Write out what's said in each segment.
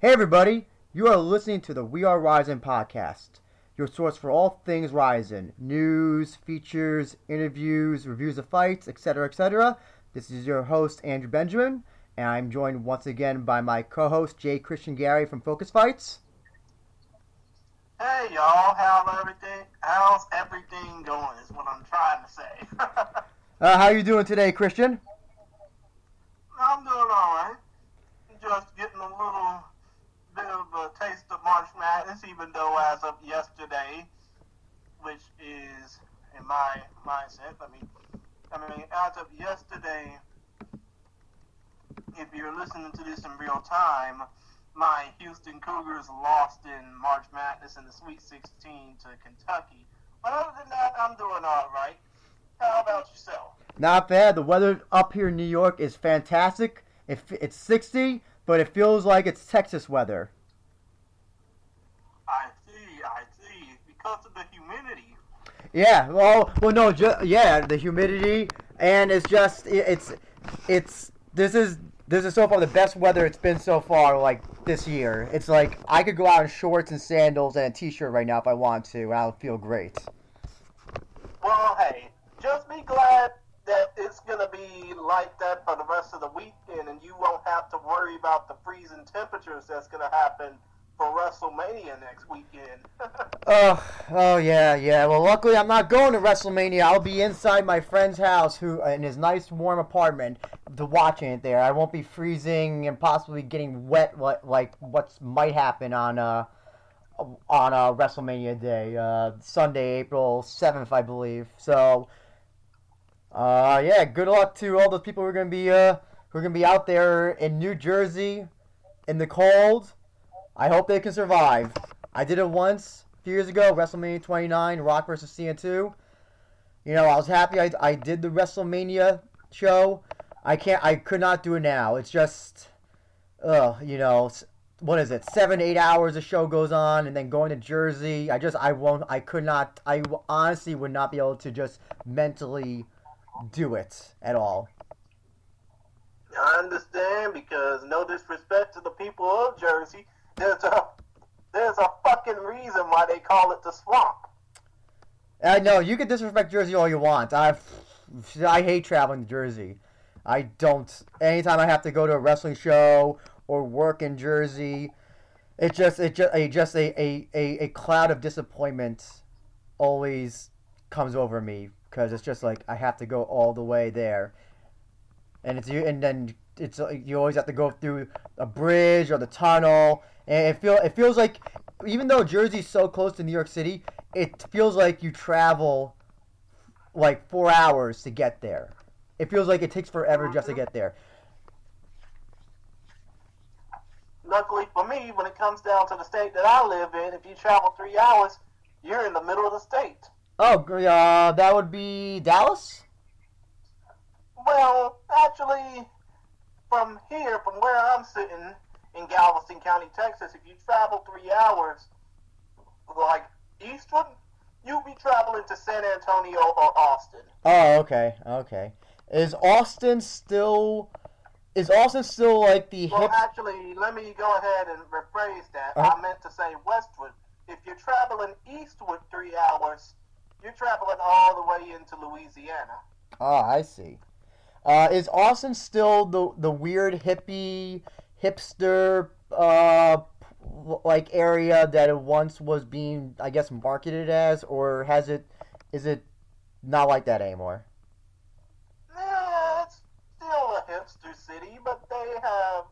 Hey, everybody! You are listening to the We Are Rising podcast, your source for all things Rising news, features, interviews, reviews of fights, etc. etc. This is your host, Andrew Benjamin, and I'm joined once again by my co host, Jay Christian Gary from Focus Fights. Hey, y'all, how's everything? How's everything going? Is what I'm trying to say. uh, how are you doing today, Christian? I'm doing all right. Just getting a little bit of a taste of March Madness, even though as of yesterday, which is in my mindset, I mean, I mean, as of yesterday, if you're listening to this in real time, my Houston Cougars lost in March Madness in the Sweet 16 to Kentucky. But other than that, I'm doing all right. How about yourself? Not bad. The weather up here in New York is fantastic. It, it's 60, but it feels like it's Texas weather. I see, I see. Because of the humidity. Yeah, well, well, no, ju- yeah, the humidity, and it's just, it, it's, it's, this is, this is so far the best weather it's been so far, like, this year. It's like, I could go out in shorts and sandals and a t-shirt right now if I want to, and I would feel great. Well, hey, just be glad that it's to be like that for the rest of the weekend, and you won't have to worry about the freezing temperatures that's to happen for WrestleMania next weekend. oh, oh yeah, yeah. Well, luckily I'm not going to WrestleMania. I'll be inside my friend's house, who in his nice warm apartment, to watching it there. I won't be freezing and possibly getting wet like like what might happen on uh on uh, WrestleMania day, uh, Sunday, April seventh, I believe. So, uh, yeah, good luck to all those people who are gonna be uh who are gonna be out there in New Jersey in the cold I hope they can survive. I did it once a few years ago, WrestleMania 29, Rock versus Cena 2. You know, I was happy I, I did the WrestleMania show. I can't, I could not do it now. It's just, ugh, you know, what is it? Seven, eight hours a show goes on, and then going to Jersey. I just, I won't, I could not, I honestly would not be able to just mentally do it at all. I understand because no disrespect to the people of Jersey, there's a there's a fucking reason why they call it the swamp. I know you can disrespect Jersey all you want. I I hate traveling to Jersey. I don't. Anytime I have to go to a wrestling show or work in Jersey, it just it just a just a, a, a, a cloud of disappointment always comes over me because it's just like I have to go all the way there, and it's you and then it's you always have to go through a bridge or the tunnel and it feel it feels like even though Jersey's so close to New York City, it feels like you travel like four hours to get there. It feels like it takes forever just to get there. Luckily for me, when it comes down to the state that I live in, if you travel three hours, you're in the middle of the state. Oh, uh, that would be Dallas. Well, actually, from here, from where I'm sitting, in Galveston County, Texas, if you travel three hours, like eastward, you'll be traveling to San Antonio or Austin. Oh, okay, okay. Is Austin still? Is Austin still like the? Well, actually, let me go ahead and rephrase that. Uh-huh. I meant to say westward. If you're traveling eastward three hours, you're traveling all the way into Louisiana. Oh, I see. Uh, is Austin still the the weird hippie hipster uh, like area that it once was being, I guess, marketed as, or has it? Is it not like that anymore? Yeah, it's still a hipster city, but they have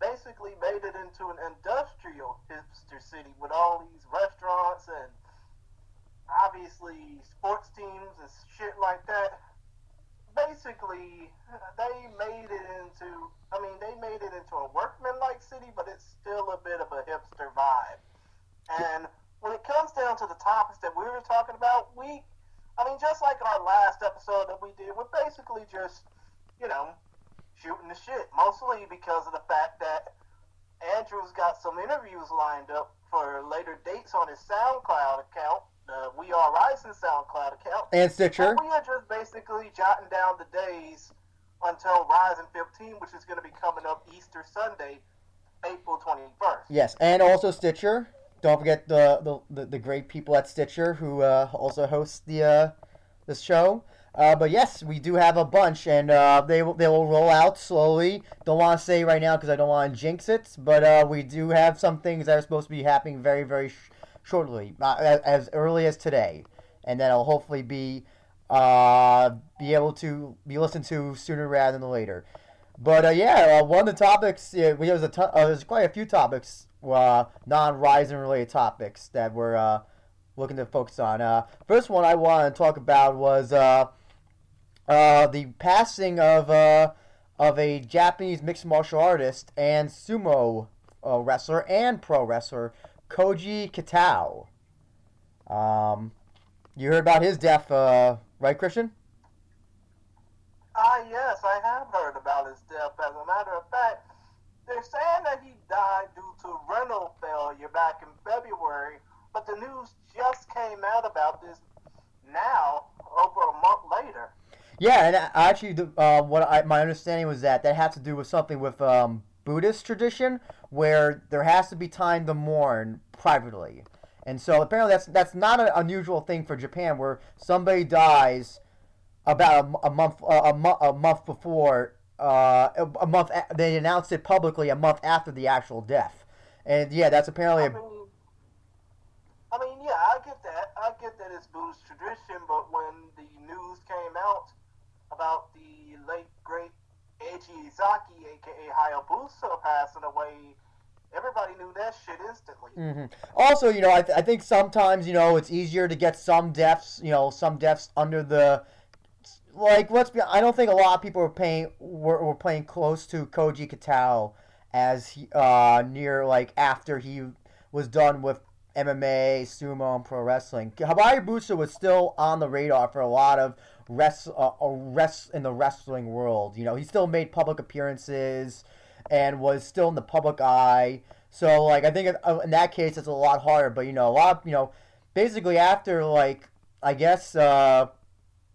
basically made it into an industrial hipster city with all these restaurants and obviously sports teams and shit like that basically they made it into I mean they made it into a workman-like city, but it's still a bit of a hipster vibe. And when it comes down to the topics that we were talking about, we I mean just like our last episode that we did, we're basically just, you know, shooting the shit. Mostly because of the fact that Andrew's got some interviews lined up for later dates on his SoundCloud account the We Are Rising SoundCloud account. And Stitcher. And we are just basically jotting down the days until Rising 15, which is going to be coming up Easter Sunday, April 21st. Yes, and also Stitcher. Don't forget the the, the, the great people at Stitcher who uh, also host the uh, this show. Uh, but yes, we do have a bunch, and uh, they will they will roll out slowly. Don't want to say right now because I don't want to jinx it. But uh, we do have some things that are supposed to be happening very very sh- shortly, uh, as, early as today, and that'll hopefully be uh, be able to be listened to sooner rather than later. But uh, yeah, uh, one of the topics yeah, we there's a ton, uh, there's quite a few topics, uh, non-Rising related topics that we're uh, looking to focus on. Uh, first one I want to talk about was uh, uh, the passing of uh, of a Japanese mixed martial artist and sumo uh, wrestler and pro wrestler Koji Kitao. Um, you heard about his death, uh, right, Christian? Ah, yes, I have heard about his death. As a matter of fact, they're saying that he died due to renal failure back in February, but the news just came out about this now, over a month later. Yeah, and uh, actually, uh, what I, my understanding was that that had to do with something with um, Buddhist tradition, where there has to be time to mourn privately, and so apparently that's that's not an unusual thing for Japan, where somebody dies about a, a month a, a month before uh, a, month a- they announced it publicly a month after the actual death, and yeah, that's apparently I mean, I mean, yeah, I get that. I get that it's Buddhist tradition, but when the news came out about Ezaki, aka Hayabusa, passing away, everybody knew that shit instantly. hmm Also, you know, I, th- I think sometimes you know it's easier to get some deaths, you know, some deaths under the like. Let's be. I don't think a lot of people were paying were, were playing close to Koji Kitao as he uh near like after he was done with MMA, sumo, and pro wrestling. Hayabusa was still on the radar for a lot of rest uh, uh, rest in the wrestling world. You know, he still made public appearances and was still in the public eye. So like I think in- in that case it's a lot harder. But you know a lot you know basically after like I guess uh,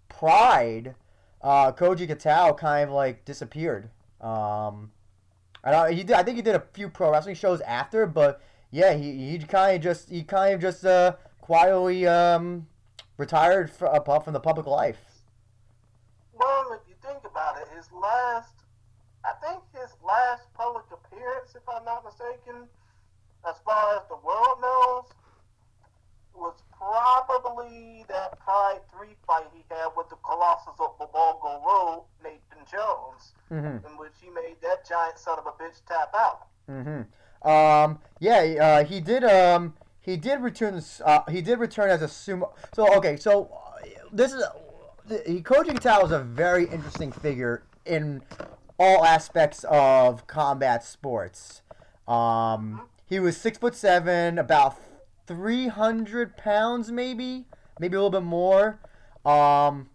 Pride, uh, Koji Kitao kind of like disappeared. Um, I don't he did I think he did a few pro wrestling shows after, but yeah he he kind of just he kind of just uh, quietly um, retired fr- uh, from the public life. Well, if you think about it, his last, I think his last public appearance, if I'm not mistaken, as far as the world knows, was probably that Pride 3 fight he had with the Colossus of Boggo Road, Nathan Jones, Mm-hmm. in which he made that giant son of a bitch tap out. Mm-hmm. Um, yeah, uh, he did. Um, he did return. Uh, he did return as a sumo. So okay, so uh, this is the, Koji Kitao is a very interesting figure in all aspects of combat sports. Um, he was six foot seven, about three hundred pounds, maybe, maybe a little bit more. Um,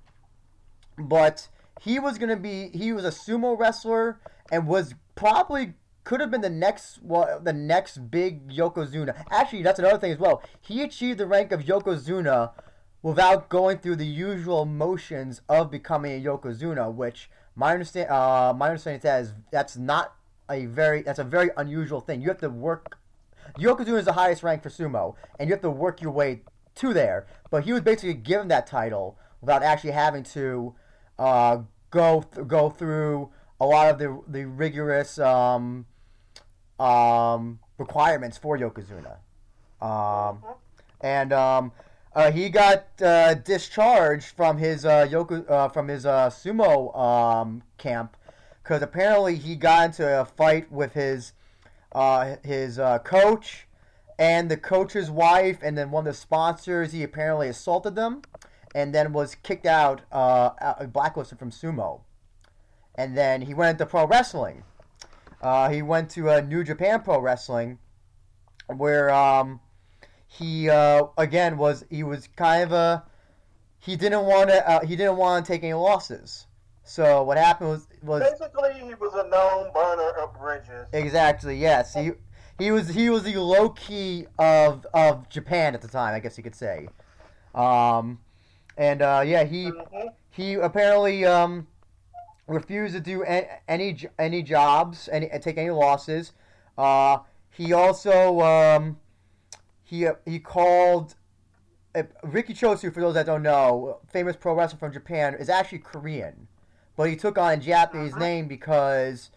but he was gonna be he was a sumo wrestler and was probably could have been the next well, the next big Yokozuna. Actually, that's another thing as well. He achieved the rank of Yokozuna without going through the usual motions of becoming a Yokozuna, which my understand uh, my understanding is that is that's not a very that's a very unusual thing. You have to work. Yokozuna is the highest rank for sumo, and you have to work your way to there. But he was basically given that title without actually having to uh, go th- go through a lot of the the rigorous um, um, requirements for Yokozuna. Um, and um, uh, he got uh, discharged from his uh, Yoko, uh, from his uh, sumo um, camp because apparently he got into a fight with his uh, his coach and the coach's wife, and then one of the sponsors. He apparently assaulted them, and then was kicked out, blacklisted from sumo. And then he went into pro wrestling. He went to New Japan Pro Wrestling, where um, he uh, again was he was kind of a he didn't want to uh, he didn't want to take any losses. So what happened was was Basically, he was a known burner of bridges. exactly yes he he was he was the low key of of Japan at the time I guess you could say, um, and uh, yeah he Mhm. he apparently um, refused to do any any jobs, any take any losses. Uh, he also um, he he called uh, Riki Choshu. For those that don't know, famous pro wrestler from Japan, is actually Korean, but he took on a Japanese Mhm. name because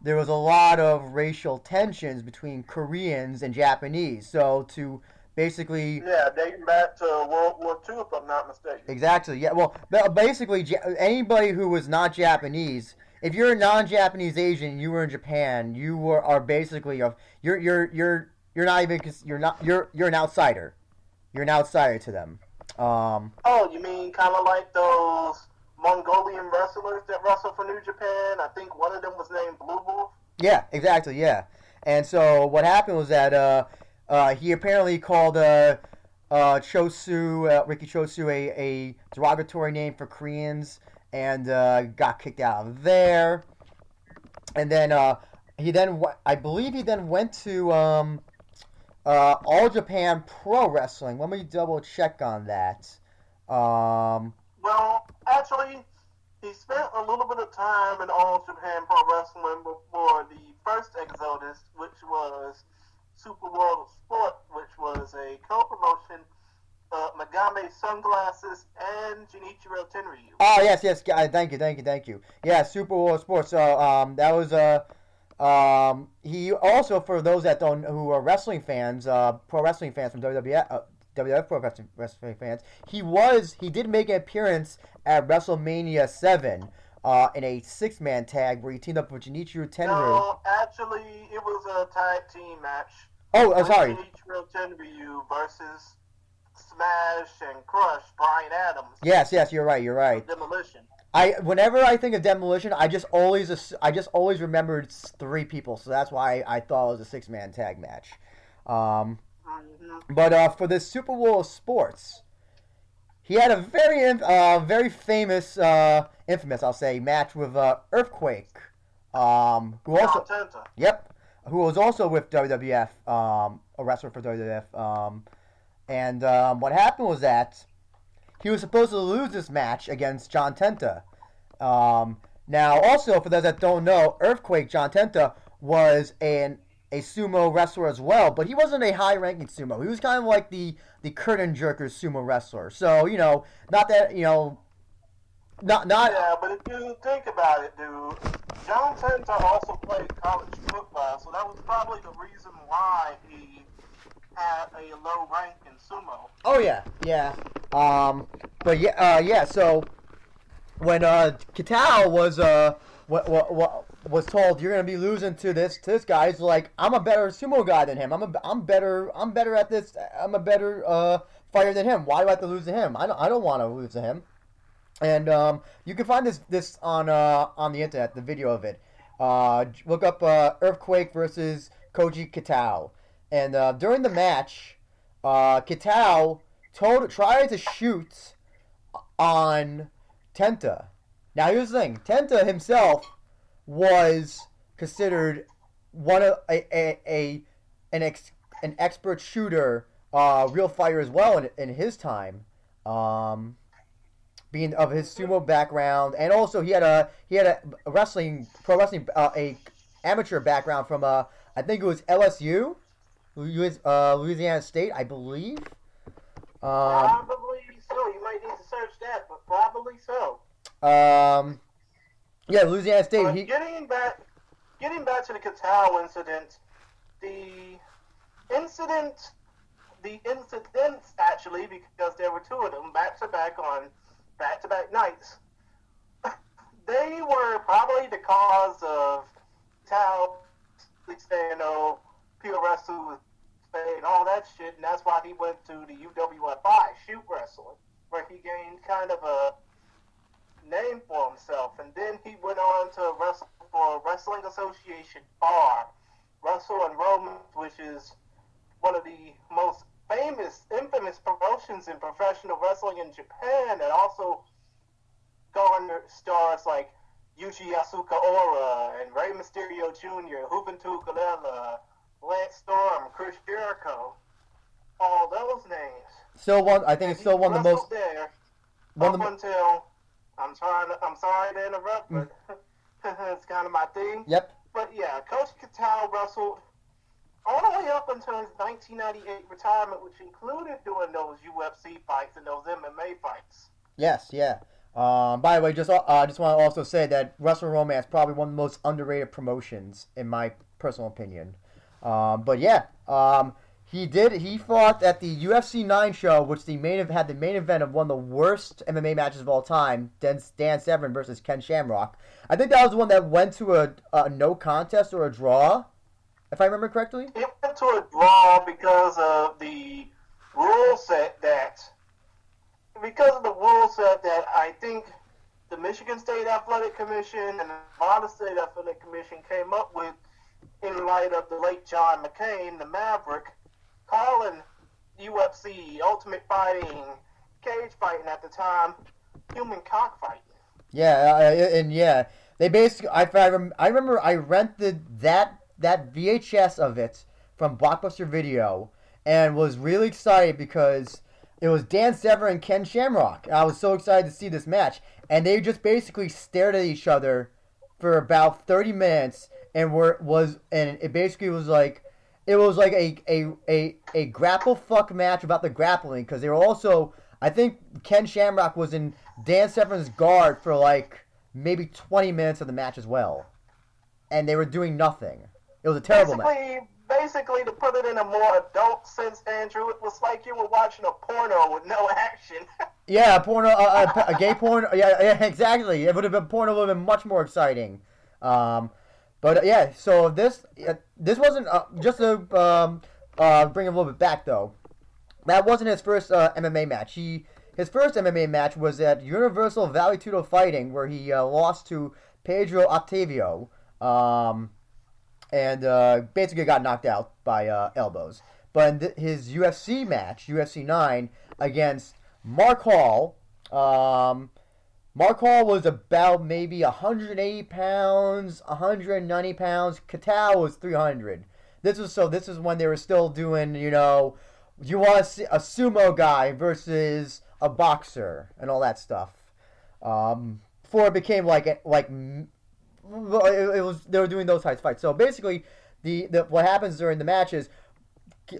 there was a lot of racial tensions between Koreans and Japanese. So to basically Yeah, dating back to World War II, if I'm not mistaken. Exactly. Yeah. Well, basically, anybody who was not Japanese, if you're a non-Japanese Asian, you were in Japan, you were are basically a you're you're you're you're not even you're not you're you're an outsider. You're an outsider to them. Um. Oh, you mean kind of like those Mongolian wrestlers that wrestle for New Japan? I think one of them was named Blue Wolf. Yeah. Exactly. Yeah. And so what happened was that uh, uh, he apparently called uh, uh, Choshu uh, Riki Choshu a, a derogatory name for Koreans and uh, got kicked out of there. And then uh, he then I believe he then went to um, uh, All Japan Pro Wrestling. Let me double check on that. Um, Well, actually, he spent a little bit of time in All Japan Pro Wrestling before the first Exodus, which was Super World of Sport, which was a co-promotion of Megame Sunglasses and Genichiro Tenryu. Oh yes, yes. Thank you, thank you, thank you. Yeah, Super World Sports. So um, that was uh, um, he also for those that don't who are wrestling fans, uh, pro wrestling fans from WWF, uh, WWF pro wrestling, wrestling fans. He was he did make an appearance at WrestleMania Seven. Uh, in a six-man tag where he teamed up with Genichiro Tenryu. No, actually, it was a tag team match. oh, oh, sorry. Genichiro Tenryu versus Smash and Crush Brian Adams. Yes, yes, you're right. You're right. Demolition. I whenever I think of demolition, I just always I just always remembered three people, so that's why I thought it was a six man tag match. Um, but uh, for this Super Bowl of sports, he had a very uh, very famous, uh, infamous, I'll say, match with uh, Earthquake, um, who also. Yep, who was also with WWF, um, a wrestler for WWF. Um, and um, what happened was that he was supposed to lose this match against John Tenta. Um, now, also for those that don't know, Earthquake John Tenta was an a sumo wrestler as well, but he wasn't a high-ranking sumo. He was kind of like the the curtain jerker sumo wrestler. So you know, not that you know, not not Yeah, but if you think about it, dude, John Tenta also played college football, so that was probably the reason why he a low rank in sumo. Oh yeah, yeah. Um, but yeah, uh, yeah. So when uh, Kitao was uh, what, what, what was told you're gonna be losing to this to this guy, he's like, I'm a better sumo guy than him. I'm a, I'm better. I'm better at this. I'm a better uh, fighter than him. Why do I have to lose to him? I don't. I don't want to lose to him. And um, you can find this this on uh, on the internet, the video of it. Uh, look up uh, Earthquake versus Koji Kitao. And uh, during the match, uh, Kitao told tried to shoot on Tenta. Now here's the thing: Tenta himself was considered one of a a, a an ex, an expert shooter, uh, real fighter as well in, in his time. Um, being of his sumo background, and also he had a he had a wrestling pro wrestling uh, a amateur background from uh I think it was LSU, uh, Louisiana State, I believe. Um, probably so. You might need to search that, but probably so. um, yeah, Louisiana State. But He, getting back, getting back to the Kitao incident, the incident, the incidents actually, because there were two of them back to back on back to back nights. They were probably the cause of Tal saying, "Oh, POS was and all that shit," and that's why he went to the UWFI shoot wrestling, where he gained kind of a name for himself, and then he went on to wrestle for Wrestling Association Bar, Wrestle and which is one of the most famous, infamous promotions in professional wrestling in Japan, and also garnered stars like Yuji Yasuraoka and Rey Mysterio Jr., Juventud Guerrera, Lance Storm, Chris Jericho, all those names. still one. I think it's still one of the most. there One up the, until I'm trying. To, I'm sorry to interrupt, but it's kind of my thing. yep. But yeah, Koji Kitao wrestled all the way up until his 1998 retirement, which included doing those UFC fights and those MMA fights. Yes, yeah. Um, by the way, just I uh, just want to also say that Wrestle Romance probably one of the most underrated promotions in my personal opinion. Um, but yeah, um, he did. He fought at the UFC nine show, which the main had the main event of one of the worst MMA matches of all time, Dan, Dan Severn versus Ken Shamrock. I think that was the one that went to a, a no contest or a draw, if I remember correctly. It went to a draw because of the rule set that because of the rule set that I think the Michigan State Athletic Commission and the Nevada State Athletic Commission came up with in light of the late John McCain, the Maverick, calling UFC, Ultimate Fighting, cage fighting at the time, human cockfighting. Yeah, uh, and yeah, they basically. I, I, rem, I remember I rented that that VHS of it from Blockbuster Video and was really excited because it was Dan Severn and Ken Shamrock. I was so excited to see this match, and they just basically stared at each other for about thirty minutes, and were was and it basically was like it was like a a a, a grapple fuck match about the grappling because they were also I think Ken Shamrock was in Dan Severn's guard for like maybe twenty minutes of the match as well, and they were doing nothing. It was a terrible basically, match. Basically, to put it in a more adult sense, Andrew, it was like you were watching a porno with no action. yeah, a porno, uh, a, a, gay porno. Yeah, yeah, exactly. It would have been porno would have been much more exciting. Um, but uh, yeah, so this uh, this wasn't uh, just to um, uh, bring him a little bit back though. That wasn't his first uh, MMA match. He his first MMA match was at Universal Vale Tudo Fighting, where he uh, lost to Pedro Otavio, um, and basically got knocked out by elbows. But th- his UFC match, UFC nine, against Mark Hall. Um, Mark Hall was about maybe 180 pounds, 190 pounds. Kitao was 300. This was so. This is when they were still doing, you know, you want to see a sumo guy versus a boxer and all that stuff. Um, before it became like like it was they were doing those types of fights. So basically, the, the what happens during the match is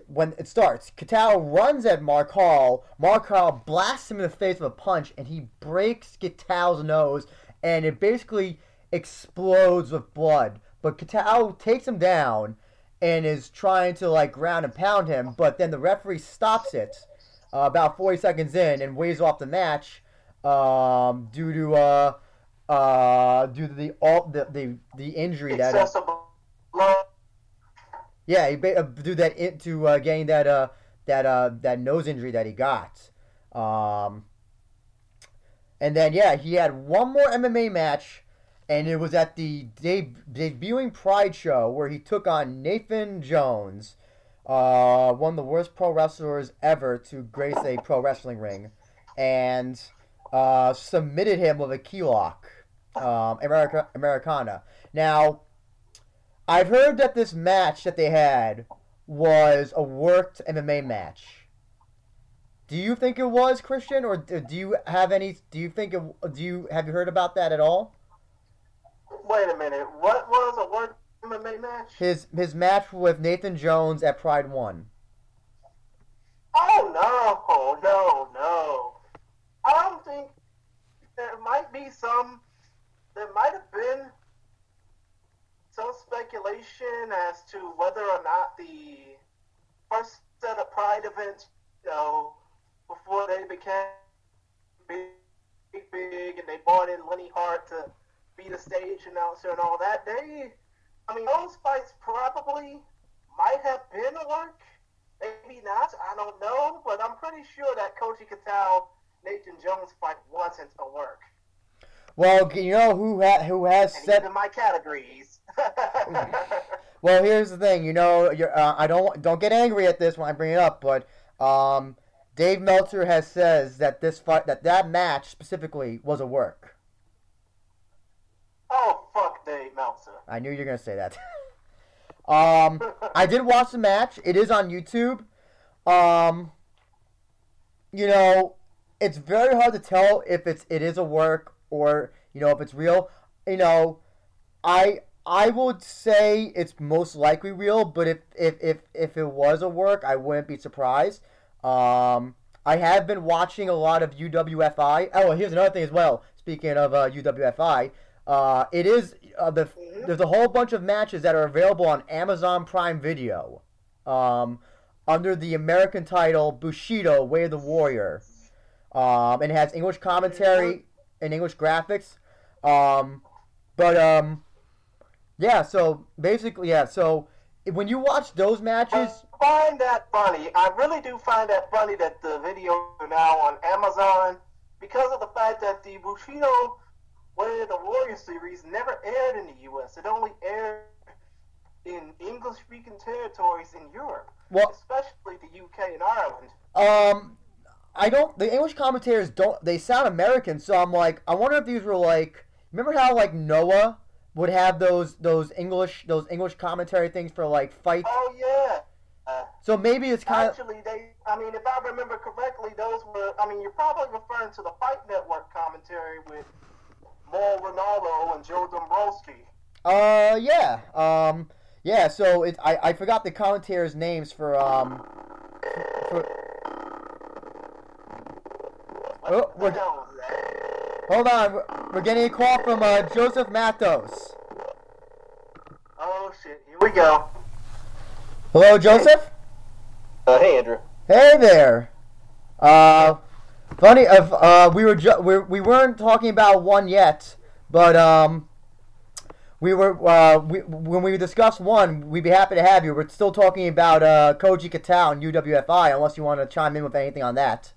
when it starts, Kitao runs at Mark Hall. Mark Hall blasts him in the face with a punch, and he breaks Kitao's nose, and it basically explodes with blood. But Kitao takes him down and is trying to like ground and pound him, but then the referee stops it uh, about 40 seconds in and waves off the match um, due to uh, uh, due to the all the the, the injury that. blood yeah, he ba- uh, do that into uh, getting that uh, that uh, that nose injury that he got. Um, and then yeah, he had one more MMA match, and it was at the deb- debuting Pride show where he took on Nathan Jones, uh, one of the worst pro wrestlers ever to grace a pro wrestling ring, and uh, submitted him with a key lock, um, America Americana. Now I've heard that this match that they had was a worked MMA match. Do you think it was Christian, or do you have any? Do you think? It, do you have you heard about that at all? Wait a minute. What was a worked MMA match? His his match with Nathan Jones at Pride One. Oh no, no, no! I don't think there might be some. There might have been some speculation as to whether or not the first set of Pride events, you know, before they became big, big, and they brought in Lenny Hardt to be the stage announcer and all that, they, I mean, those fights probably might have been a work. Maybe not. I don't know, but I'm pretty sure that Koji Kitao Nathan Jones fight wasn't a work. Well, you know who ha- who has and set in my categories. well, here's the thing. You know, uh, I don't don't get angry at this when I bring it up, but um, Dave Meltzer has says that this fight, that that match specifically was a work. Oh fuck, Dave Meltzer! I knew you were gonna say that. um, I did watch the match. It is on YouTube. Um, you know, it's very hard to tell if it's it is a work or you know if it's real. You know, I I would say it's most likely real, but if if if, if it was a work, I wouldn't be surprised. Um, I have been watching a lot of UWFI. Oh, here's another thing as well. Speaking of uh, UWFI, uh, it is uh, the there's a whole bunch of matches that are available on Amazon Prime Video, um, under the American title Bushido Way of the Warrior. Um, and it has English commentary and English graphics. Um, but um, yeah. So basically, yeah. So when you watch those matches, I find that funny. I really do find that funny that the video now on Amazon because of the fact that the Bushido Way of the Warrior series never aired in the U.S. It only aired in English-speaking territories in Europe, well, especially the U.K. and Ireland. um, I don't. The English commentators don't. They sound American, so I'm like, I wonder if these were like. Remember how like Noah would have those those English those English commentary things for like fights. Oh yeah. Uh, So maybe it's kind of Actually, they. I mean, if I remember correctly, those were. I mean, you're probably referring to the Fight Network commentary with Mo Ronaldo and Joe Dombrowski. Uh, yeah. Um, yeah. So it, I, I forgot the commentators' names for um. For, Oh, What we're- the hell was that? hold on, we're- we're getting a call from uh, Joseph Matos. Oh shit! Here we go. Hello, Joseph. Uh, hey, Andrew. Hey there. Uh, funny. If uh, we were ju- we we weren't talking about one yet, but um, we were uh, we, when we discussed one, we'd be happy to have you. We're still talking about uh, Koji Kitao and UWFI, unless you want to chime in with anything on that.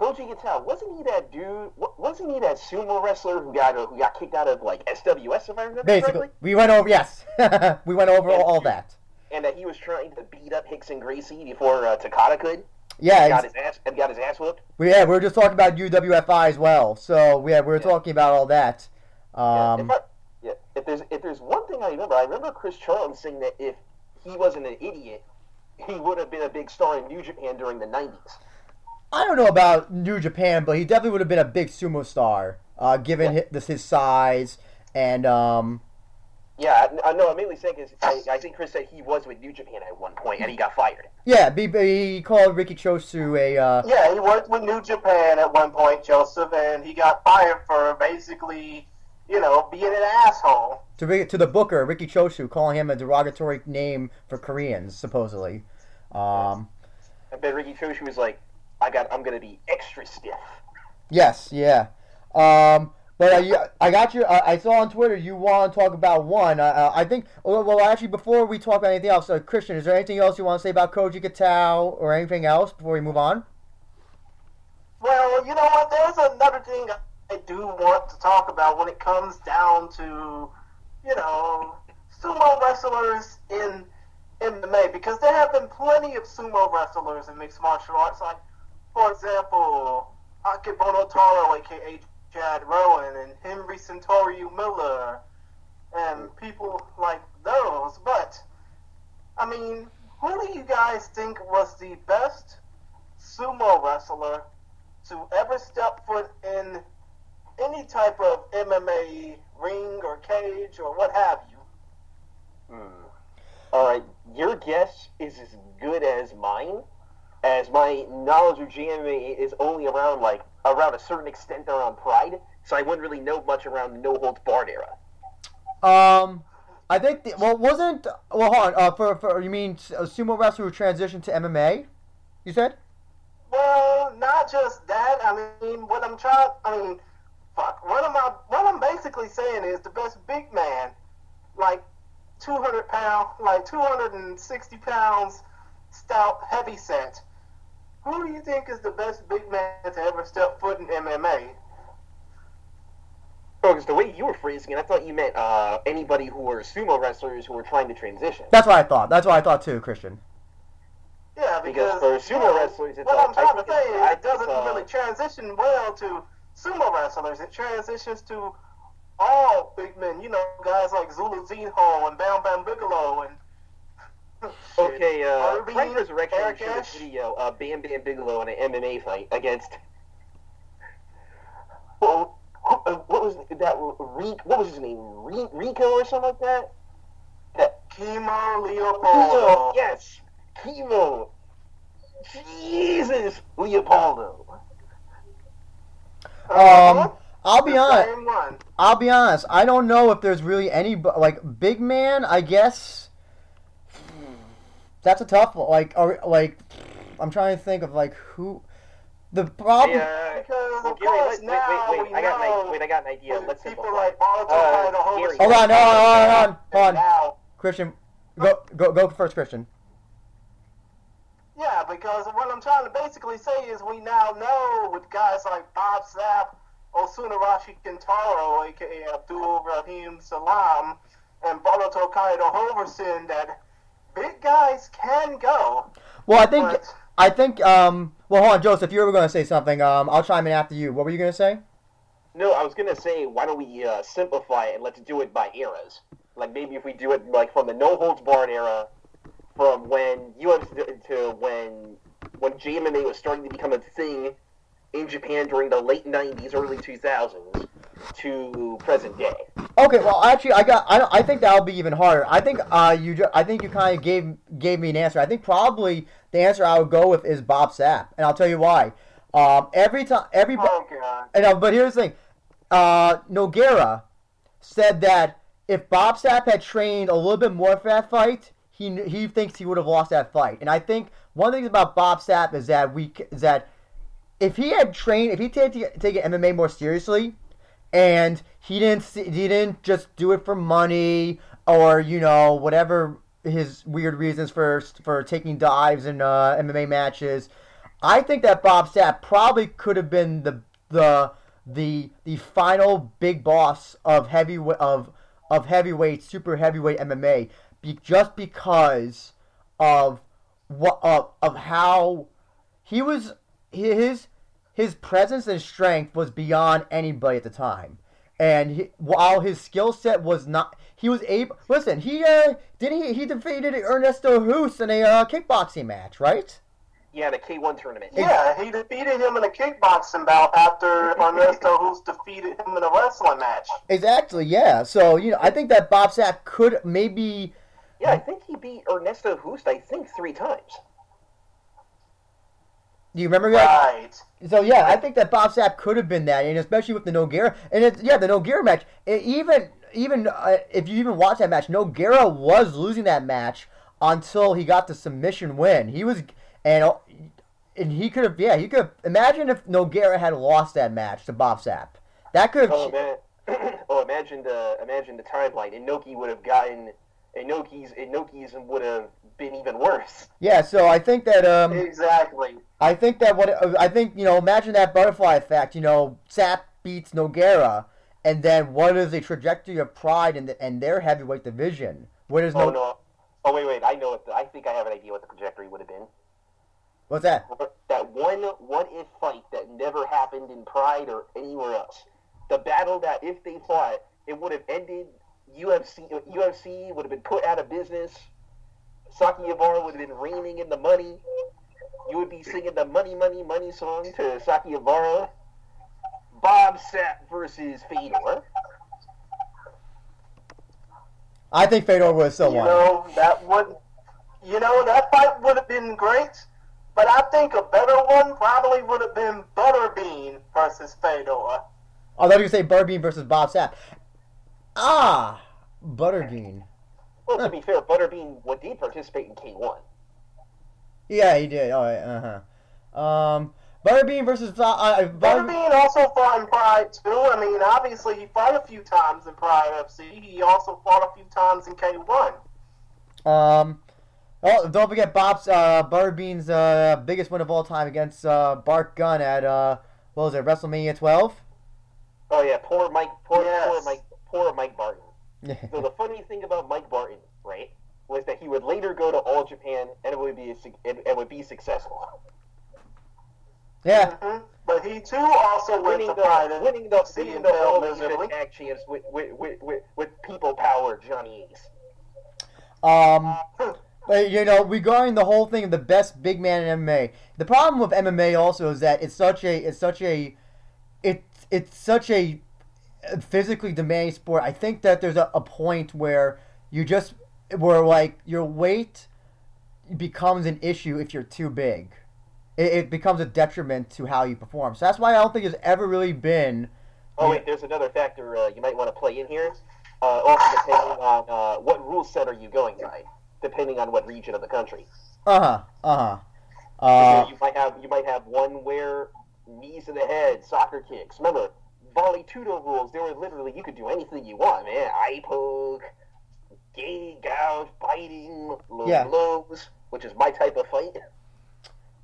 Koji Kitao, wasn't he that dude? Wasn't he that sumo wrestler who got who got kicked out of like SWS if I remember Basically, correctly? we went over. Yes, we went over all, all that. And that he was trying to beat up Rickson Gracie before uh, Takada could. Yeah, got his ass and got his ass whooped. we, yeah, we were just talking about UWFI as well. So yeah, we were Yeah. talking about all that. Yeah, Um, if, I, yeah, if there's if there's one thing I remember, I remember Chris Charlton saying that if he wasn't an idiot, he would have been a big star in New Japan during the '90s. I don't know about New Japan, but he definitely would have been a big sumo star, uh, given Yeah. hi- this his size and um, Yeah, I, know. I'm mainly saying because I, I think Chris said he was with New Japan at one point and he got fired. yeah, he called Riki Choshu a uh, Yeah, he worked with New Japan at one point, Joseph, and he got fired for basically, you know, being an asshole. to to the Booker Riki Choshu, calling him a derogatory name for Koreans, supposedly. Um, I bet Riki Choshu was like, "I got, I'm gonna be extra stiff." yes, yeah. Um, but uh, you, I got you. I, I saw on Twitter you want to talk about one. Uh, uh, I think. Well, well, actually, before we talk about anything else, uh, Christian, is there anything else you want to say about Koji Kitao or anything else before we move on? Well, you know what? There's another thing I do want to talk about when it comes down to, you know, sumo wrestlers in MMA because there have been plenty of sumo wrestlers in mixed martial arts. Like, for example, Akebono Taro, aka Chad Rowan, and Henry Centurion Miller, and people like those. But, I mean, who do you guys think was the best sumo wrestler to ever step foot in any type of MMA ring or cage or what have you. Hmm. All right, your guess is as good as mine, as my knowledge of GMA is only around like around a certain extent around Pride, so I wouldn't really know much around the No Holds Barred era. Um, I think the, well wasn't well hold on uh, for for you mean a sumo wrestler who transitioned to MMA? You said Well, not just that. I mean, what I'm trying. I mean, fuck. What am I? What I'm basically saying is the best big man, like 200 pound, like 260 pounds, stout, heavy set. Who do you think is the best big man to ever step foot in MMA? Oh, because the way you were phrasing it, I thought you meant uh, anybody who were sumo wrestlers who were trying to transition. that's what I thought. That's what I thought too, Christian. Yeah, Because because, for sumo you know, wrestlers, it's what a- I'm trying to say is it doesn't it's a- really transition well to sumo wrestlers. It transitions to all big men. You know, guys like Zuluzinho and Bam Bam Bigelow and. Okay, uh, Irving, Frank Resurrection Eric showed a Ash. video of Bam Bam Bigelow in an MMA fight against Well, who- uh, what was that? Re, what was his name? Re, Rico or something like that. That Kimo Kimo, Leopoldo. yes, Kimo. Jesus, Leopoldo. Um, I'll be honest. I'll be honest. I don't know if there's really any bu- like big man. I guess that's a tough one. Like, or like, I'm trying to think of like who. The problem. Hey, uh, Because well, Gary, course wait, wait, wait, we I got know an, wait, I got an idea. Let's people simplify. like Barto, Uh, Kaido, Hold on, hold on, hold on, hold on, hold Christian, go go go first, Christian. yeah, because what I'm trying to basically say is we now know with guys like Bob Sapp, Osunarashi Kintaro, aka Abdul Rahim Salam, and Baruto Kaito Hoovelson, that big guys can go. Well, I think But I think um. Well, hold on, Joseph. You were going to say something. Um, I'll chime in after you. What were you going to say? No, I was gonna say, why don't we uh, simplify it and let's do it by eras? Like maybe if we do it like from the no holds barred era, from when UFC to when when JMMA was starting to become a thing in Japan during the late '90s, early 2000s, to present day. Okay, well, actually, I got. I, I think that'll be even harder. I think uh, you. I think you kind of gave gave me an answer. I think probably the answer I would go with is Bob Sapp, and I'll tell you why. Um, every time, every. oh god, And, uh, but here's the thing. Uh, Nogueira said that if Bob Sapp had trained a little bit more for that fight, he he thinks he would have lost that fight. And I think one of the things about Bob Sapp is that we is that if he had trained, if he taken taken MMA more seriously, and he didn't see, he didn't just do it for money or you know whatever his weird reasons for for taking dives in uh, MMA matches. I think that Bob Sapp probably could have been the the the the final big boss of heavy of of heavyweight super heavyweight MMA be, just because of what of, of how he was his his presence and strength was beyond anybody at the time and he, while his skill set was not he was able listen he uh did he he defeated Ernesto Hoost in a uh, kickboxing match right Yeah, the K1 tournament. yeah, he defeated him in a kickboxing bout after Ernesto Hoost defeated him in a wrestling match. exactly yeah so you know I think that Bob Sapp could maybe Yeah, I think he beat Ernesto Hoost, I think, three times. Do you remember that Right. So yeah, I think that Bob Sapp could have been that, and especially with the Nogueira, and it's, yeah, the Nogueira match. It, even even uh, if you even watch that match, Nogueira was losing that match until he got the submission win. He was and and he could have yeah he could have, imagine if Nogueira had lost that match to Bob Sapp. That could have Oh man! oh, imagine the imagine the timeline. Inoki would have gotten Inoki's Inoki's would have been even worse. yeah. So I think that um Exactly. I think that what I think you know imagine that butterfly effect. You know, Sapp beats Nogueira, and then what is the trajectory of Pride in the, and their heavyweight division? What is Oh no? no! Oh wait, wait! I know what the, I think I have an idea what the trajectory would have been. What's that? That one what if fight that never happened in Pride or anywhere else. The battle that if they fought, it would have ended. UFC UFC would have been put out of business. Sakakibara would have been reigning in the money. You would be singing the money, money, money song to Sakakibara. Bob Sapp versus Fedor. I think Fedor would have still You won. know, that would, you know, that fight would have been great, but I think a better one probably would have been Butterbean versus Fedor. I thought you say Butterbean versus Bob Sapp. Ah, Butterbean. Well, to be fair, Butterbean what did participate in K1. Yeah, he did. All right. Uh huh. Um, Butterbean versus uh, uh, Butter- Butterbean also fought in Pride too. I mean, obviously he fought a few times in Pride FC. He also fought a few times in K1. Um, oh, don't forget Bob's uh, Butterbean's uh, biggest win of all time against uh, Bart Gunn at uh, what was it, WrestleMania 12? Oh yeah, poor Mike, poor, Yes. poor Mike, poor Mike Barton. So the funny thing about Mike Barton, right, was that he would later go to All Japan and it would be a, it, it would be successful. yeah. hmm But he too also went Winning to the Pride winning the FC winning and the All failed Asia miserably. Tag Champs with with, with, with with people power, Johnny Ace. Um, but you know, regarding the whole thing of the best big man in MMA, the problem with MMA also is that it's such a, it's such a, it's it's such a, physically demanding sport. I think that there's a, a point where you just where like your weight becomes an issue if you're too big. It, it becomes a detriment to how you perform. So that's why I don't think there's ever really been. Oh wait, there's another factor uh, you might want to play in here. Uh, also depending on uh, what rule set are you going by, depending on what region of the country. Uh huh. Uh huh. You might have you might have one where knees to the head, soccer kicks. Remember, vale tudo rules. There were literally you could do anything you want, man. Eye poke, gay gouge, biting, low Yeah. blows, which is my type of fight.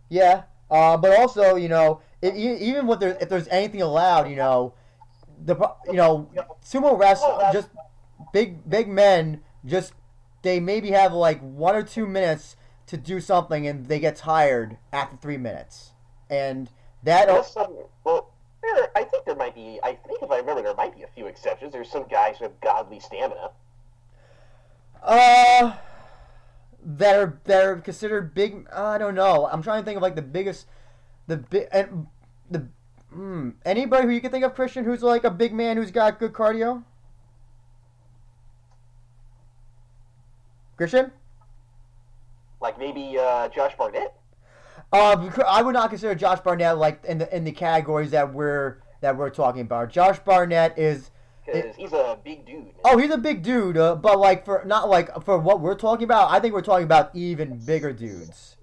yeah. Uh, but also, you know, even with there, if there's anything allowed, you know, the you know sumo wrestling just big big men just they maybe have like one or two minutes to do something and they get tired after three minutes and that There's some, well, there, I think there might be. I think if I remember, there might be a few exceptions. There's some guys who have godly stamina. Uh that are that are considered big i don't know i'm trying to think of like the biggest the big and the mm, anybody who you can think of christian who's like a big man who's got good cardio christian Like maybe uh, Josh Barnett. Uh, I would not consider Josh Barnett like in the in the categories that we're that we're talking about. Josh Barnett is Because he's a big dude. oh he's a big dude, uh, but like for not like for what we're talking about. I think we're talking about even bigger dudes,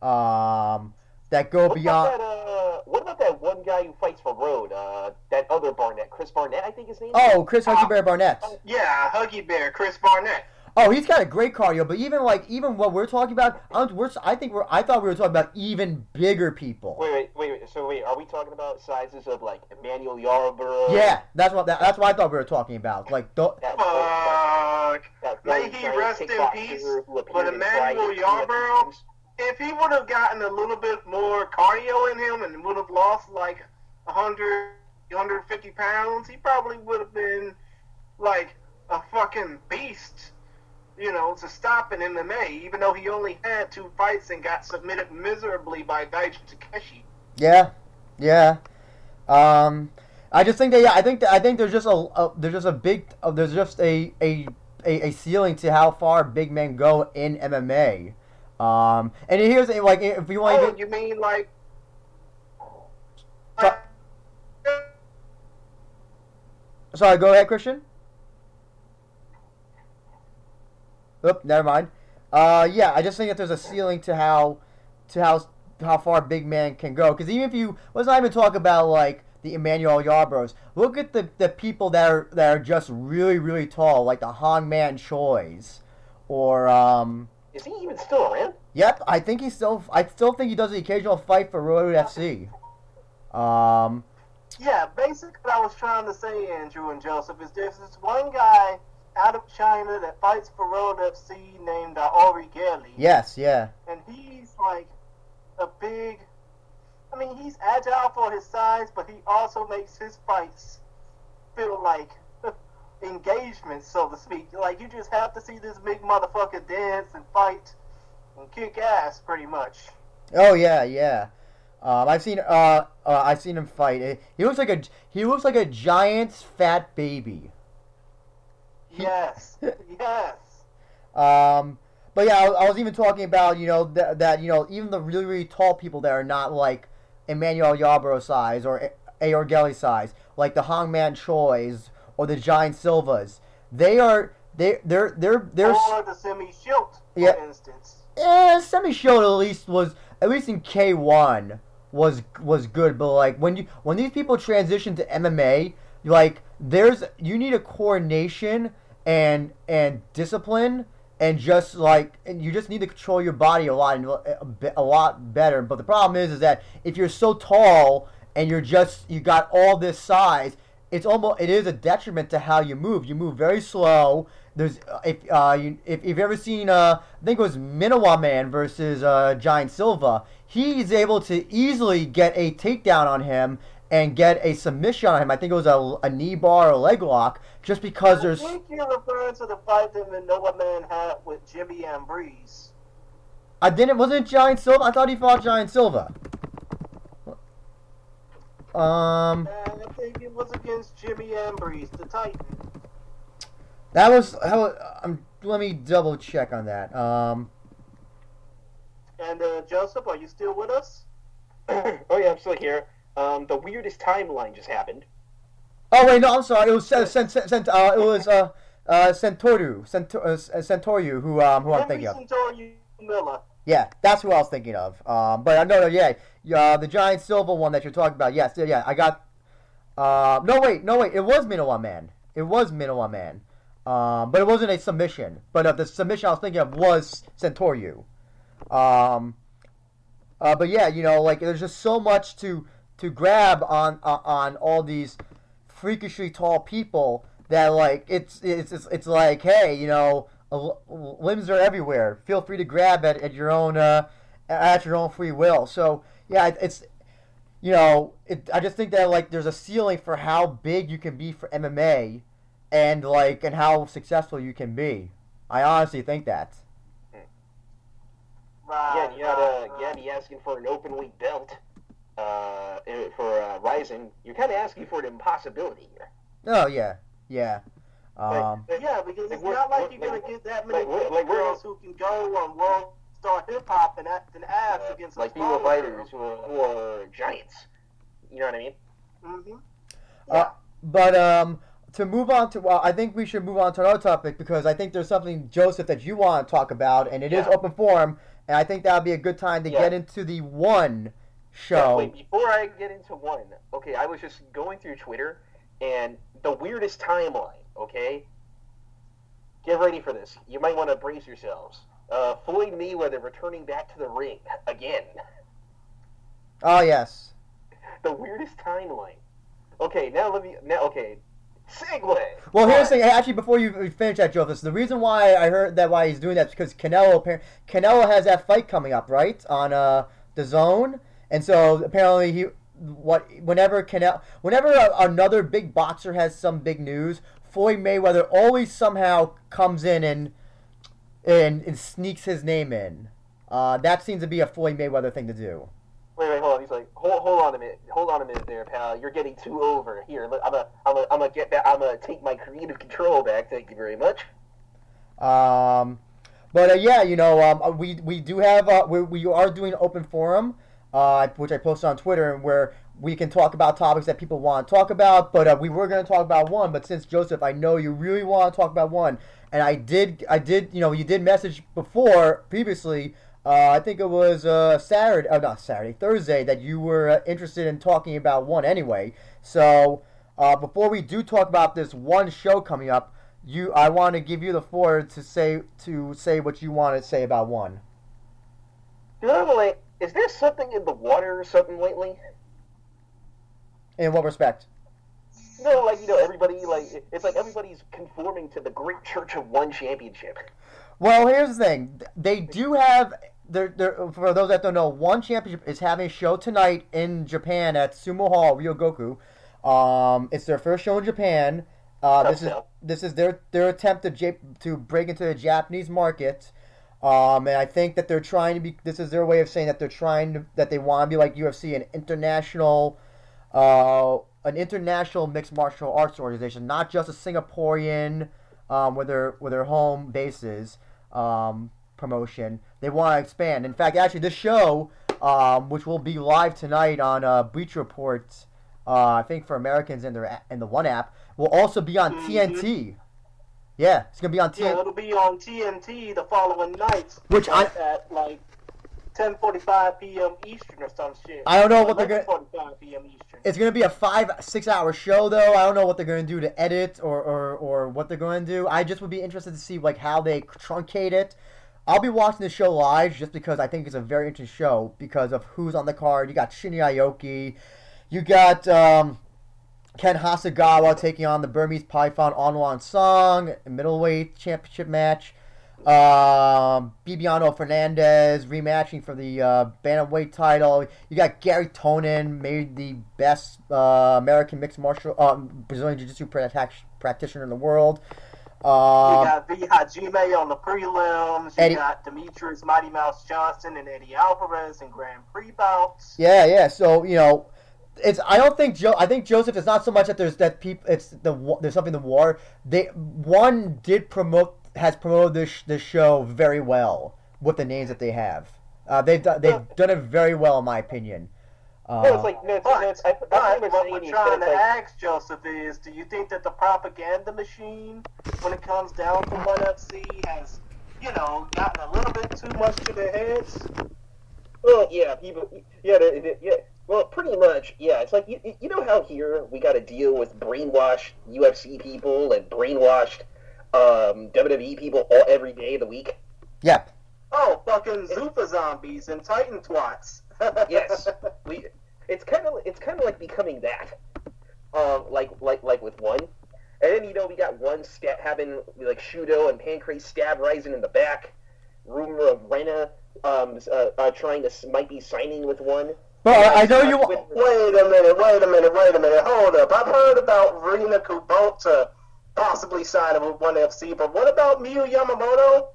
um, that go What beyond. about that? Uh, what about that one guy who fights for Road? Uh, that other Barnett, Chris Barnett, I think his name. is? Oh, Chris Huggy Bear Barnett. Yeah, Huggy Bear, Chris Barnett. Oh, he's got a great cardio, but even like even what we're talking about, I'm, we're, I think we're I thought we were talking about even bigger people. Wait, wait, wait, wait. So wait, are we talking about sizes of like Emmanuel Yarbrough? Yeah, that's what that, that's what I thought we were talking about. Like the, That, Fuck. that May he rest in peace, but Emmanuel Friday Yarbrough- If he would have gotten a little bit more cardio in him and would have lost like 100, 150 pounds, he probably would have been like a fucking beast. You know, to stop in MMA, even though he only had two fights and got submitted miserably by Daiju Takase. Yeah, yeah. Um, I just think that yeah, I think that, I think there's just a, a there's just a big uh, there's just a, a a ceiling to how far big men go in MMA. Um, and here's like if you want Oh, to you mean like? So- sorry, go ahead, Christian. Oop, never mind. Uh, yeah, I just think that there's a ceiling to how to how how far big man can go. Because even if you let's not even talk about like the Emmanuel Yarbroughs. Look at the, the people that are that are just really really tall, like the Hong Man Choi's, or um. Is he even still around? Yep, I think he's still. I still think he does the occasional fight for Road FC. Um, Yeah, basically what I was trying to say, Andrew and Joseph, is there's this one guy out of China that fights for Road FC named uh, Aorigileng. yes, yeah, And he's like a big. I mean, he's agile for his size, but he also makes his fights feel like engagement, so to speak. Like, you just have to see this big motherfucker dance and fight and kick ass, pretty much. oh yeah, yeah. Um, I've seen. Uh, uh, I've seen him fight. He looks like a. He looks like a giant fat baby. Yes. yes. Um, but yeah, I, I was even talking about you know that, that you know even the really really tall people that are not like Emmanuel Yarbrough size or Aorigileng size, like the Hongman Choi's or the Giant Silvas, they are they they're they're they're. or the Semmy Schilt, for Yeah. instance. Yeah, Semmy Schilt at least was at least in K one was was good, but like when you when these people transition to MMA, like there's you need a coordination and and discipline and just like and you just need to control your body a lot and a, lot better. But the problem is is that if you're so tall and you're just you got all this size, it's almost it is a detriment to how you move. You move very slow. There's uh, if uh you if you've ever seen uh I think it was Minowa Man versus uh Giant Silva, he's able to easily get a takedown on him and get a submission on him. I think it was a, a knee bar or leg lock just because I there's I think you're referring to the fight that Minowa Man had with Jimmy Ambriz. I didn't wasn't it Giant Silva? I thought he fought Giant Silva. Um I think think it was against Jimmy Ambriz, the Titan. That was how. Um, let me double check on that. Um, And uh, Joseph, are you still with us? oh yeah, I'm still here. Um, the weirdest timeline just happened. oh wait, no, I'm sorry. It was uh, Cent, Cent, Cent, uh, it was uh, uh, Centor, uh, who um, who I'm Henry thinking of. Miller. Yeah, that's who I was thinking of. Um, but I know, yeah, uh, the giant silver one that you're talking about. Yes, yeah, yeah, I got. Uh, no wait, no wait, it was Minowa Man. It was Minowa Man. Um, but it wasn't a submission. But uh, the submission I was thinking of was Sentoryu. Um, uh, but yeah, you know, like there's just so much to to grab on uh, on all these freakishly tall people that like it's it's it's, like hey, you know, limbs are everywhere. Feel free to grab at, at your own uh, at your own free will. So yeah, it's you know, it, I just think that like there's a ceiling for how big you can be for MMA, and like and how successful you can be. I honestly think that. Yeah, you had uh, be asking for an open weight belt uh, for uh, Ryzen. You're kind of asking for an impossibility here. Oh yeah, yeah. Um, Like, Yeah, because it's not like we're- you're gonna like, get that many like, we're- like, we're- girls who can go on World Star Hip Hop and act and ass against like a female smaller fighters who are, who are giants. You know what I mean? Mm-hmm. Uh, but um, to move on to well, I think we should move on to another topic because I think there's something Joseph that you want to talk about, and it is Yeah. open forum, and I think that would be a good time to Yeah. get into the one Wait, before I get into one, okay, I was just going through Twitter and the weirdest timeline, okay? Get ready for this. You might want to brace yourselves. Uh, Floyd Mayweather returning back to the ring again. Oh yes. The weirdest timeline. Okay, now let me. Now, okay. Segue. Well, here's the thing. Actually, before you finish that, Joseph, the reason why I heard that why he's doing that is because Canelo appar- Canelo has that fight coming up, right, on uh DAZN, and so apparently he what whenever Canelo whenever a, another big boxer has some big news, Floyd Mayweather always somehow comes in and and, and sneaks his name in. Uh, that seems to be a Floyd Mayweather thing to do. Wait, wait, hold on. He's like, hold, hold on a minute. Hold on a minute there, pal. You're getting too over. Here, I'm gonna, I'm gonna, I'm gonna get back. I'm gonna take my creative control back. Thank you very much. Um, but uh, yeah, you know, um, we we do have uh, we we are doing open forum, uh, which I posted on Twitter, and where we can talk about topics that people want to talk about. But uh, we were going to talk about one, but since Joseph, I know you really want to talk about one, and I did, I did, you know, you did message before previously. Uh, I think it was uh, Saturday, uh, not Saturday, Thursday, that you were uh, interested in talking about one anyway. So uh, before we do talk about this one show coming up, you, I want to give you the floor to say to say what you want to say about one. Normally, is there something in the water or something lately? In what respect? No, like you know, everybody like it's like everybody's conforming to the Great Church of One Championship. Well, here's the thing. They do have. They're, they're, for those that don't know, One Championship is having a show tonight in Japan at Sumo Hall, Ryogoku. Um, it's their first show in Japan. Uh, this is this is their their attempt to to break into the Japanese market. Um, and I think that they're trying to be. This is their way of saying that they're trying to that they want to be like UFC, an international, uh, an international mixed martial arts organization, not just a Singaporean, um, where their where their home base is, um, promotion. They want to expand. In fact, actually, this show, um, which will be live tonight on uh, Bleacher Report, uh, I think for Americans in their in the One app, will also be on Mhm. TNT. Yeah, it's gonna be on Yeah, TNT. it'll be on TNT the following night. Which I- at like 10:45 p.m. Eastern or some shit. I don't know what they're gonna- 11:45 p.m. Eastern. It's gonna be a five six hour show though. I don't know what they're gonna do to edit or, or, or what they're gonna do. I just would be interested to see like how they truncate it. I'll be watching the show live just because I think it's a very interesting show because of who's on the card. You got Shinya Aoki, you got um, Ken Hasegawa taking on the Burmese Python Aung La N Sang, middleweight championship match. Um, Bibiano Fernandes rematching for the uh, bantamweight title. You got Garry Tonon, made the best uh, American mixed martial uh, Brazilian Jiu-Jitsu practitioner in the world. You Um, got V Hajime on the prelims. You Eddie- got Demetrious Mighty Mouse Johnson and Eddie Alvarez in Grand Prix bouts. Yeah, yeah. So you know, it's I don't think Joe. I think Joseph. It's not so much that there's that people. It's the there's something in the war. They one did promote has promoted this this show very well with the names that they have. Uh, they've done they've done it very well in my opinion. Uh, No, it's like no, it's, no, it's, I, but I, I what we're trying to like, ask Joseph is, do you think that the propaganda machine, when it comes down to One FC, has, you know, gotten a little bit too much to their heads? Well, yeah, people, yeah, they- they- yeah. Well, pretty much, yeah. It's like you, you know how here we got to deal with brainwashed UFC people and brainwashed um, WWE people all every day of the week. yeah, Oh, fucking Zuffa zombies and Titan twats. Yes, we. It's kind of it's kind of like becoming that, um, like like like with one, and then you know we got one stab having like Shooto and Pancrase stab rising in the back. Rumor of Rena um, uh, uh, trying to might be signing with one. But I, I know you. With- Wait a minute, wait a minute, wait a minute. Hold up. I've heard about Rena Kubota possibly signing with One FC, but what about Miyu Yamamoto?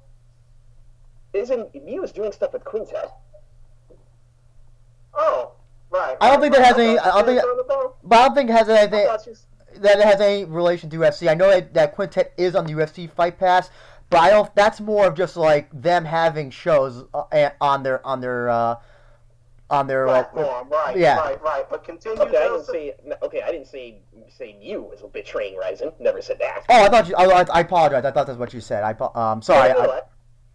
Isn't Mew is doing stuff with Quintet? Oh, right. I don't think that has any- I don't think- I But I don't think it has anything that it has any relation to UFC. I know that, that Quintet is on the UFC Fight Pass, but I don't. That's more of just like them having shows uh, on their on their uh, on their like, platform, right, yeah. right, right. But continue, Okay, I didn't say. no, Okay, I didn't say say Mew was betraying Ryzen. Never said that. Oh, I thought you. I, I apologize. I thought that's what you said. I apo- um sorry. no, I, I,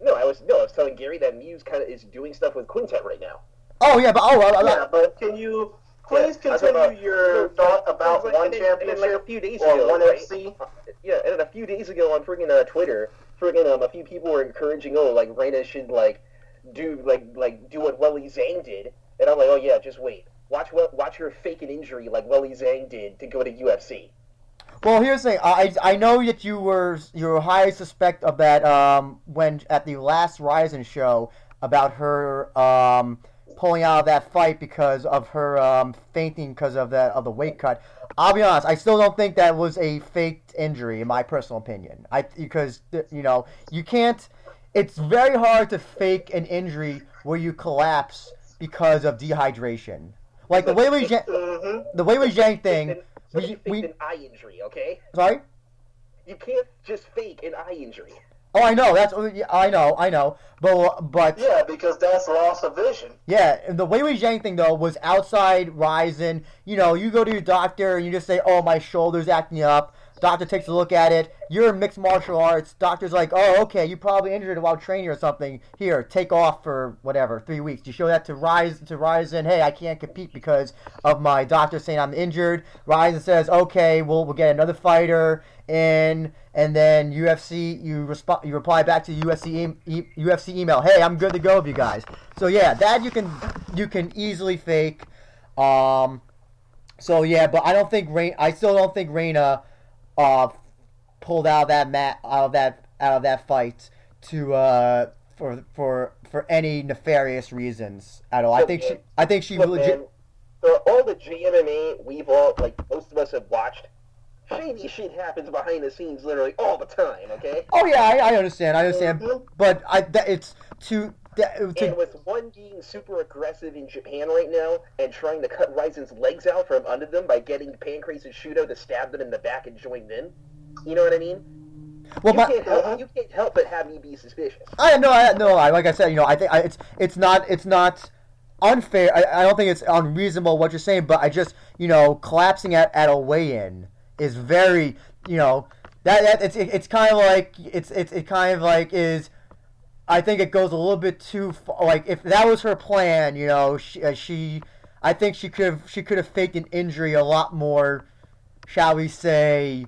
no, I was no, I was telling Gary that Muse kind of is doing stuff with Quintet right now. oh yeah, but oh, I, I, Yeah, but can you please Yeah, continue about- your thought about and then- one and then, and like a championship few days or ago, one right? FC? Yeah, and then a few days ago on friggin' uh, Twitter, friggin' um, a few people were encouraging, oh, like Reina should like do like like do what Weili Zhang did, and I'm like, oh yeah, just wait, watch what watch her fake an injury like Weili Zhang did to go to UFC. Well, here's the thing. I I know that you were you were highly suspect of that um when at the last Ryzen show about her um pulling out of that fight because of her um fainting because of that of the weight cut. I'll be honest. I still don't think that was a faked injury, in my personal opinion. I because you know you can't. It's very hard to fake an injury where you collapse because of dehydration. Like the Weili Zhang, Mm-hmm. the Weili Zhang thing. We, we an eye injury, okay? sorry. You can't just fake an eye injury. Oh, I know. That's I know. I know. But but yeah, Yeah, because that's loss of vision. Yeah, and the Weili Zhang thing though was outside Ryzen. You know, you go to your doctor and you just say, "Oh, my shoulder's acting up." Doctor takes a look at it. You're mixed martial arts. Doctor's like, "Oh, okay, you probably injured while training or something. Here, take off for whatever three weeks." You show that to Rise to Ryzen. Hey, I can't compete because of my doctor saying I'm injured. Ryzen says, "Okay, we'll we'll get another fighter in." And then UFC, you respond, you reply back to UFC e- UFC email. Hey, I'm good to go with you guys. So yeah, that you can you can easily fake. Um, so yeah, but I don't think Rain. I still don't think Reina uh, pulled out of that mat out of that out of that fight to uh, for for for any nefarious reasons at all. I Look, think she. I think she Look, legit. man, for all the JMMA we've all like most of us have watched, shady shit happens behind the scenes literally all the time. Okay. Oh yeah, I, I understand. I understand. Mhm. But I that it's to that, And with one being super aggressive in Japan right now and trying to cut Ryzen's legs out from under them by getting Pancrase and Shooto to stab them in the back and join them, you know what I mean? well, you, my, can't help, you can't help but have me be suspicious. I no, I no, I like I said, you know, I think I, it's it's not it's not unfair. I, I don't think it's unreasonable what you're saying, but I just you know collapsing at, at a weigh-in is very you know that, that it's it, it's kind of like it's it's it kind of like is. I think it goes a little bit too far. Like if that was her plan, you know, she, uh, she I think she could have she could have faked an injury a lot more, shall we say,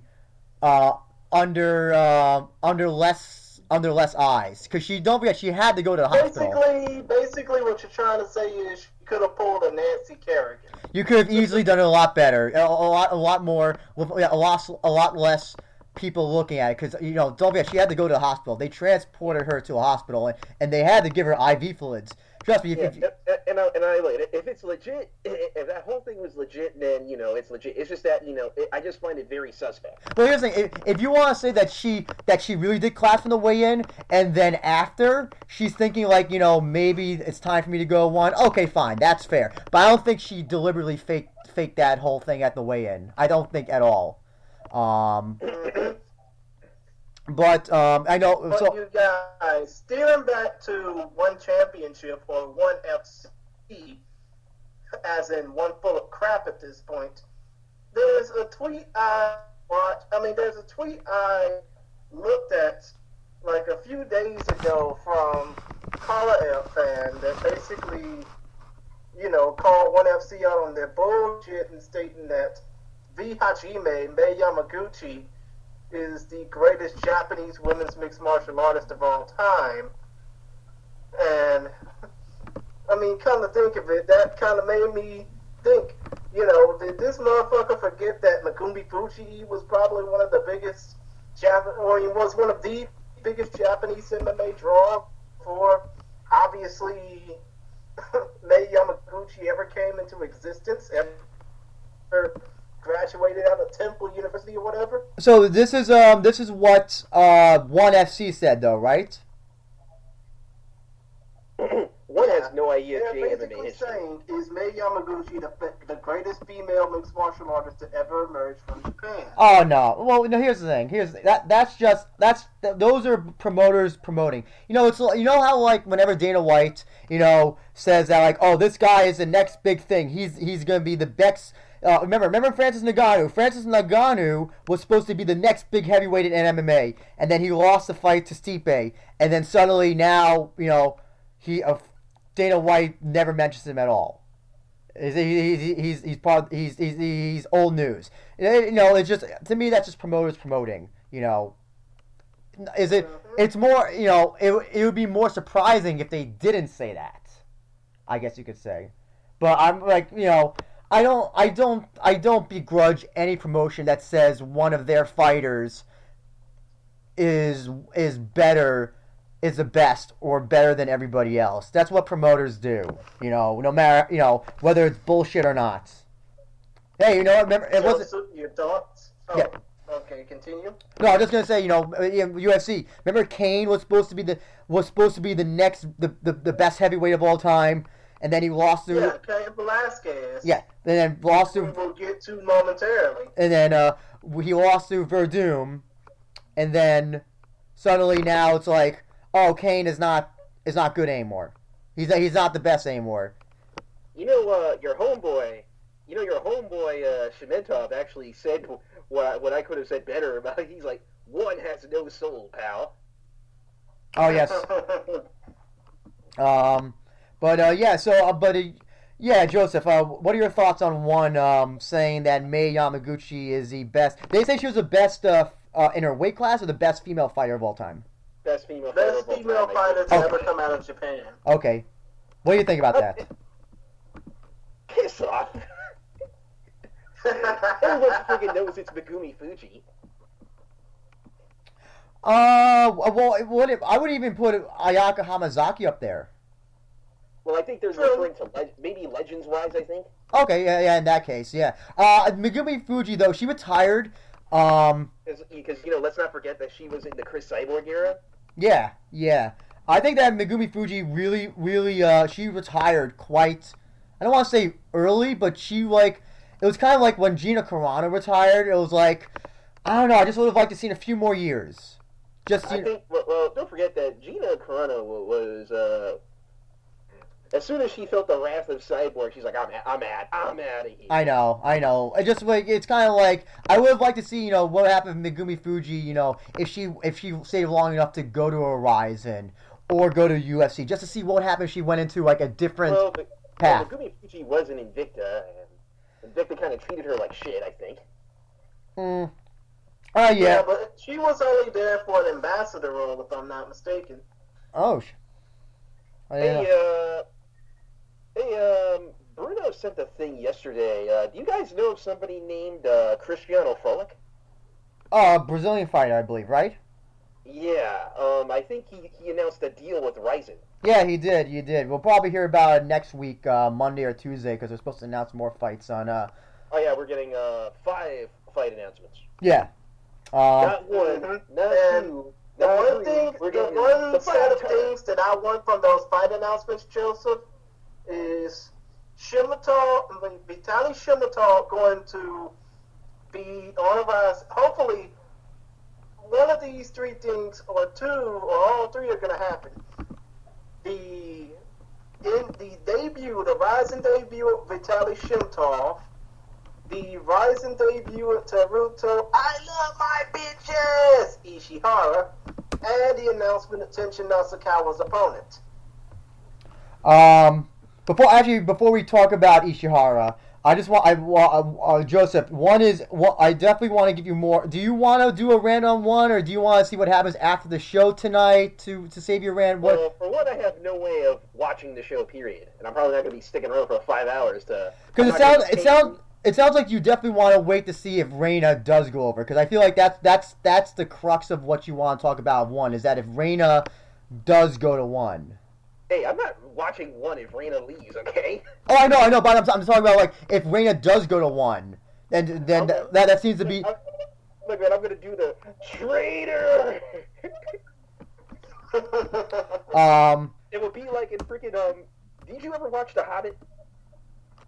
uh, under uh, under less under less eyes because she don't forget she had to go to the hospital. Basically, basically, what you're trying to say is she could have pulled a Nancy Kerrigan. You could have easily done it a lot better, a, a lot a lot more with a lot a lot less people looking at it because you know don't forget she had to go to the hospital. They transported her to a hospital and, and they had to give her IV fluids Trust me. If, Yeah, if, and, and I, and I if it's legit, if that whole thing was legit, then you know it's legit. It's just that you know it, I just find it very suspect. Well, here's the thing: if, if you want to say that she that she really did clap from the way in, and then after she's thinking like you know maybe it's time for me to go one, okay, fine, that's fair. But I don't think she deliberately faked faked that whole thing at the way in. I don't think at all. Um, but um, I know. But So you guys, steering back to one championship or one FC, as in one full of crap at this point, there's a tweet I watched. I mean, there's a tweet I looked at like a few days ago from Kala F fan that basically, you know, called one FC out on their bullshit and stating that V Hajime Mei Yamaguchi is the greatest Japanese women's mixed martial artist of all time. And I mean, come to think of it, that kind of made me think, you know, did this motherfucker forget that Megumi Fujii was probably one of the biggest Japan, or he was one of the biggest Japanese MMA draw for obviously Mei Yamaguchi ever came into existence, ever graduated out of Temple University or whatever. so this is um this is what uh one FC said though, right? One has no idea They're basically history. saying, is Mei Yamaguchi the, the greatest female mixed martial artist to ever emerge from Japan? Oh no. Well, no. Here's the thing. Here's that. That's just that's th- those are promoters promoting. You know, it's you know how like whenever Dana White, you know, says that like, oh, this guy is the next big thing. He's he's gonna be the next. Uh, remember, remember Francis Ngannou. Francis Ngannou was supposed to be the next big heavyweight in MMA, and then he lost the fight to Stipe, and then suddenly now, you know, he uh, Dana White never mentions him at all. He's, he's, he's, he's part he's, he's he's old news. You know, it's just to me that's just promoters promoting. You know, is it? It's more. You know, it it would be more surprising if they didn't say that. I guess you could say, but I'm like you know. I don't, I don't, I don't begrudge any promotion that says one of their fighters is is better, is the best or better than everybody else. That's what promoters do. You know, no matter you know whether it's bullshit or not. Hey, you know what? Remember, it wasn't. Your thoughts? Oh, Yeah. Okay, continue. No, I'm just gonna say, you know, UFC. Remember, Cain was supposed to be the was supposed to be the next the, the, the best heavyweight of all time, and then he lost to Yeah, Cain Velasquez. yeah, and then lost to will get to momentarily. and then uh, he lost to Werdum, and then suddenly now it's like, oh, Cain is not is not good anymore. He's he's not the best anymore. You know, uh, your homeboy, you know, your homeboy uh, Shemetov actually said what I, what I could have said better about. it. He's like, one has no soul, pal. Oh yes. Um, but uh, yeah, so uh, but uh, yeah, Joseph, uh, what are your thoughts on one um, saying that Mei Yamaguchi is the best? They say she was the best uh, uh, in her weight class or the best female fighter of all time. Best female fighter Best of all female time, fighter to Oh. ever come out of Japan. Okay, what do you think about that? Piss off. Everyone freaking knows it's Megumi Fujii. Uh, well, what if, I would even put Ayaka Hamazaki up there. Well, I think there's referring to leg- maybe legends wise. I think. Okay, yeah, yeah, in that case, yeah. Uh, Megumi Fujii though, she retired. Um, Because you know, let's not forget that she was in the Cris Cyborg era. Yeah, yeah. I think that Megumi Fujii really, really, uh, she retired quite. I don't want to say early, but she like it was kind of like when Gina Carano retired. It was like I don't know. I just would have liked to seen a few more years. Just I think. Well, well, don't forget that Gina Carano was. Uh, as soon as she felt the wrath of Cyborg, she's like, "I'm, I'm out, I'm out of here." I know, I know. I just like it's kind of like I would have liked to see you know what happened with Megumi Fujii. You know if she if she stayed long enough to go to Horizon or go to UFC just to see what happened. if She went into like a different well, but, path. well, Megumi Fujii was an Invicta, and Invicta kind of treated her like shit. I think. Mm. Uh, yeah. yeah, but she was only there for an ambassador role, if I'm not mistaken. Oh. sh- I didn't. Hey, uh, hey, um, Bruno sent a thing yesterday. Uh, do you guys know of somebody named uh, Cristiano Frolic? A Brazilian fighter, I believe, right? Yeah, um, I think he, he announced a deal with Ryzen. Yeah, he did. He did. We'll probably hear about it next week, uh, Monday or Tuesday, because they're supposed to announce more fights on. Uh, Oh yeah, we're getting uh, five fight announcements. yeah. Uh, Not one, Mhm. not And two, The not one three. thing, We're the one the set of things that I want from those fight announcements, Joseph, is Shimoto, I mean, Vitaly Shemetov going to be on of us, Hopefully, one of these three things, or two, or all three, are going to happen. The in the debut, the rising debut of Vitaly Shemetov, the rising debut of Teruto, I love my bitches, Ishihara, and the announcement of Tenshin Nasukawa's opponent. Um, before actually, before we talk about Ishihara, I just want I uh, Joseph. One is well, I definitely want to give you more. Do you want to do a random one, or do you want to see what happens after the show tonight to to save your? What? Well, for one, I have no way of watching the show. Period, and I'm probably not going to be sticking around for five hours to. Because it sounds it sounds it sounds like you definitely want to wait to see if Reina does go over. Because I feel like that's that's that's the crux of what you want to talk about. One is that if Reina does go to one. Hey, I'm not watching one if Reina leaves. Okay. Oh, I know, I know, but I'm, I'm talking about like if Reina does go to one, then then Okay. that that seems to be. I'm- Look, man, I'm to do the traitor. Um, it would be like in freaking um. Did you ever watch The Hobbit?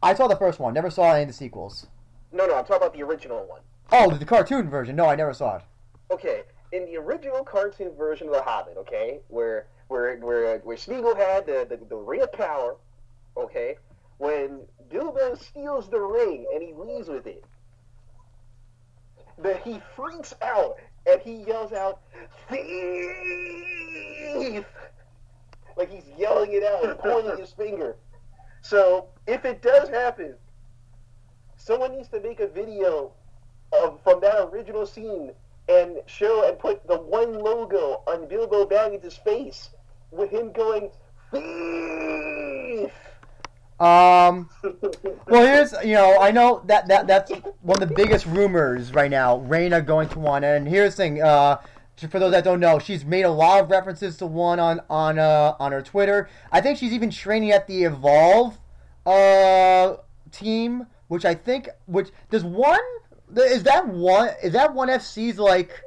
I saw the first one, never saw any of the sequels. No, no, I'm talking about the original one. Oh, the cartoon version? No, I never saw it. Okay, in the original cartoon version of The Hobbit, okay, where where where uh, where Smeagol had the, the the ring of power, okay, when Bilbo steals the ring and he leaves with it, that he freaks out and he yells out, "Thief!" like he's yelling it out and pointing his finger. So if it does happen, someone needs to make a video of from that original scene and show and put the one logo on Bilbo Baggins's face with him going thief. Um, well, here's you know I know that that that's one of the biggest rumors right now. Reina going to one, and here's the thing. Uh, for those that don't know, she's made a lot of references to one on on uh, on her Twitter. I think she's even training at the Evolve uh, team, which I think which does one is that one is that one FC's like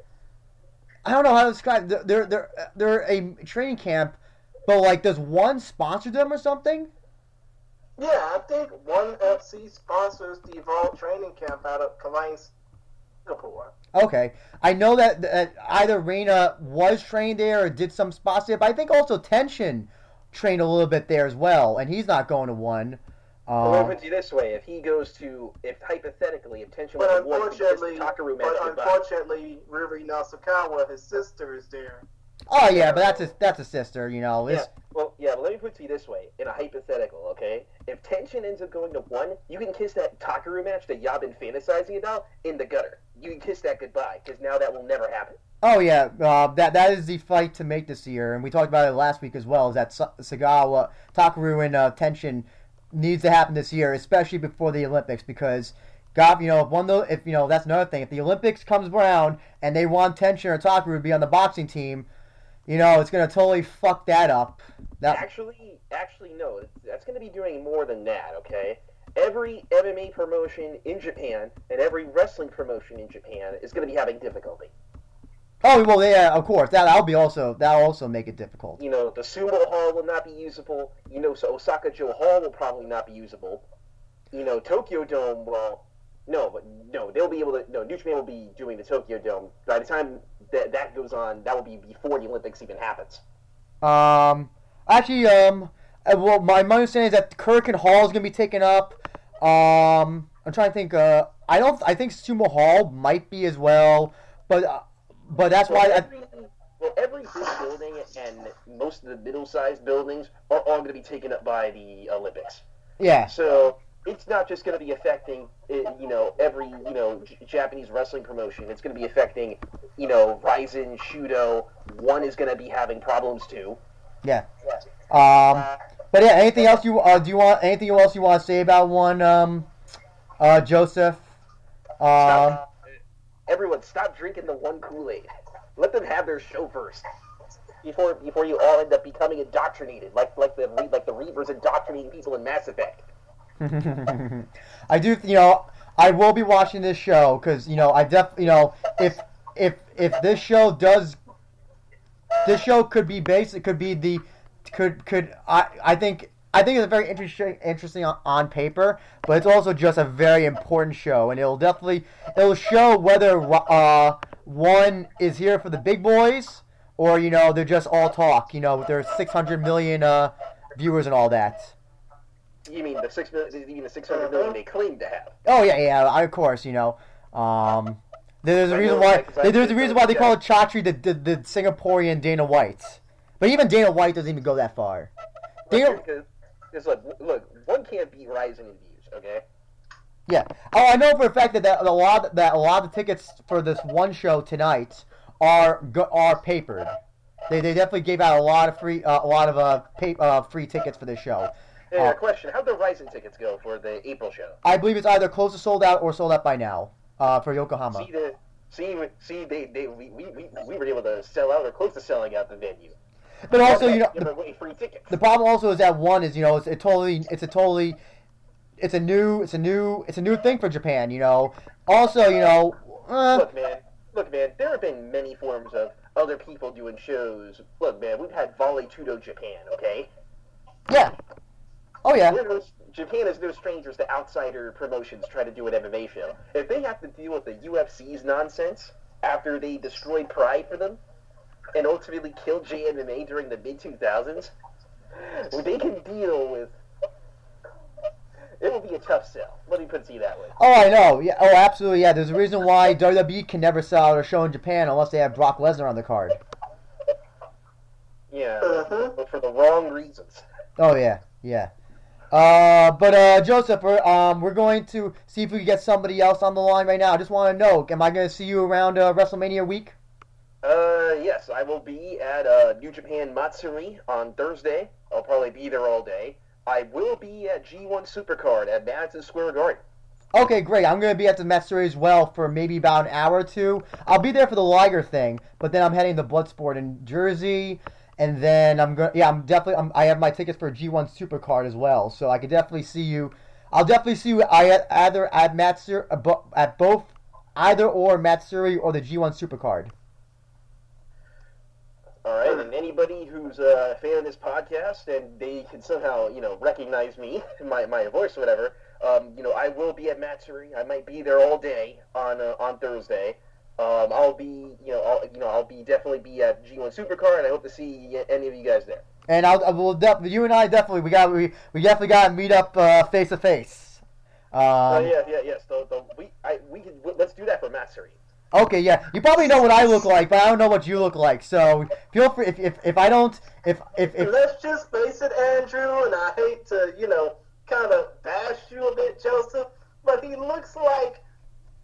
I don't know how to describe they're they're they're, a training camp, but like does one sponsor them or something? Yeah, I think One FC sponsors the Evolve training camp out of Kallang, Singapore. Okay, I know that, that either Reina was trained there or did some spots there, but I think also Tenshin trained a little bit there as well, and he's not going to one. Well, let me Um, put it this way: if he goes to, if hypothetically, if Tenshin But was one, the unfortunately, match but unfortunately, Riri Nasukawa, his sister, is there. oh yeah, but that's a, that's a sister, you know. Yeah. Well, yeah, but let me put it to you this way: in a hypothetical, okay, if Tenshin ends up going to one, you can kiss that Takeru match that y'all been fantasizing about in the gutter. You can kiss that goodbye because now that will never happen. Oh yeah, uh, that that is the fight to make this year, and we talked about it last week as well. Is that Sa- Sagawa, Takeru, and uh, Tenshin needs to happen this year, especially before the Olympics, because God, you know, if one if you know that's another thing. If the Olympics comes around and they want Tenshin or Takeru to be on the boxing team, you know, it's gonna totally fuck that up. That Actually, actually, no. That's to be doing more than that. Okay. Every MMA promotion in Japan and every wrestling promotion in Japan is to be having difficulty. Oh well, yeah, of course that that'll be also that'll also make it difficult. You know, the Sumo Hall will not be usable. You know, so Osaka-jo Hall will probably not be usable. You know, Tokyo Dome, well, no, but no, they'll be able to. No, New Japan will be doing the Tokyo Dome. By the time that that goes on, that will be before the Olympics even happens. Um, actually, um, uh, well, my, my understanding is that Korakuen Hall is gonna be taken up. Um, I'm trying to think. Uh, I don't. I think Sumo Hall might be as well, but uh, but that's why. Well, I, every, well, every big building and most of the middle-sized buildings are all going to be taken up by the Olympics. yeah. So it's not just going to be affecting, uh, you know, every you know J- Japanese wrestling promotion. It's going to be affecting, you know, Ryzen, Shooto. One is going to be having problems too. Yeah. Um, but yeah. Anything else you uh, do you want? Anything else you want to say about one? Um, uh, Joseph. Um, Stop, everyone, stop drinking the one Kool Aid. Let them have their show first. before before you all end up becoming indoctrinated, like like the like the Reapers indoctrinating people in Mass Effect. I do, you know, I will be watching this show because you know I def, you know, if if if this show does, this show could be based. It could be the, could could I I think I think it's a very interesting interesting on, on paper, but it's also just a very important show, and it'll definitely it'll show whether uh one is here for the big boys or you know they're just all talk. You know, there's 600 million uh viewers and all that. You mean the six million? The six hundred million they claim to have? Oh yeah, yeah. I, of course, you know. Um, there's a reason why. There's a reason why they call it Chatri the, the the Singaporean Dana White. But even Dana White doesn't even go that far. Dana, because look, look, one can't beat Rising in views. Okay. Yeah. Oh, I know for a fact that, that a lot that a lot of the tickets for this one show tonight are are papered. They, they definitely gave out a lot of free uh, a lot of uh, pay, uh free tickets for this show. Yeah, uh, question: How'd the Rising tickets go for the April show? I believe it's either close to sold out or sold out by now uh, for Yokohama. See, the, see, see, they, they, we, we, we were able to sell out or close to selling out the venue. But also, you know, the, the, problem also is that one is you know it's a totally it's a totally it's a new it's a new it's a new thing for Japan. You know, also you know. Uh, look, man. Look, man. There have been many forms of other people doing shows. Look, man. We've had Vale Tudo Japan. Okay. Yeah. Oh yeah. No, Japan is no strangers to outsider promotions trying to do an MMA show. If they have to deal with the UFC's nonsense after they destroyed Pride for them and ultimately killed JMMA during the mid 2000s, they can deal with. It will be a tough sell. Let me put it to you that way. Oh, I know. Yeah. Oh, absolutely. Yeah. There's a reason why WWE can never sell out a show in Japan unless they have Brock Lesnar on the card. Yeah, uh-huh. but for the wrong reasons. Oh yeah, yeah. Uh, but uh, Joseph, we're, um, we're going to see if we can get somebody else on the line right now. I just want to know, am I going to see you around uh, WrestleMania week? Uh, yes, I will be at uh, New Japan Matsuri on Thursday. I'll probably be there all day. I will be at G1 Supercard at Madison Square Garden. Okay, great. I'm going to be at the Matsuri as well for maybe about an hour or two. I'll be there for the Liger thing, but then I'm heading to Bloodsport in Jersey and then I'm going. Yeah, I'm definitely. I'm, i have my tickets for G1 Supercard as well, so I could definitely see you. I'll definitely see you either at Matsuri uh, at both either or Matsuri or the G1 Supercard. All right, and anybody who's a fan of this podcast and they can somehow, you know, recognize me, my, my voice or whatever, um, you know, I will be at Matsuri. I might be there all day on uh, on Thursday. Um, I'll be, you know, I'll, you know, I'll be definitely be at G1 Supercard, and I hope to see any of you guys there. And I'll, I will def- you and I definitely we got we, we definitely got to meet up face to face. Oh yeah, yeah, yes. The, the, we I, we let's do that for Matsuri. Okay, yeah. You probably know what I look like, but I don't know what you look like. So feel free if if, if I don't if, if if let's just face it, Andrew. And I hate to you know kind of bash you a bit, Joseph, but he looks like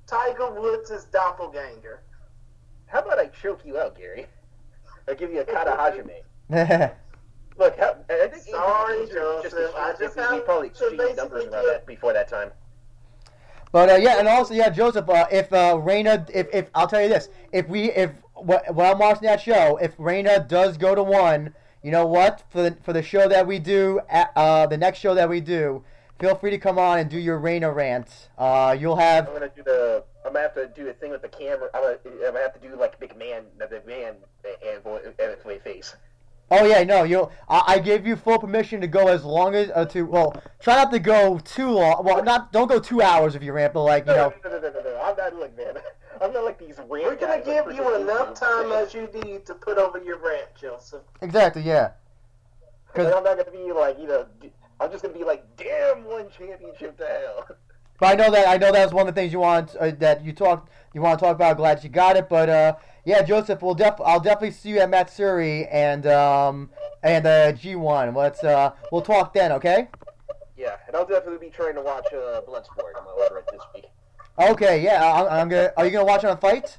Tiger Woods' doppelganger. How about I choke you out, Gary? I'll give you a kata hajime. Look, how, I think sorry, Joseph. Just I just we probably exchanged numbers around that before that time. But uh, yeah, and also yeah, Joseph. Uh, if uh, Reina, if, if I'll tell you this, if we if when I'm watching that show, if Reina does go to one, you know what? For the for the show that we do, at, uh, the next show that we do, feel free to come on and do your Reina rant. Uh, you'll have. I'm gonna do the. I'm gonna have to do a thing with the camera. I'm gonna, I'm gonna have to do like McMahon, the McMahon and, and my face. Oh yeah, no, you. I, I gave you full permission to go as long as uh, to. Well, try not to go too long. Well, not don't go two hours if you rant, but like you know. No, no, no, no, no, no. I'm not like man. I'm not like these rant. We're gonna give you enough time as you need to put over your rant, Joseph. Exactly. Yeah. Because I'm not gonna be like you know I'm just gonna be like, damn, one championship to hell. But I know that I know that's one of the things you want uh, that you talk you want to talk about. Glad you got it, but uh, yeah, Joseph, we'll def I'll definitely see you at Matsuri and um and uh, G1. Let's uh we'll talk then, okay? Yeah, and I'll definitely be trying to watch uh, Bloodsport on my order it this week. Okay, yeah, I'm, I'm gonna. Are you gonna watch it on Fight?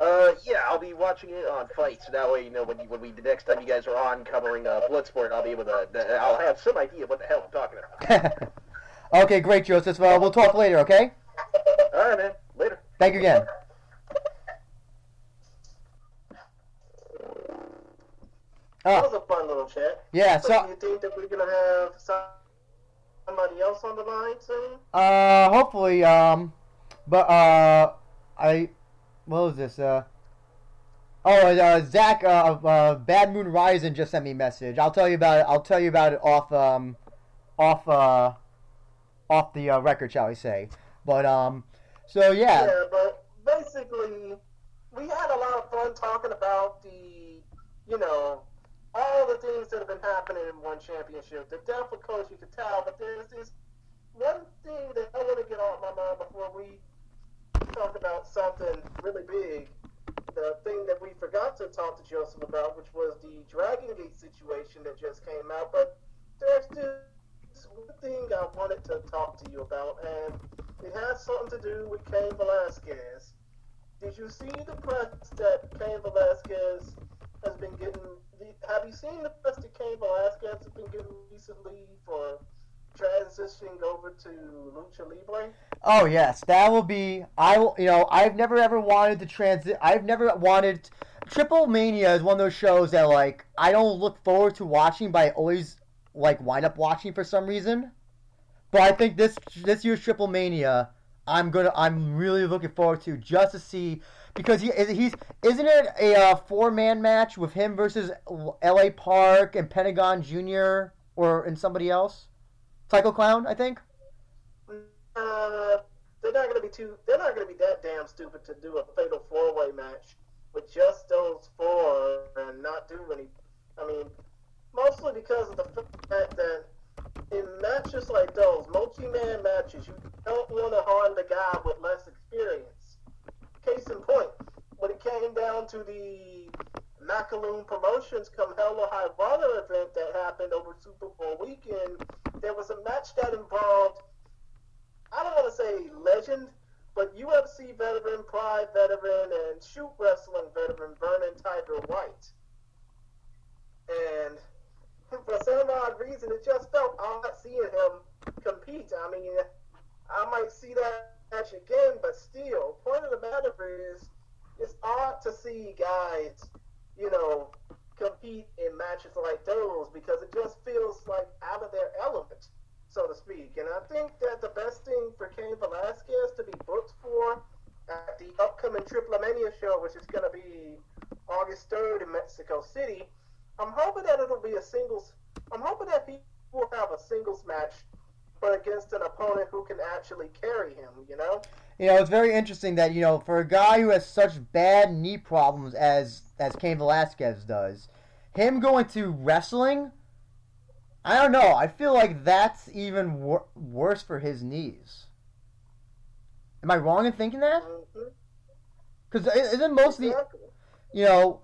Uh, yeah, I'll be watching it on Fight, so that way, you know, when you, when we the next time you guys are on covering uh, Bloodsport, I'll be able to. I'll have some idea what the hell I'm talking about. okay, great, Joseph. Well, we'll talk later. Okay. All right, man. Later. Thank you again. That Oh, was a fun little chat. yeah. So, So, do you think that we're gonna have somebody else on the line soon? uh, hopefully, um, but uh, I, what was this? Uh, oh, uh, Zach, uh, uh, Bad Moon Rising just sent me a message. I'll tell you about it. I'll tell you about it off, um, off, uh, off the uh, record, shall we say? But um, so yeah, Yeah, but basically, we had a lot of fun talking about the, you know, all the things that have been happening in one championship. The death of coach, you could tell, but there's this one thing that I want to get off my mind before we talk about something really big. The thing that we forgot to talk to Joseph about, which was the Dragon Gate situation that just came out. But there's this one thing I wanted to talk to you about, and it has something to do with Cain Velasquez. Did you see the press that Cain Velasquez has been getting? Have you seen the press that Cain Velasquez has been getting recently for transitioning over to Lucha Libre? Oh yes, that will be. I will. You know, I've never ever wanted to transit. I've never wanted. Triple Mania is one of those shows that like I don't look forward to watching, but I always like wind up watching for some reason. But I think this this year's Triple Mania, I'm gonna. I'm really looking forward to just to see because he he's isn't it a uh, four man match with him versus L.A. Park and Pentagon Junior or and somebody else, Psycho Clown, I think. Uh, they're not to be too. They're not to be that damn stupid to do a fatal four way match with just those four and not do any. I mean, mostly because of the fact that in matches like those, multi man matches, you don't want to harm the guy with less experience. Case in point, when it came down to the Macaloon Promotions Come Hell or High Water event that happened over Super Bowl weekend, there was a match that involved I don't want to say legend, but UFC veteran, Pride veteran, and shoot wrestling veteran Vernon Tiger White. And for some odd reason, it just felt odd seeing him compete. I mean, I might see that match again, but still, point of the matter is, it's odd to see guys, you know, compete in matches like those because it just feels like out of their element so to speak. And I think that the best thing for Cain Velasquez to be booked for at the upcoming Triple Mania show, which is going to be August 3rd in Mexico City, I'm hoping that it'll be a singles. I'm hoping that he will have a singles match, but against an opponent who can actually carry him. You know. You know, it's very interesting that you know, for a guy who has such bad knee problems as as Cain Velasquez does, him going to wrestling. I don't know. I feel like that's even wor- worse for his knees. Am I wrong in thinking that? Because isn't most of the you know,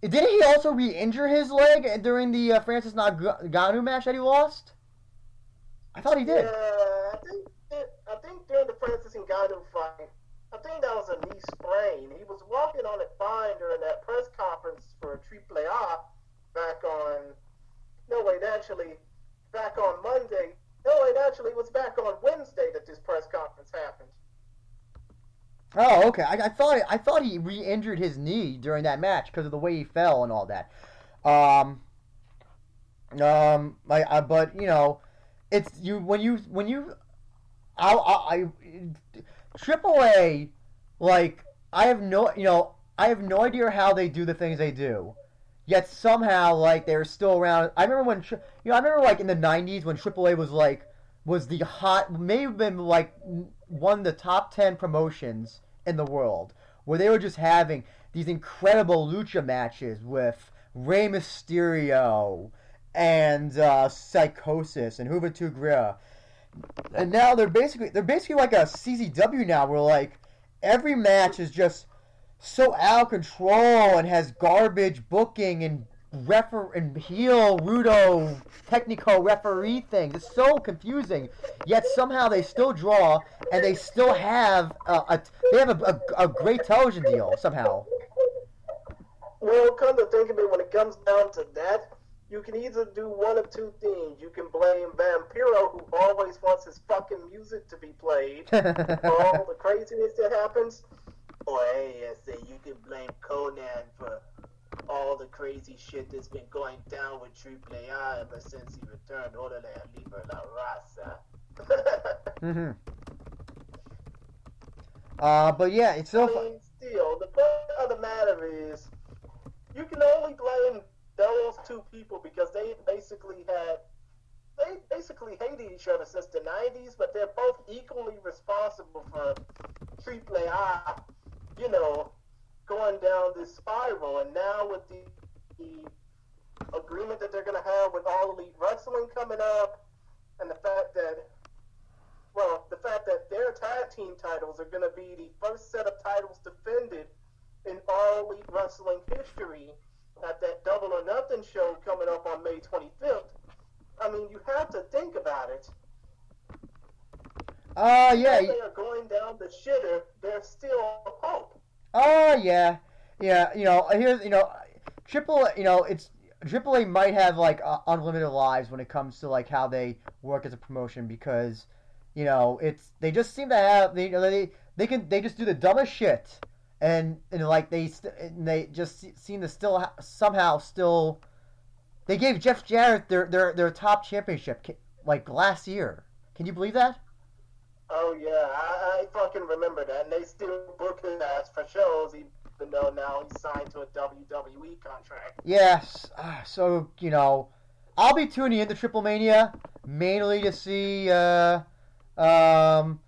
didn't he also re-injure his leg during the uh, Francis Ngannou match that he lost? I thought he did. Yeah, I think it, I think during the Francis and Ngannou fight, I think that was a knee sprain. He was walking on it fine during that press conference for a Triple A back on. No wait, actually, back on Monday. No wait, actually, it was back on Wednesday that this press conference happened. Oh, okay. I, I thought I thought he re-injured his knee during that match because of the way he fell and all that. Um, um, I, I but you know, it's you when you when you, I, I, I Triple A, like I have no you know I have no idea how they do the things they do. Yet somehow, like they're still around. I remember when, you know, I remember like in the '90s when AAA was like was the hot, may have been like one of the top 10 promotions in the world where they were just having these incredible lucha matches with Rey Mysterio and uh, Psychosis and Juventud Guerrera. And now they're basically they're basically like a CZW now where like every match is just so out of control and has garbage booking and refer and heel Rudo technical referee things. It's so confusing. Yet somehow they still draw and they still have a, a they have a, a, a great television deal somehow. Well, come to think of it, when it comes down to that, you can either do one of two things. You can blame Vampiro, who always wants his fucking music to be played, for all the craziness that happens. Or hey, I say you can blame Konnan for all the crazy shit that's been going down with Triple A ever since he returned. Order de Libre la Raza. hmm Uh, but yeah, it's so. I mean, still, the point of the matter is, you can only blame those two people because they basically had, they basically hated each other since the '90s, but they're both equally responsible for Triple A, you know, going down this spiral. And now with the, the agreement that they're going to have with All Elite Wrestling coming up, and the fact that well, the fact that their tag team titles are going to be the first set of titles defended in All Elite Wrestling history at that Double or Nothing show coming up on May 25th. I mean, you have to think about it. Uh, yeah. If they are going down the shitter, there's still hope. Oh yeah, yeah. You know, here's you know, Triple. You know, it's Triple A might have like uh, unlimited lives when it comes to like how they work as a promotion because, you know, it's they just seem to have they they they can they just do the dumbest shit and and like they st- and they just seem to still ha- somehow still. They gave Jeff Jarrett their their their top championship like last year. Can you believe that? Oh, yeah, I, I fucking remember that. And they still book his ass for shows, even though now he's signed to a WWE contract. Yes. Uh, so you know, I'll be tuning into Triple Mania mainly to see uh, um,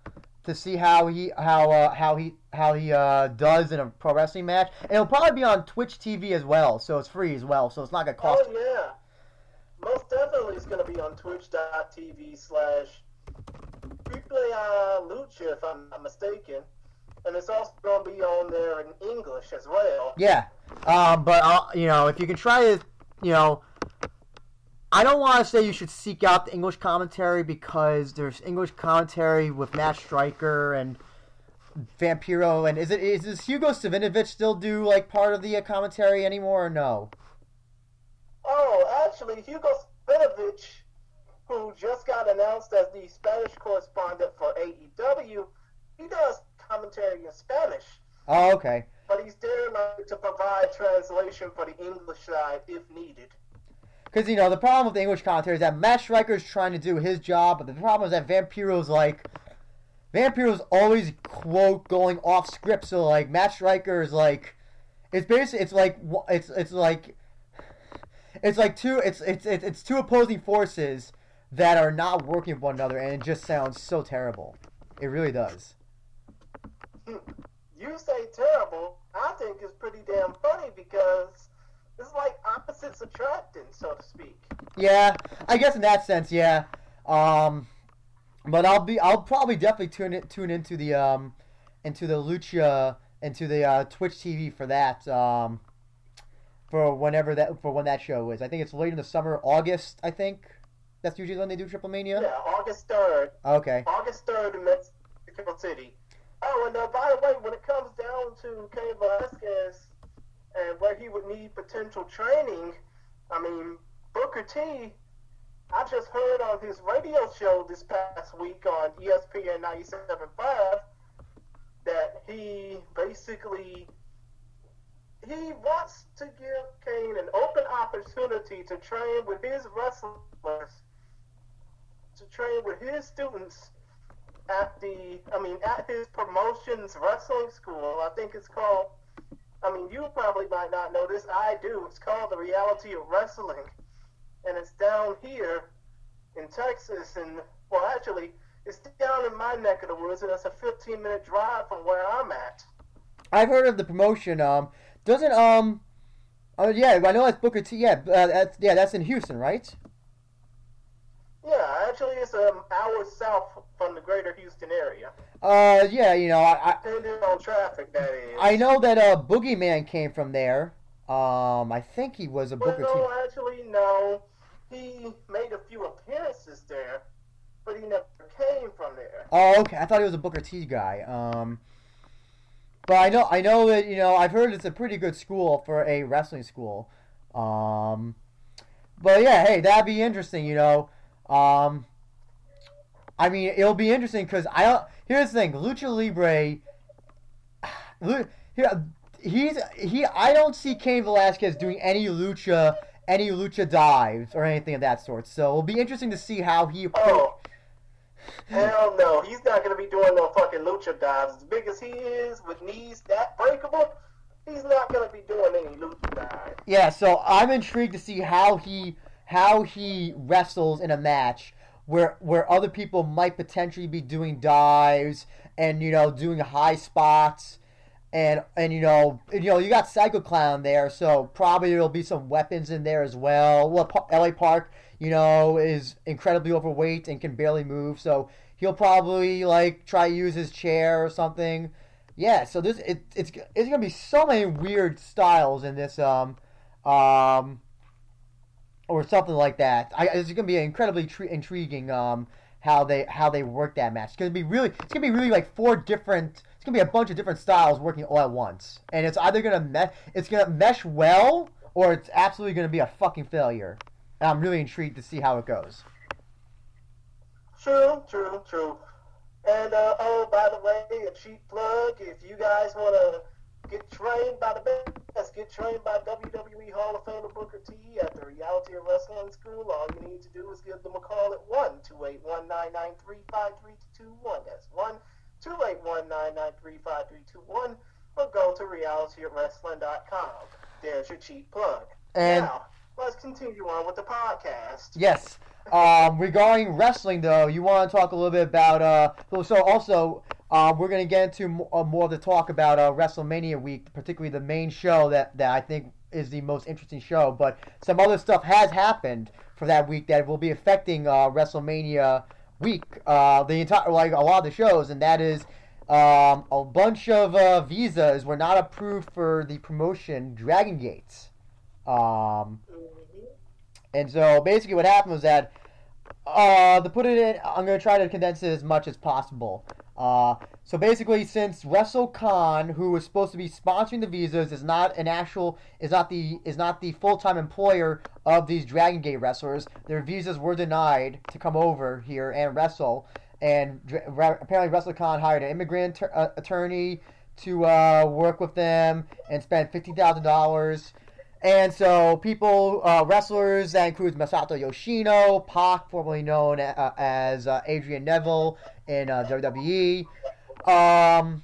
to see how he how uh, how he how he uh, does in a pro wrestling match, and it'll probably be on Twitch TV as well, so it's free as well, so it's not gonna cost. Oh yeah, most definitely it's gonna be on Twitch.tv slash Replay Lucha if I'm not mistaken, and it's also gonna be on there in English as well. Yeah, um, but uh, you know, if you can try to, you know, I don't want to say you should seek out the English commentary because there's English commentary with Matt Striker and Vampiro, and is it is does Hugo Savinovich still do like part of the uh, commentary anymore or no? Oh, actually, Hugo Savinovich, who just got announced as the Spanish correspondent for AEW, he does commentary in Spanish. Oh, okay. But he's there like, to provide translation for the English side if needed. Because you know the problem with the English commentary is that Matt Striker's trying to do his job, but the problem is that Vampiro's like Vampiro's always quote going off script. So like Matt Striker is like it's basically it's like it's it's like it's like two it's it's it's, it's two opposing forces that are not working with one another, and it just sounds so terrible. It really does. You say terrible. I think it's pretty damn funny because it's like opposites attracting, so to speak. Yeah, I guess in that sense, yeah. Um, but I'll be, I'll probably definitely tune in, tune into the um, into the Lucha, into the uh, Twitch TV for that. Um, for whenever that, for when that show is. I think it's late in the summer, August. I think that's usually when they do Triple Mania. Yeah, August 3rd. Okay. August 3rd in Mexico City. Oh, and uh, by the way, when it comes down to Cain Velasquez and where he would need potential training, I mean, Booker T, I just heard on his radio show this past week on ESPN 97.5 that he basically he wants to give Cain an open opportunity to train with his wrestlers, to train with his students at the, I mean, at his promotions wrestling school. I think it's called. I mean, you probably might not know this. I do. It's called the Reality of Wrestling, and it's down here in Texas. And well, actually, it's down in my neck of the woods, and it's a 15-minute drive from where I'm at. I've heard of the promotion. Um, doesn't um, oh yeah, I know that's Booker T. Yeah, uh, that's yeah, that's in Houston, right? Yeah, actually, it's an hour south from the greater Houston area. Uh, yeah, you know, I, I Depending on traffic, that is. I know that uh, Boogeyman came from there. Um, I think he was a Well, Booker T. no, actually, no. He made a few appearances there, but he never came from there. Oh, okay. I thought he was a Booker T guy. Um, but I know, I know that you know, I've heard it's a pretty good school for a wrestling school. Um, but yeah, hey, that'd be interesting. You know, um, I mean, it'll be interesting because I don't. Here's the thing, Lucha Libre. Here, he's he. I don't see Cain Velasquez doing any lucha, any lucha dives or anything of that sort. So it'll be interesting to see how he. Oh, hell no. He's not going to be doing no fucking lucha dives. As big as he is, with knees that breakable, he's not going to be doing any lucha dives. Yeah, so I'm intrigued to see how he how he wrestles in a match where where other people might potentially be doing dives and you know doing high spots and and you know you know you got Psycho Clown there, so probably there'll be some weapons in there as well. Well, L.A. Park, you know, is incredibly overweight and can barely move, so he'll probably like try to use his chair or something. Yeah, so this it, it's it's gonna be so many weird styles in this um um or something like that. I, it's gonna be incredibly tr- intriguing um how they how they work that match. It's gonna be really it's gonna be really like four different. It's gonna be a bunch of different styles working all at once, and it's either gonna mesh it's gonna mesh well or it's absolutely gonna be a fucking failure. And I'm really intrigued to see how it goes. True, true, true. And uh, oh, by the way, a cheap plug. If you guys want to get trained by the best, get trained by WWE Hall of Famer Booker T at the Reality of Wrestling School. All you need to do is give them a call at one two eight one nine nine three five three two one. That's one two eight one nine nine three five three two one. Or go to realityofwrestling.com. There's your cheap plug. And now, let's continue on with the podcast. Yes. Um, regarding wrestling, though, you want to talk a little bit about. Uh, so- so also, uh, we're going to get into mo- uh, more of the talk about uh, WrestleMania week, particularly the main show that, that I think is the most interesting show. But some other stuff has happened for that week that will be affecting uh, WrestleMania week, uh, the entire like a lot of the shows, and that is. Um, a bunch of uh, visas were not approved for the promotion Dragon Gates. Um, Mhm. and so basically, what happened was that uh, to put it in, I'm going to try to condense it as much as possible. Uh, so basically, since WrestleCon, who was supposed to be sponsoring the visas, is not an actual is not the is not the full time employer of these Dragon Gate wrestlers, their visas were denied to come over here and wrestle. And apparently, WrestleCon hired an immigrant tur- uh, attorney to uh, work with them and spent fifty thousand dollars. And so people, uh, wrestlers, that includes Masato Yoshino, Pac, formerly known uh, as uh, Adrian Neville in uh, WWE. Um,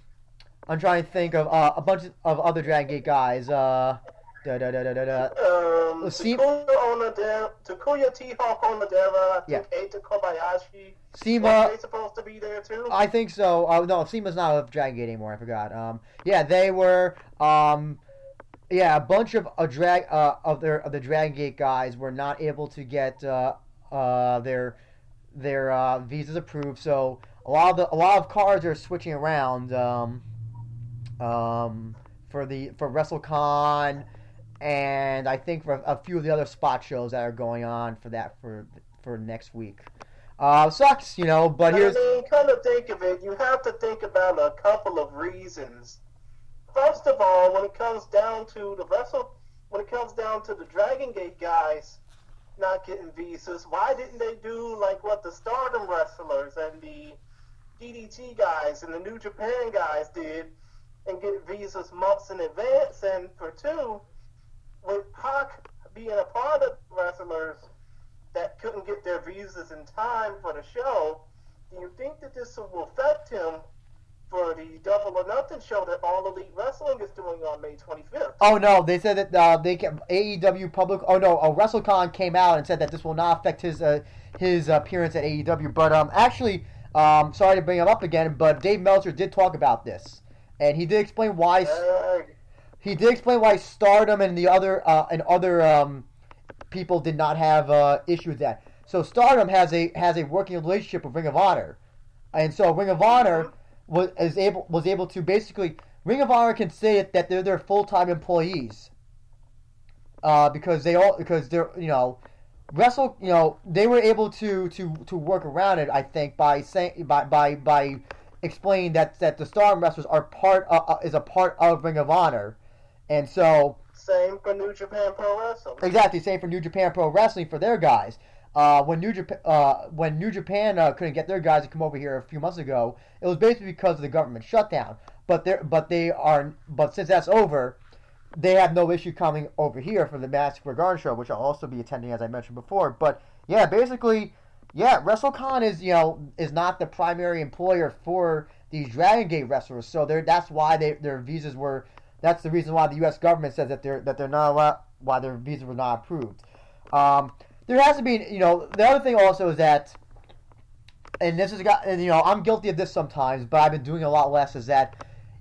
I'm trying to think of uh, a bunch of other Dragon Gate guys. Uh, da, da, da, da, da, da. Um, Takuya Onodera, Takuya T Hawk Onodera, I Yeah. think Eita Kobayashi. Are CIMA, they supposed to be there too? I think so. Uh, no, CIMA's not of Dragon Gate anymore. I forgot. Um, yeah, they were. Um, yeah, a bunch of a drag uh, of their of the Dragon Gate guys were not able to get uh, uh, their their uh, visas approved. So a lot of the a lot of cards are switching around um, um, for the for WrestleCon, and I think for a few of the other spot shows that are going on for that for for next week. Uh, sucks, you know, but here's. I mean, come to think of it, you have to think about a couple of reasons. First of all, when it comes down to the wrestle, when it comes down to the Dragon Gate guys not getting visas, why didn't they do like what the Stardom wrestlers and the DDT guys and the New Japan guys did and get visas months in advance? And for two, with Pac being a part of wrestlers that couldn't get their visas in time for the show, do you think that this will affect him for the Double or Nothing show that All Elite Wrestling is doing on May 25th? Oh no, they said that uh, they can, AEW public. Oh no, uh, WrestleCon came out and said that this will not affect his uh, his appearance at AEW. But um, actually, um, sorry to bring him up again, but Dave Meltzer did talk about this, and he did explain why he did explain why Stardom and the other uh, and other um, people did not have uh, issue with that. So Stardom has a has a working relationship with Ring of Honor, and so Ring of Honor was able was able to basically Ring of Honor can say it, that they're their full time employees, uh, because they all because they're you know wrestle you know they were able to to to work around it I think by saying by by by explaining that that the Stardom wrestlers are part of, uh, is a part of Ring of Honor, and so same for New Japan Pro Wrestling. Exactly, same for New Japan Pro Wrestling for their guys. Uh, when New Japan, uh, when New Japan uh, couldn't get their guys to come over here a few months ago, it was basically because of the government shutdown. but they but they are but since that's over, they have no issue coming over here for the Square Garden show, which I'll also be attending as I mentioned before. But yeah, basically, yeah, WrestleCon is you know is not the primary employer for these Dragon Gate wrestlers, so they that's why they their visas were. That's the reason why the U.S. government says that they're that they're not allowed, why their visas were not approved. Um, there has to be, you know, the other thing also is that, and this is got, and you know, I'm guilty of this sometimes, but I've been doing a lot less. Is that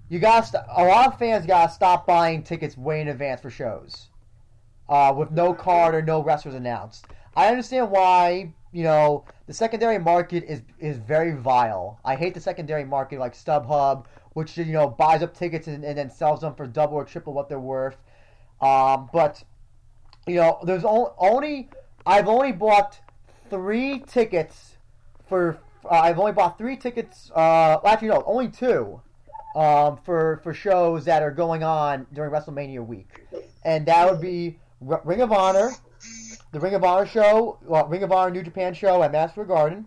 you got st- a lot of fans got to stop buying tickets way in advance for shows, uh, with no card or no wrestlers announced. I understand why, you know, the secondary market is is very vile. I hate the secondary market like StubHub, which you know buys up tickets and, and then sells them for double or triple what they're worth. Um, but you know, there's only, only I've only bought three tickets for. Uh, I've only bought three tickets. Uh, well, actually, no, only two. Um, for for shows that are going on during WrestleMania week, and that would be R- Ring of Honor, the Ring of Honor show, well, Ring of Honor New Japan show at Master Garden.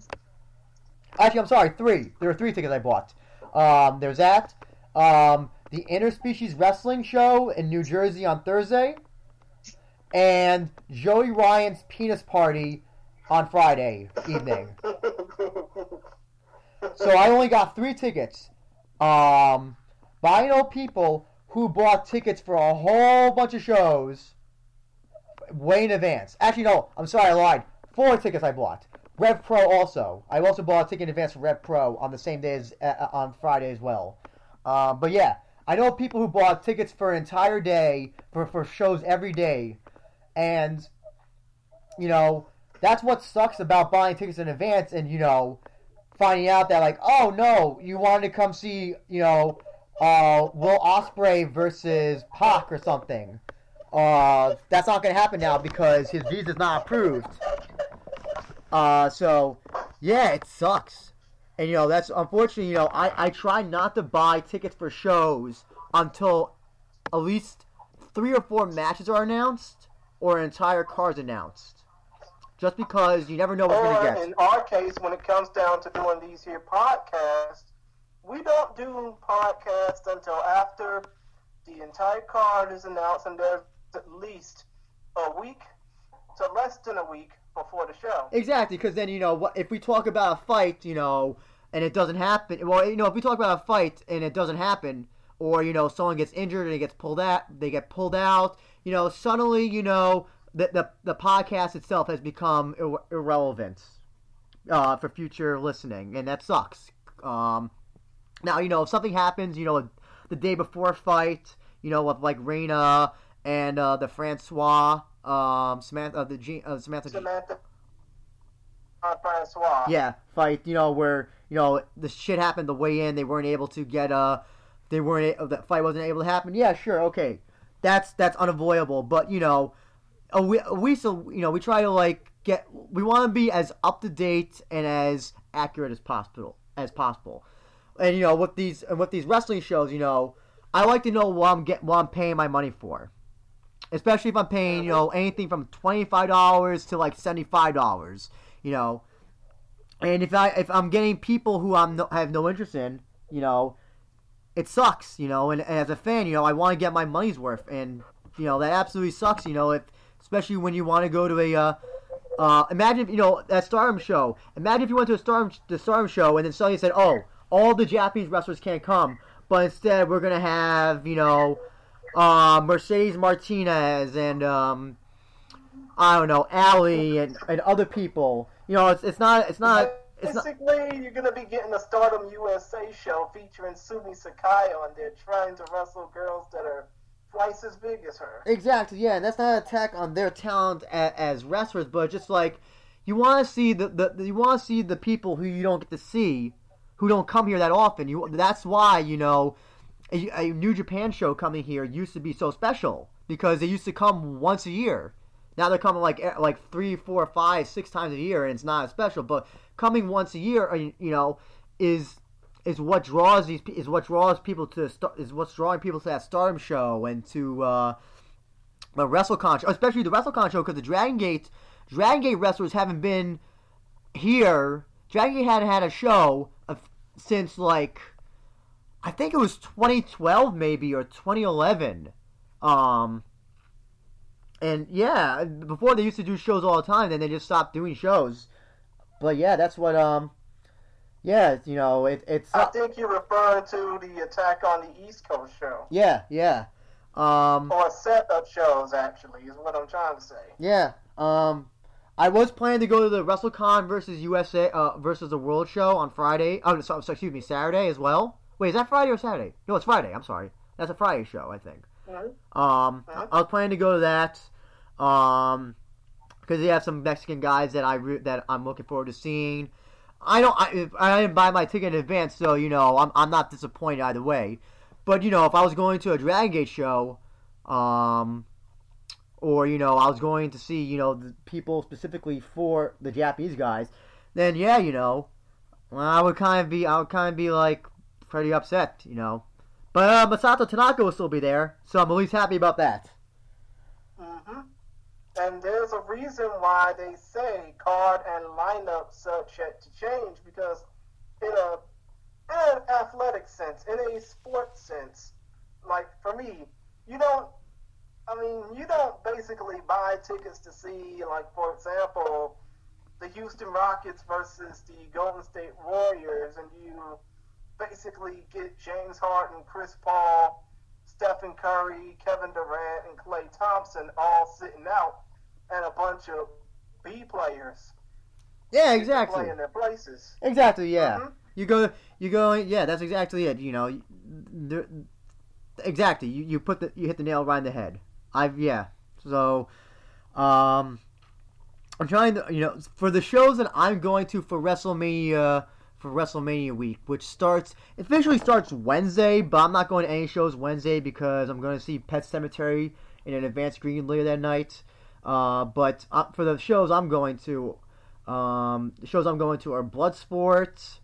Actually, I'm sorry, three. There were three tickets I bought. Um, there's that. Um, the Interspecies Wrestling show in New Jersey on Thursday, and Joey Ryan's penis party on Friday evening. So I only got three tickets. Um, but I know people who bought tickets for a whole bunch of shows way in advance. Actually, no, I'm sorry, I lied. Four tickets I bought. Rev Pro also. I also bought a ticket in advance for Rev Pro on the same day as uh, on Friday as well. Um, but yeah, I know people who bought tickets for an entire day for, for shows every day, and you know that's what sucks about buying tickets in advance and you know finding out that like oh no you wanted to come see you know uh, Will Ospreay versus Pac or something. Uh, that's not gonna happen now because his visa's not approved. Uh, so yeah, it sucks. And you know that's unfortunately. You know I I try not to buy tickets for shows until at least three or four matches are announced or an entire card's announced. Just because you never know what you're gonna get. in our case, when it comes down to doing these here podcasts, we don't do podcasts until after the entire card is announced, and there's at least a week to less than a week before the show. Exactly, because then you know if we talk about a fight, you know, and it doesn't happen. Well, you know, if we talk about a fight and it doesn't happen, or you know, someone gets injured and it gets pulled out, they get pulled out. You know, suddenly, you know, the the, the podcast itself has become ir- irrelevant uh, for future listening, and that sucks. Um, now, you know, if something happens, you know, the day before a fight, you know, with like Rena and uh, the Francois, um, Samantha, uh, the G, uh, Samantha. Samantha uh, Francois. Yeah, fight. You know where you know the shit happened the way in. They weren't able to get uh they weren't a- that fight wasn't able to happen. Yeah, sure, okay, that's that's unavoidable. But you know, uh, we we so you know we try to like get we want to be as up to date and as accurate as possible as possible. And you know with these and with these wrestling shows, you know, I like to know what I'm get what I'm paying my money for. Especially if I'm paying, you know, anything from twenty five dollars to like seventy five dollars, you know. And if I if I'm getting people who I'm no, have no interest in, you know, it sucks, you know. And, and as a fan, you know, I want to get my money's worth, and you know that absolutely sucks, you know. If especially when you want to go to a uh, uh, imagine if, you know that Stardom show. Imagine if you went to a Stardom the Stardom show and then suddenly said, "Oh, all the Japanese wrestlers can't come, but instead we're gonna have you know uh, Mercedes Martinez and um, I don't know Ali and, and other people. You know, it's it's not it's not it's not." Basically, you're gonna be getting a Stardom USA show featuring Sumi Sakai on there trying to wrestle girls that are twice as big as her. Exactly, yeah, and that's not an attack on their talent as, as wrestlers, but just like you want to see the, the you want to see the people who you don't get to see, who don't come here that often. You that's why you know a, a New Japan show coming here used to be so special because they used to come once a year. Now they're coming like eh, like three, four, five, six times a year, and it's not special. But coming once a year, uh, you know, is is what draws these is what draws people to is what's drawing people to that Stardom show and to uh, the WrestleCon, show, especially the WrestleCon show, because the Dragon Gate Dragon Gate wrestlers haven't been here. Dragon Gate hadn't had a show of, since like I think it was 2012 maybe or 2011. Um, and yeah, before they used to do shows all the time, then they just stopped doing shows. But yeah, that's what um, yeah, you know, it, it's I think you're referring to the Attack on the East Coast show. yeah, yeah, um, Or setup shows, actually, is what I'm trying to say. yeah. Um, I was planning to go to the WrestleCon versus USA uh, versus the World Show on Friday. Oh, so, so, excuse me, Saturday as well. Wait, is that Friday or Saturday? No, it's Friday. I'm sorry. That's a Friday show, I think. Um. I was planning to go to that, um, because they have some Mexican guys that I re- that I'm looking forward to seeing. I don't. I, I didn't buy my ticket in advance, so you know I'm I'm not disappointed either way. But you know, if I was going to a Dragon Gate show, um, or you know, I was going to see you know the people specifically for the Japanese guys, then yeah, you know, I would kind of be I would kind of be like pretty upset, you know. But uh, Masato Tanaka will still be there, so I'm at least happy about that. Mm-hmm. And there's a reason why they say card and lineup subject to change because in a in an athletic sense, in a sports sense, like for me, you don't. I mean, you don't basically buy tickets to see, like for example, the Houston Rockets versus the Golden State Warriors, and you basically get James Harden, Chris Paul, Stephen Curry, Kevin Durant, and Klay Thompson all sitting out, and a bunch of B players Yeah, exactly. play in their places. Exactly. Yeah. Mhm. You go. You go. Yeah, that's exactly it. You know, exactly. You, you put the you hit the nail right in the head. I've yeah. So, um, I'm trying to you know for the shows that I'm going to for WrestleMania for WrestleMania week, which starts officially starts Wednesday, but I'm not going to any shows Wednesday because I'm going to see Pet Sematary in an advanced screen later that night. Uh, but uh, for the shows I'm going to, um, the shows I'm going to are Bloodsport.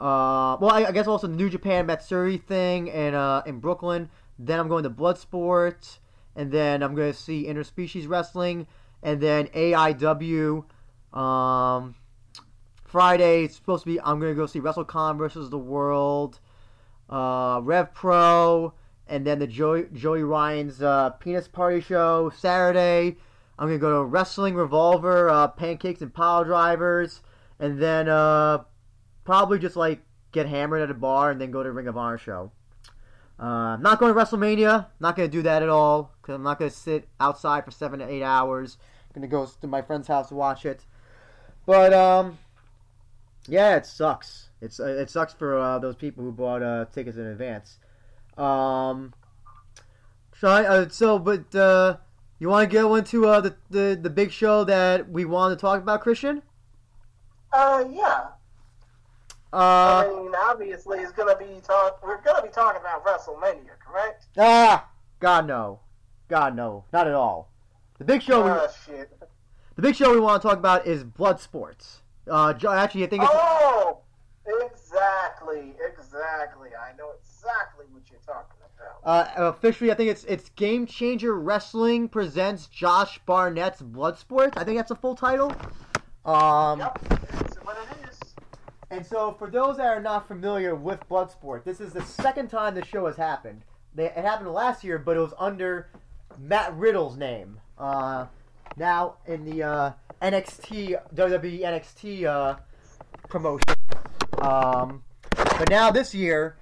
Uh, well, I, I guess also the New Japan Matsuri thing in uh, in Brooklyn. Then I'm going to Bloodsport, and then I'm going to see Interspecies Wrestling, and then AIW. Um, Friday it's supposed to be. I'm going to go see WrestleCon versus the World, uh, Rev Pro, and then the Joey Joey Ryan's uh, Penis Party show Saturday. I'm gonna go to Wrestling Revolver, uh, Pancakes and Pile Drivers, and then uh, probably just like get hammered at a bar and then go to Ring of Honor show. Uh, I'm not going to WrestleMania. Not gonna do that at all because I'm not gonna sit outside for seven to eight hours. I'm gonna go to my friend's house to watch it. But um, yeah, it sucks. It's uh, it sucks for uh, those people who bought uh, tickets in advance. Um, so, I, uh, so but uh, you want to go into uh, the, the the big show that we wanted to talk about, Christian? Uh, yeah. Uh, I mean, obviously, it's gonna be talk. We're gonna be talking about WrestleMania, correct? ah, God no, God no, not at all. The big show, we, Oh shit. the big show we want to talk about is Bloodsport. Uh, actually, I think it's Oh, exactly, exactly. I know exactly what you're talking about. uh, officially. I think it's it's Game Changer Wrestling presents Josh Barnett's Bloodsport. I think that's a full title. Um, Yep, that's what it is. And so, for those that are not familiar with Bloodsport, this is the second time the show has happened. They, it happened last year, but it was under Matt Riddle's name. Uh, now in the uh, NXT WWE NXT uh, promotion. Um, but now this year,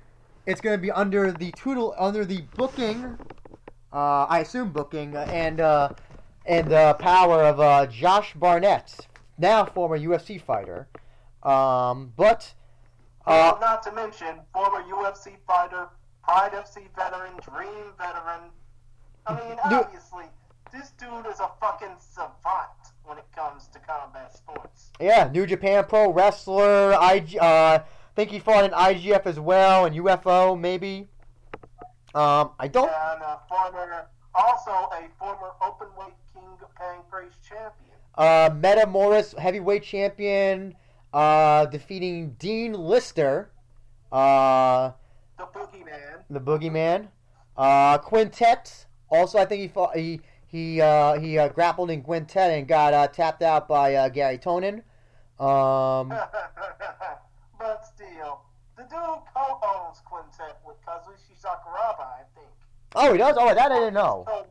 it's going to be under the tutel under the booking. Uh, I assume booking uh, and uh, and uh, power of uh, Josh Barnett, now former UFC fighter. Um, but uh, not to mention former UFC fighter, Pride FC veteran, Dream veteran. I mean, obviously, this dude is a fucking savant when it comes to combat sports. yeah, New Japan Pro Wrestler. IG, uh, think he fought in IGF as well and UFO maybe. Um, I don't. And a former, also a former openweight King of Pancrase champion. Uh, Metamoris heavyweight champion. Uh, defeating Dean Lister. Uh, The Boogeyman. the Boogeyman. Uh, Quintet. Also, I think he fought. He he uh, he uh, grappled in Quintet and got uh, tapped out by uh, Garry Tonon. Um, but still, the dude co-owns Quintet with Kazushi Sakuraba, I think. Oh, he does. Oh, that I didn't know. So,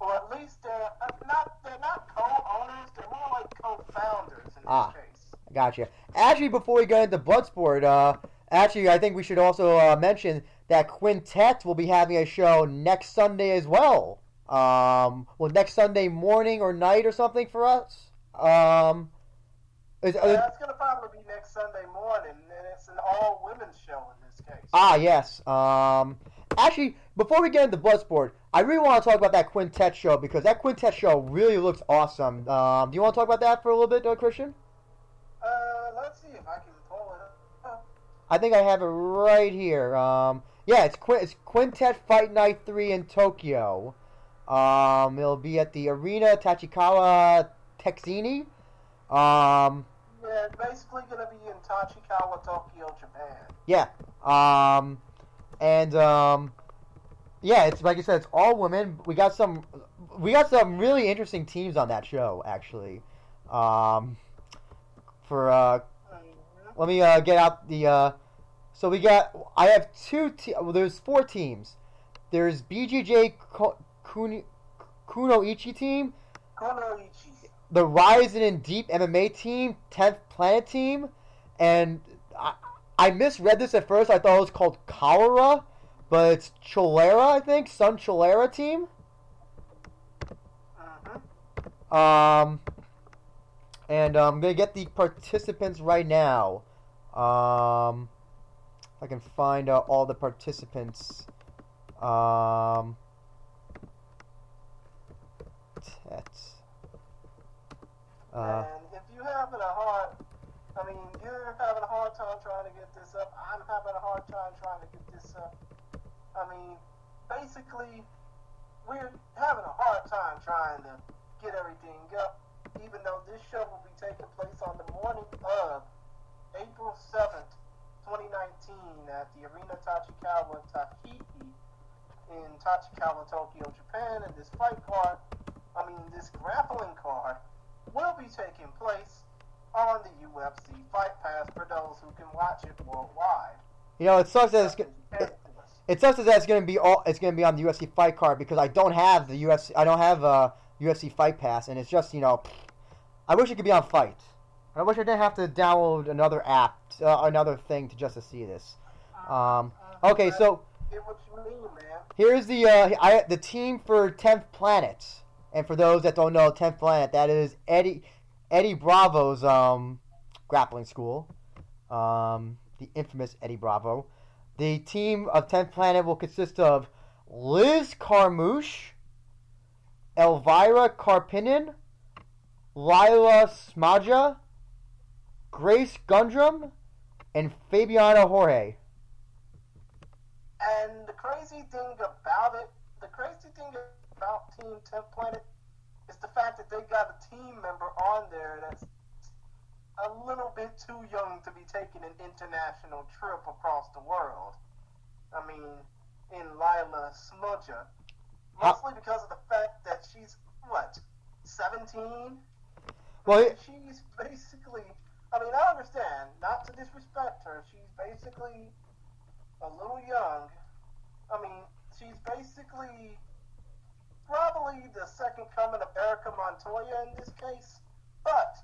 or at least they're uh, not they're not co-owners. They're more like co-founders in this Ah. case. Gotcha. Actually, before we get into Bloodsport, uh, actually, I think we should also uh, mention that Quintet will be having a show next Sunday as well. Um, well, next Sunday morning or night or something for us. Um, is, uh, Yeah, it's gonna probably be next Sunday morning, and it's an all-women's show in this case. ah, yes. Um, actually, before we get into Bloodsport, I really want to talk about that Quintet show because that Quintet show really looks awesome. Um, do you want to talk about that for a little bit, uh, Christian? Uh, let's see if I can pull it up. I think I have it right here. Um, yeah, it's, Qu- it's Quintet Fight Night 3 in Tokyo. Um, it'll be at the Arena Tachikawa Tachihi. Um, Yeah, it's basically gonna be in Tachikawa, Tokyo, Japan. yeah. Um, and um, yeah, it's like I said, it's all women. We got some, we got some really interesting teams on that show, actually. Um, for uh, let me uh, get out the. Uh, so we got. I have two. Te- well, there's four teams. There's BJJ Ko- Kun- Kunoichi team, Kunoichi. the Rising in Deep MMA team, Tenth Planet team, and I, I misread this at first. I thought it was called Cholera, but it's Cholera, I think, Sun Cholera team. hmm Um, and uh, I'm gonna get the participants right now. Um, if I can find uh, all the participants. Um, Uh, and if you're having a hard, I mean, you're having a hard time trying to get this up. I'm having a hard time trying to get this up. I mean, basically, we're having a hard time trying to get everything up, even though this show will be taking place on the morning of April 7th, 2019, at the Arena Tachikawa Tachihi in Tachikawa, Tokyo, Japan. And this fight card, I mean, this grappling card, will be taking place on the UFC Fight Pass for those who can watch it worldwide. you know, it sucks that it's. It, It sucks that it's gonna be all. It's gonna be on the UFC Fight Card because I don't have the UFC. I don't have a UFC Fight Pass, and it's just you know, I wish it could be on Fight. I wish I didn't have to download another app, uh, another thing to just to see this. Um, okay, so Get what you mean, man. here's the uh, I, the team for Tenth Planet, and for those that don't know Tenth Planet, that is Eddie Eddie Bravo's um, grappling school, um, the infamous Eddie Bravo. The team of Tenth Planet will consist of Liz Carmouche, Elvira Karppinen, Lila Smaja, Grace Gundrum, and Fabiana Jorge. And the crazy thing about it, the crazy thing about Team 10 Planet is the fact that they got a team member on there that's a little bit too young to be taking an international trip across the world. I mean, in Lila Smudger. Mostly because of the fact that she's, what, 17? Well, it- she's basically. I mean, I understand. Not to disrespect her, she's basically a little young. I mean, she's basically probably the second coming of Erica Montoya in this case, but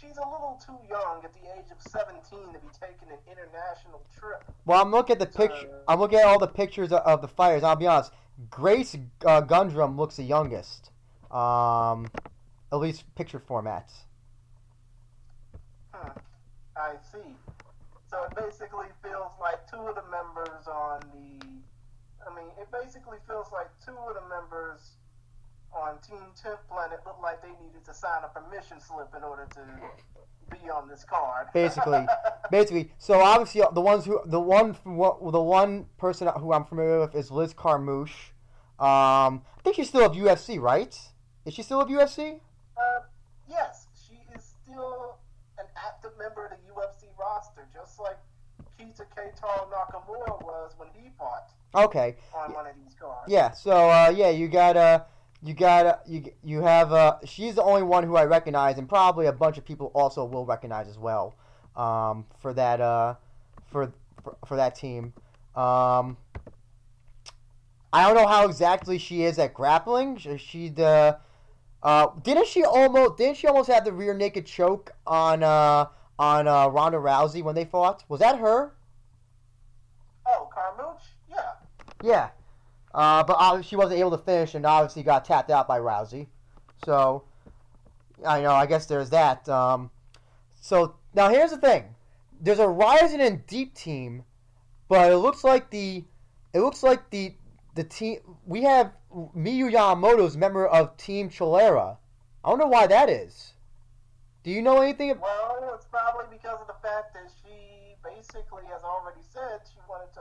she's a little too young at the age of 17 to be taking an international trip. Well, I'm looking at the picture. I'm looking at all the pictures of, of the fighters. I'll be honest. Grace uh, Gundrum looks the youngest, um, at least picture formats. Hmm, I see. So it basically feels like two of the members on the. I mean, it basically feels like two of the members on Team 10th Planet look like they needed to sign a permission slip in order to be on this card. Basically. Basically, so obviously the ones who the one the one person who I'm familiar with is Liz Carmouche. Um, I think she's still of UFC, right? Is she still of UFC? Uh, yes, she is still an active member of the UFC roster, just like Kita Keitaro Nakamura was when he fought Okay. on one of these cards. Yeah. So uh, yeah, you got uh, you got uh, you you have uh, she's the only one who I recognize, and probably a bunch of people also will recognize as well. Um, for that uh, for for, for that team. Um, I don't know how exactly she is at grappling. She, she the uh, didn't she almost didn't she almost have the rear naked choke on uh, on uh, Ronda Rousey when they fought? Was that her? Oh, Carmouche? Yeah. Uh, but she wasn't able to finish, and obviously got tapped out by Rousey. So, I know. I guess there's that. Um, so now here's the thing: there's a Rising and Deep team, but it looks like the it looks like the the team we have Miyu Yamamoto's member of Team Chlorella. I don't know why that is. Do you know anything? Of, Well, it's probably because of the fact that she basically has already said she wanted to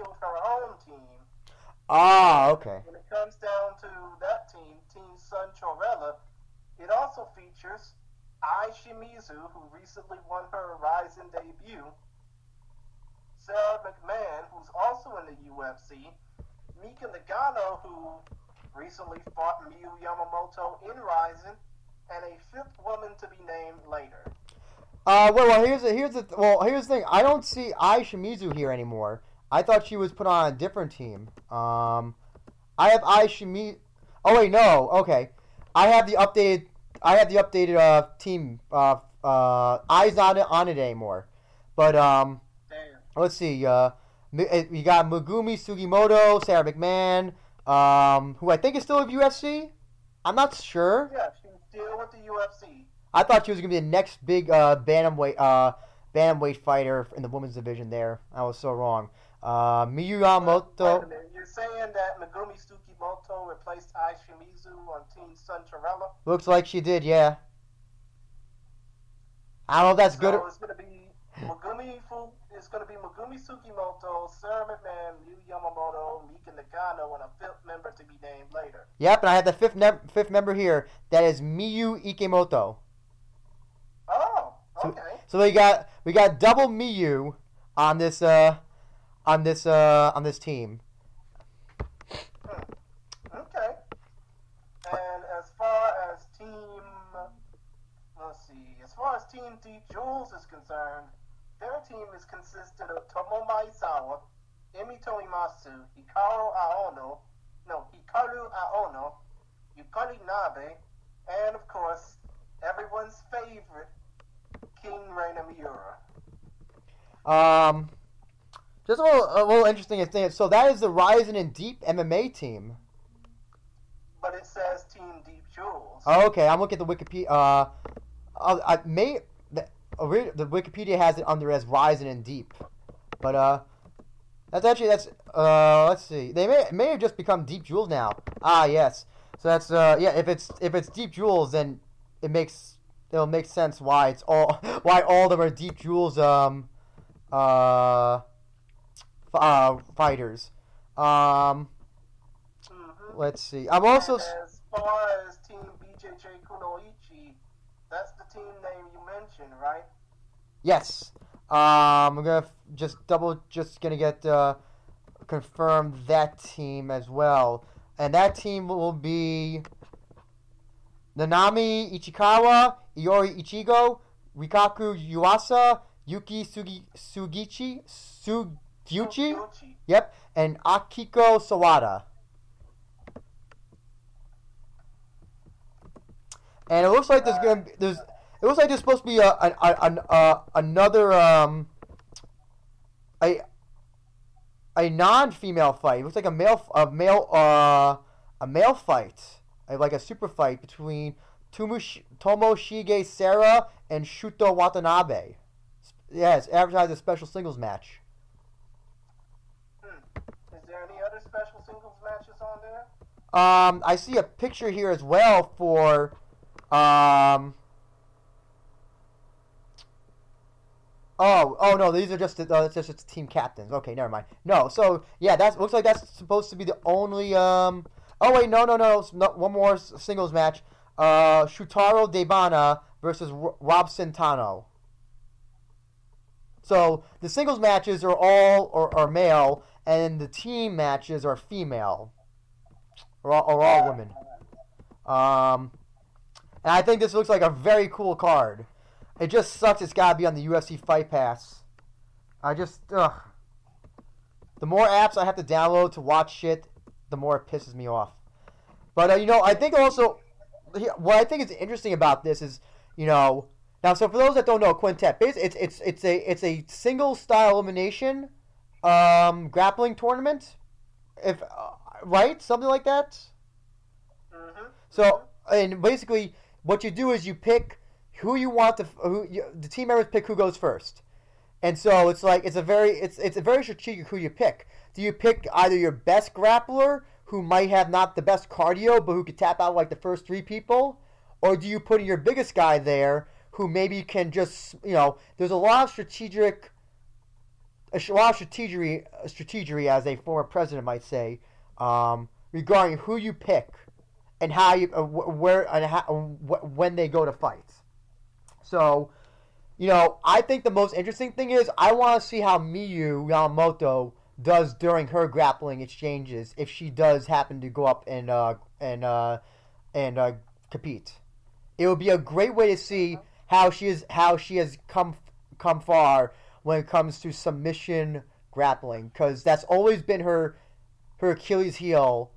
field her own team. ah, okay. When it comes down to that team, Team Sun Chlorella, it also features Ai Shimizu, who recently won her Rising debut, Sara McMann, who's also in the UFC, Mika Nagano, who recently fought Miyu Yamamoto in Rising, and a fifth woman to be named later. Uh, well, well, here's the here's the well, here's the thing. I don't see Ai Shimizu here anymore. I thought she was put on a different team. Um, I have Shimizu. Oh wait, no. Okay, I have the updated. I have the updated uh team. Uh, uh, Ai's not on it anymore. But um, Damn. let's see. Uh, you got Megumi Sugimoto, Sara McMann, um, who I think is still with UFC. I'm not sure. Yeah, she's still with the UFC. I thought she was gonna be the next big uh, bantamweight uh, bantamweight fighter in the women's division. There, I was so wrong. Uh, Miyu Wait Yamamoto. You're saying that Megumi Tsukimoto replaced Ai Shimizu on Team Sun Chlorella? Looks like she did. Yeah. I don't know if that's good. So or- it's gonna be Megumi Fu. It's gonna be Megumi Tsukimoto, Sara McMann, Ryu Yamamoto, Mika Nagano, and a fifth member to be named later. Yep, and I have the fifth num- fifth member here. That is Miyu Ikemoto. Oh, So- okay. So we got we got double Miyu on this uh on this uh on this team. Okay. And as far as team, let's see, as far as Team Deep Jewels is concerned, their team is consisted of Tomo Maizawa, Emi Tomimasu, Hikaru Aono, no, Hikaru Aono, Yukari Nabe, and of course, everyone's favorite, King Reina Miura. Um, just a little, a little interesting thing. So that is the Rising and Deep MMA team. But it says Team Deep Jewels. Oh, okay, I'm looking at the Wikipedia. Uh, uh, I may the, the Wikipedia has it under as Rising and Deep, but uh, that's actually that's uh, let's see. They may may have just become Deep Jewels now. Ah, yes. So that's uh, yeah. If it's if it's Deep Jewels, then it makes it'll make sense why it's all why all of them are Deep Jewels um uh, uh fighters. Um, Mhm. let's see. I'm also. And as far as Team BJJ Kunoichi, that's the team name you mentioned, right? Yes. Um, I'm gonna f- just double, just gonna get uh, confirm that team as well, and that team will be Nanami Ichikawa, Iori Ichigo, Rikaku Yuasa, Yuki Sugi, Sugichi, Sugiuchi, Gucci. yep, and Akiko Sawada. And it looks like there's gonna be there's it looks like there's supposed to be a, a, a, an- uh, another um a a non-female fight. It looks like a male a male uh a male fight, uh, like a super fight between Tumush, Tomoshige Sera and Shuto Watanabe. Yes, advertised as a special singles match. Is there any other special singles matches on there? Um, I see a picture here as well for um. Oh, oh no! These are just the, it's just it's team captains. Okay, never mind. No, so yeah, that looks like that's supposed to be the only. Um. Oh wait, no, no, no, no one more singles match. Uh, Shutaro Debana versus R- Rob Centano. So the singles matches are all are, are male, and the team matches are female. Are all, are all women. Um, and I think this looks like a very cool card. It just sucks it's got to be on the UFC Fight Pass. I just, ugh. the more apps I have to download to watch shit, the more it pisses me off. But uh, you know, I think also what I think is interesting about this is, you know, now so for those that don't know, Quintet, it's it's it's, it's a it's a single style elimination um, grappling tournament, if uh, right, something like that. Mm-hmm. So and basically, what you do is you pick who you want to who you, the team members pick who goes first, and so it's like it's a very it's it's a very strategic who you pick. Do you pick either your best grappler who might have not the best cardio but who could tap out like the first three people, or do you put in your biggest guy there who maybe can just you know there's a lot of strategic a lot of strategery, strategery as a former president might say, um, regarding who you pick and how you uh, where and how, wh- when they go to fight. So, you know, I think the most interesting thing is I want to see how Miyu Yamamoto does during her grappling exchanges if she does happen to go up and uh, and uh, and uh, compete. It would be a great way to see how she is how she has come come far when it comes to submission grappling because that's always been her her Achilles heel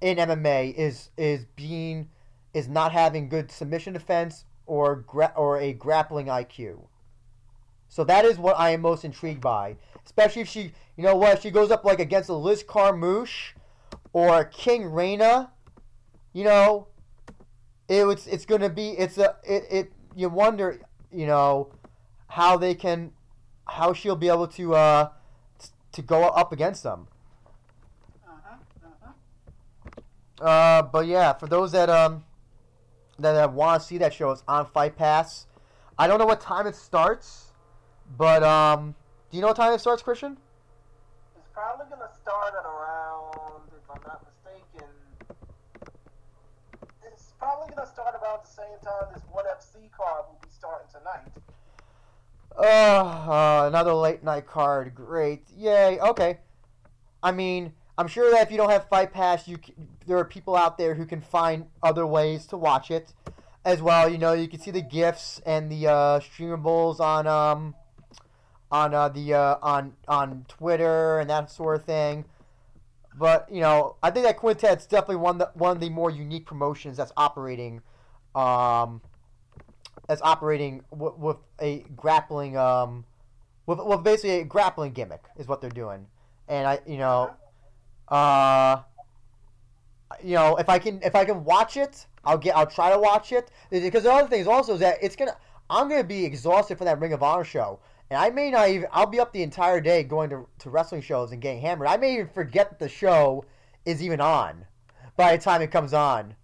in MMA is is being is not having good submission defense or gra- or a grappling IQ. So that is what I am most intrigued by, especially if she, you know what, if she goes up like against a Liz Carmouche or King Reina, you know, it, it's it's going to be it's a it, it you wonder, you know, how they can how she'll be able to uh to go up against them. Uh, but yeah, for those that um that uh, want to see that show, it's on Fight Pass. I don't know what time it starts, but um, do you know what time it starts, Christian? It's probably gonna start at around, if I'm not mistaken, it's probably gonna start about the same time this ONE FC card will be starting tonight. Uh, uh, another late night card. Great. Yay. Okay. I mean, I'm sure that if you don't have Fight Pass, you can, there are people out there who can find other ways to watch it as well. You know, you can see the gifs and the uh, streamables on um on uh, the uh, on on Twitter and that sort of thing. But you know, I think that Quintet's definitely one the, one of the more unique promotions that's operating, um, that's operating w- with a grappling um, with, with basically a grappling gimmick is what they're doing. And I, you know, uh, you know, if I can if I can watch it, I'll get I'll try to watch it because the other thing is also that it's gonna I'm gonna be exhausted for that Ring of Honor show, and I may not even I'll be up the entire day going to, to wrestling shows and getting hammered. I may even forget that the show is even on by the time it comes on,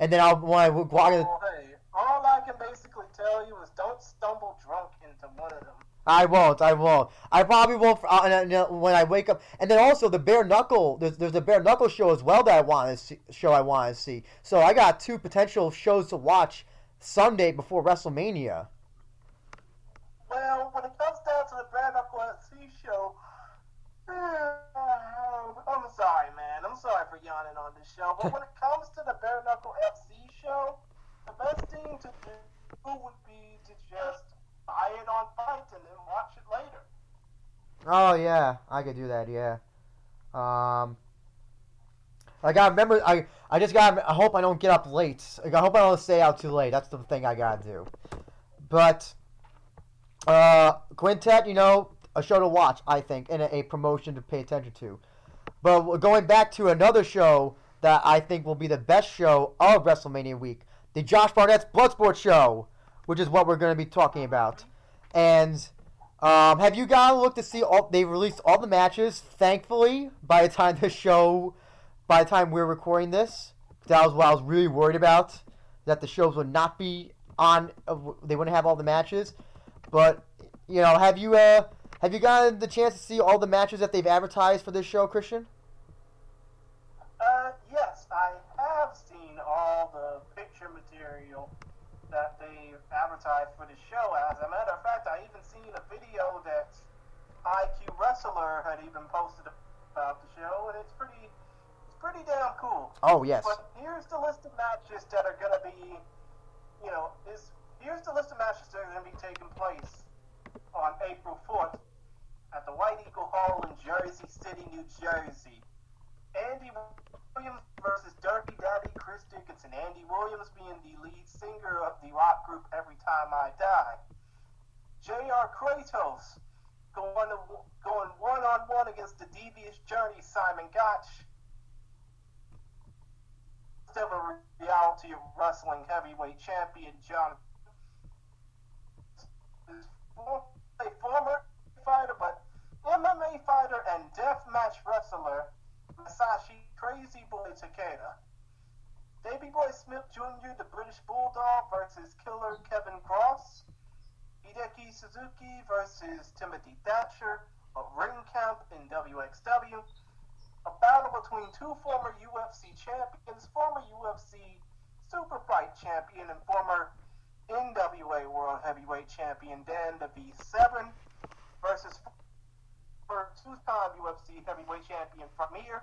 and then I'll when I walk. Well, hey, all I can basically tell you is don't stumble drunk into one of them. I won't. I won't. I probably won't uh, and, uh, when I wake up. And then also the bare knuckle. There's, there's a bare knuckle show as well that I want to see, show. I want to see. So I got two potential shows to watch Sunday before WrestleMania. Well, when it comes down to the bare knuckle FC show, I'm sorry, man. I'm sorry for yawning on this show, but when it comes to the bare knuckle FC show, the best thing to do would be to just buy it on and then watch it later. Oh yeah, I could do that. Yeah. Um. I got remember. I I just got. I hope I don't get up late. I hope I don't stay out too late. That's the thing I gotta do. But uh, Quintet, you know, a show to watch. I think, and a, a promotion to pay attention to. But going back to another show that I think will be the best show of WrestleMania week, the Josh Barnett's Bloodsport show, which is what we're going to be talking about. And um, have you guys looked to see all? They released all the matches. Thankfully, by the time this show, by the time we're recording this, that was what I was really worried about. That the shows would not be on. They wouldn't have all the matches. But you know, have you uh, have you gotten the chance to see all the matches that they've advertised for this show, Christian? Uh, yes, I have seen all the picture material that they advertised for the show. As a matter of fact, I even seen a video that IQ Wrestler had even posted about the show, and it's pretty, it's pretty damn cool. Oh yes. But here's the list of matches that are gonna be, you know, is here's the list of matches that are gonna be taking place on April 4th at the White Eagle Hall in Jersey City, New Jersey. Andy Williams versus Dirty Daddy Chris Dickinson. Andy Williams being the lead singer of the rock group Every Time I Die. J.R. Kratos going, going one-on-one against the Devious Journey Simon Gotch. Still a reality of wrestling heavyweight champion John a former fighter, but MMA fighter and deathmatch wrestler Masashi Crazy Boy Takeda. Davey Boy Smith Jr., the British Bulldog versus Killer Kevin Cross. Hideki Suzuki versus Timothy Thatcher of Ring Camp in WXW. A battle between two former UFC champions, former UFC Super Fight champion and former NWA World Heavyweight Champion Dan the V7 versus for two-time UFC Heavyweight Champion Premier,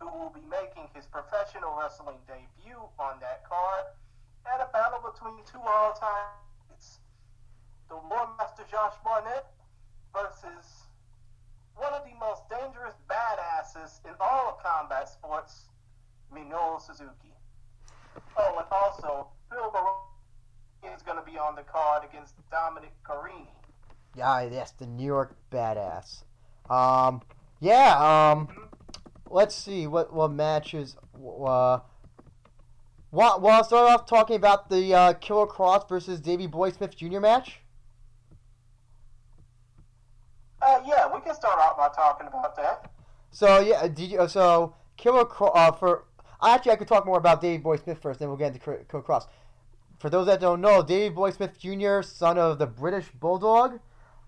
who will be making his professional wrestling debut on that card, and a battle between two all-time the War Master Josh Barnett versus one of the most dangerous badasses in all of combat sports, Minoru Suzuki. Oh, and also, Phil Baroni is going to be on the card against Dominic Garrini. Yeah, yes, the New York Badass. Um, yeah. Um, let's see what what matches. Uh, well, well, I'll start off talking about the uh, Killer Cross versus Davey Boy Smith Jr. match. Uh, yeah, we can start out by talking about that. So yeah, did you? So Killer Cross uh, for actually I could talk more about Davey Boy Smith first, then we'll get into Killer Cross. For those that don't know, Davey Boy Smith Jr., son of the British Bulldog,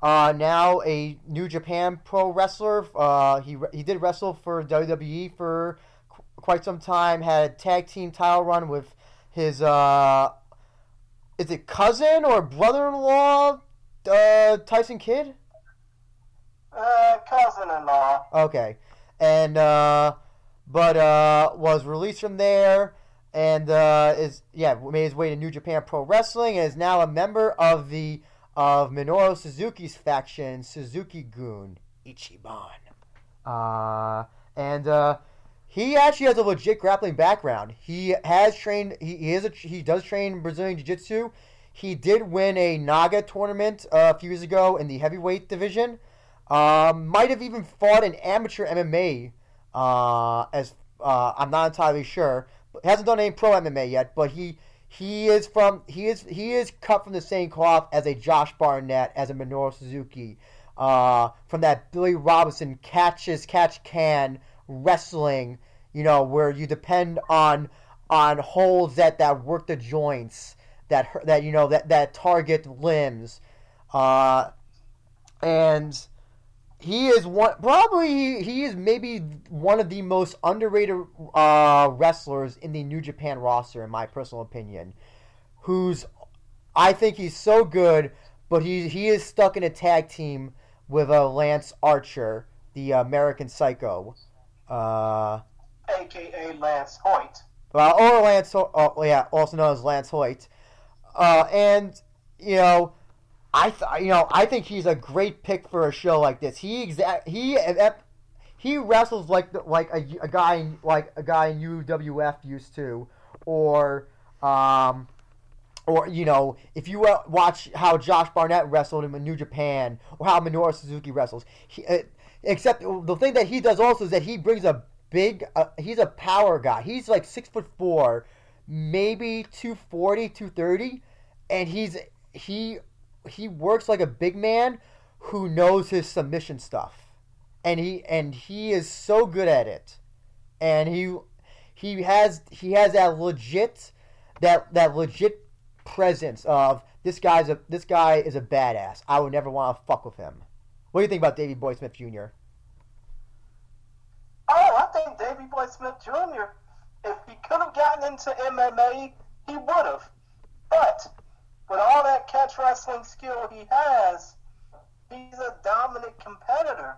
uh, now a New Japan Pro wrestler. Uh, he he did wrestle for WWE for qu- quite some time. Had a tag team title run with his uh, is it cousin or brother-in-law, uh, Tyson Kidd? Uh, cousin-in-law. Okay, and uh, but uh, was released from there and uh, is yeah made his way to New Japan Pro Wrestling and is now a member of the of Minoru Suzuki's faction, Suzuki-gun Ichiban. Uh, and uh, he actually has a legit grappling background. He has trained. He, he is a, he does train Brazilian Jiu-Jitsu. He did win a Naga tournament uh, a few years ago in the heavyweight division. Um, might have even fought in amateur MMA. Uh, as uh, I'm not entirely sure. Hasn't done any pro MMA yet. But he he is from he is he is cut from the same cloth as a Josh Barnett, as a Minoru Suzuki, uh, from that Billy Robinson catches catch can wrestling, you know, where you depend on on holds that that work the joints, that that you know that that target limbs, uh, and he is one probably he is maybe one of the most underrated uh, wrestlers in the New Japan roster, in my personal opinion. Who's I think he's so good, but he he is stuck in a tag team with a uh, Lance Archer, the American Psycho, uh, aka Lance Hoyt. Uh, or Lance, oh, yeah, also known as Lance Hoyt, uh, and you know I th- you know I think he's a great pick for a show like this. He exact he he wrestles like the, like a, a guy like a guy in UWF used to, or um, or you know if you uh, watch how Josh Barnett wrestled in New Japan or how Minoru Suzuki wrestles. He, uh, except the thing that he does also is that he brings a big. Uh, he's a power guy. He's like six foot four, maybe 240, 230, and he's he he works like a big man who knows his submission stuff, and he and he is so good at it, and he he has he has that legit that that legit presence of this guy's a this guy is a badass. I would never want to fuck with him. What do you think about Davey Boy Smith Jr.? Oh, I think Davey Boy Smith Jr. If he could have gotten into MMA, he would have. But with all that catch wrestling skill he has, he's a dominant competitor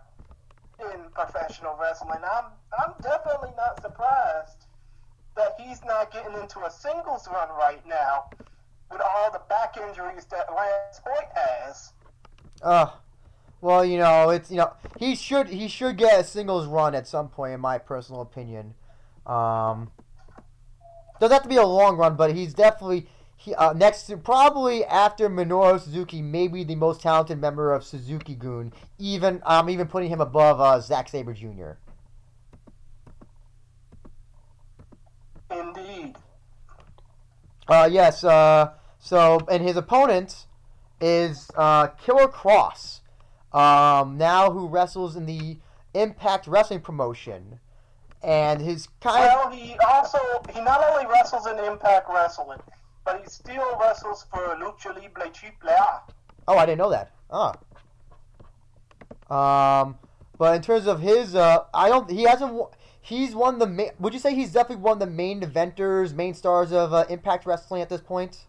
in professional wrestling. I'm I'm definitely not surprised that he's not getting into a singles run right now with all the back injuries that Lance Hoyt has. Uh, Well, you know, it's you know he should he should get a singles run at some point, in my personal opinion. Um, doesn't have to be a long run, but he's definitely he, uh, next to probably after Minoru Suzuki, maybe the most talented member of Suzuki-gun. Even I'm even putting him above uh, Zack Sabre Jr. Indeed. Uh, yes. Uh, so and his opponent is uh, Killer Cross. Um, now who wrestles in the Impact Wrestling promotion, and his kind. Well, he also he not only wrestles in Impact Wrestling, but he still wrestles for Lucha Libre AAA. Oh, I didn't know that. Ah. Um, but in terms of his, uh, I don't. He hasn't. He's one of the main. Would you say he's definitely one of the main eventers, main stars of uh, Impact Wrestling at this point?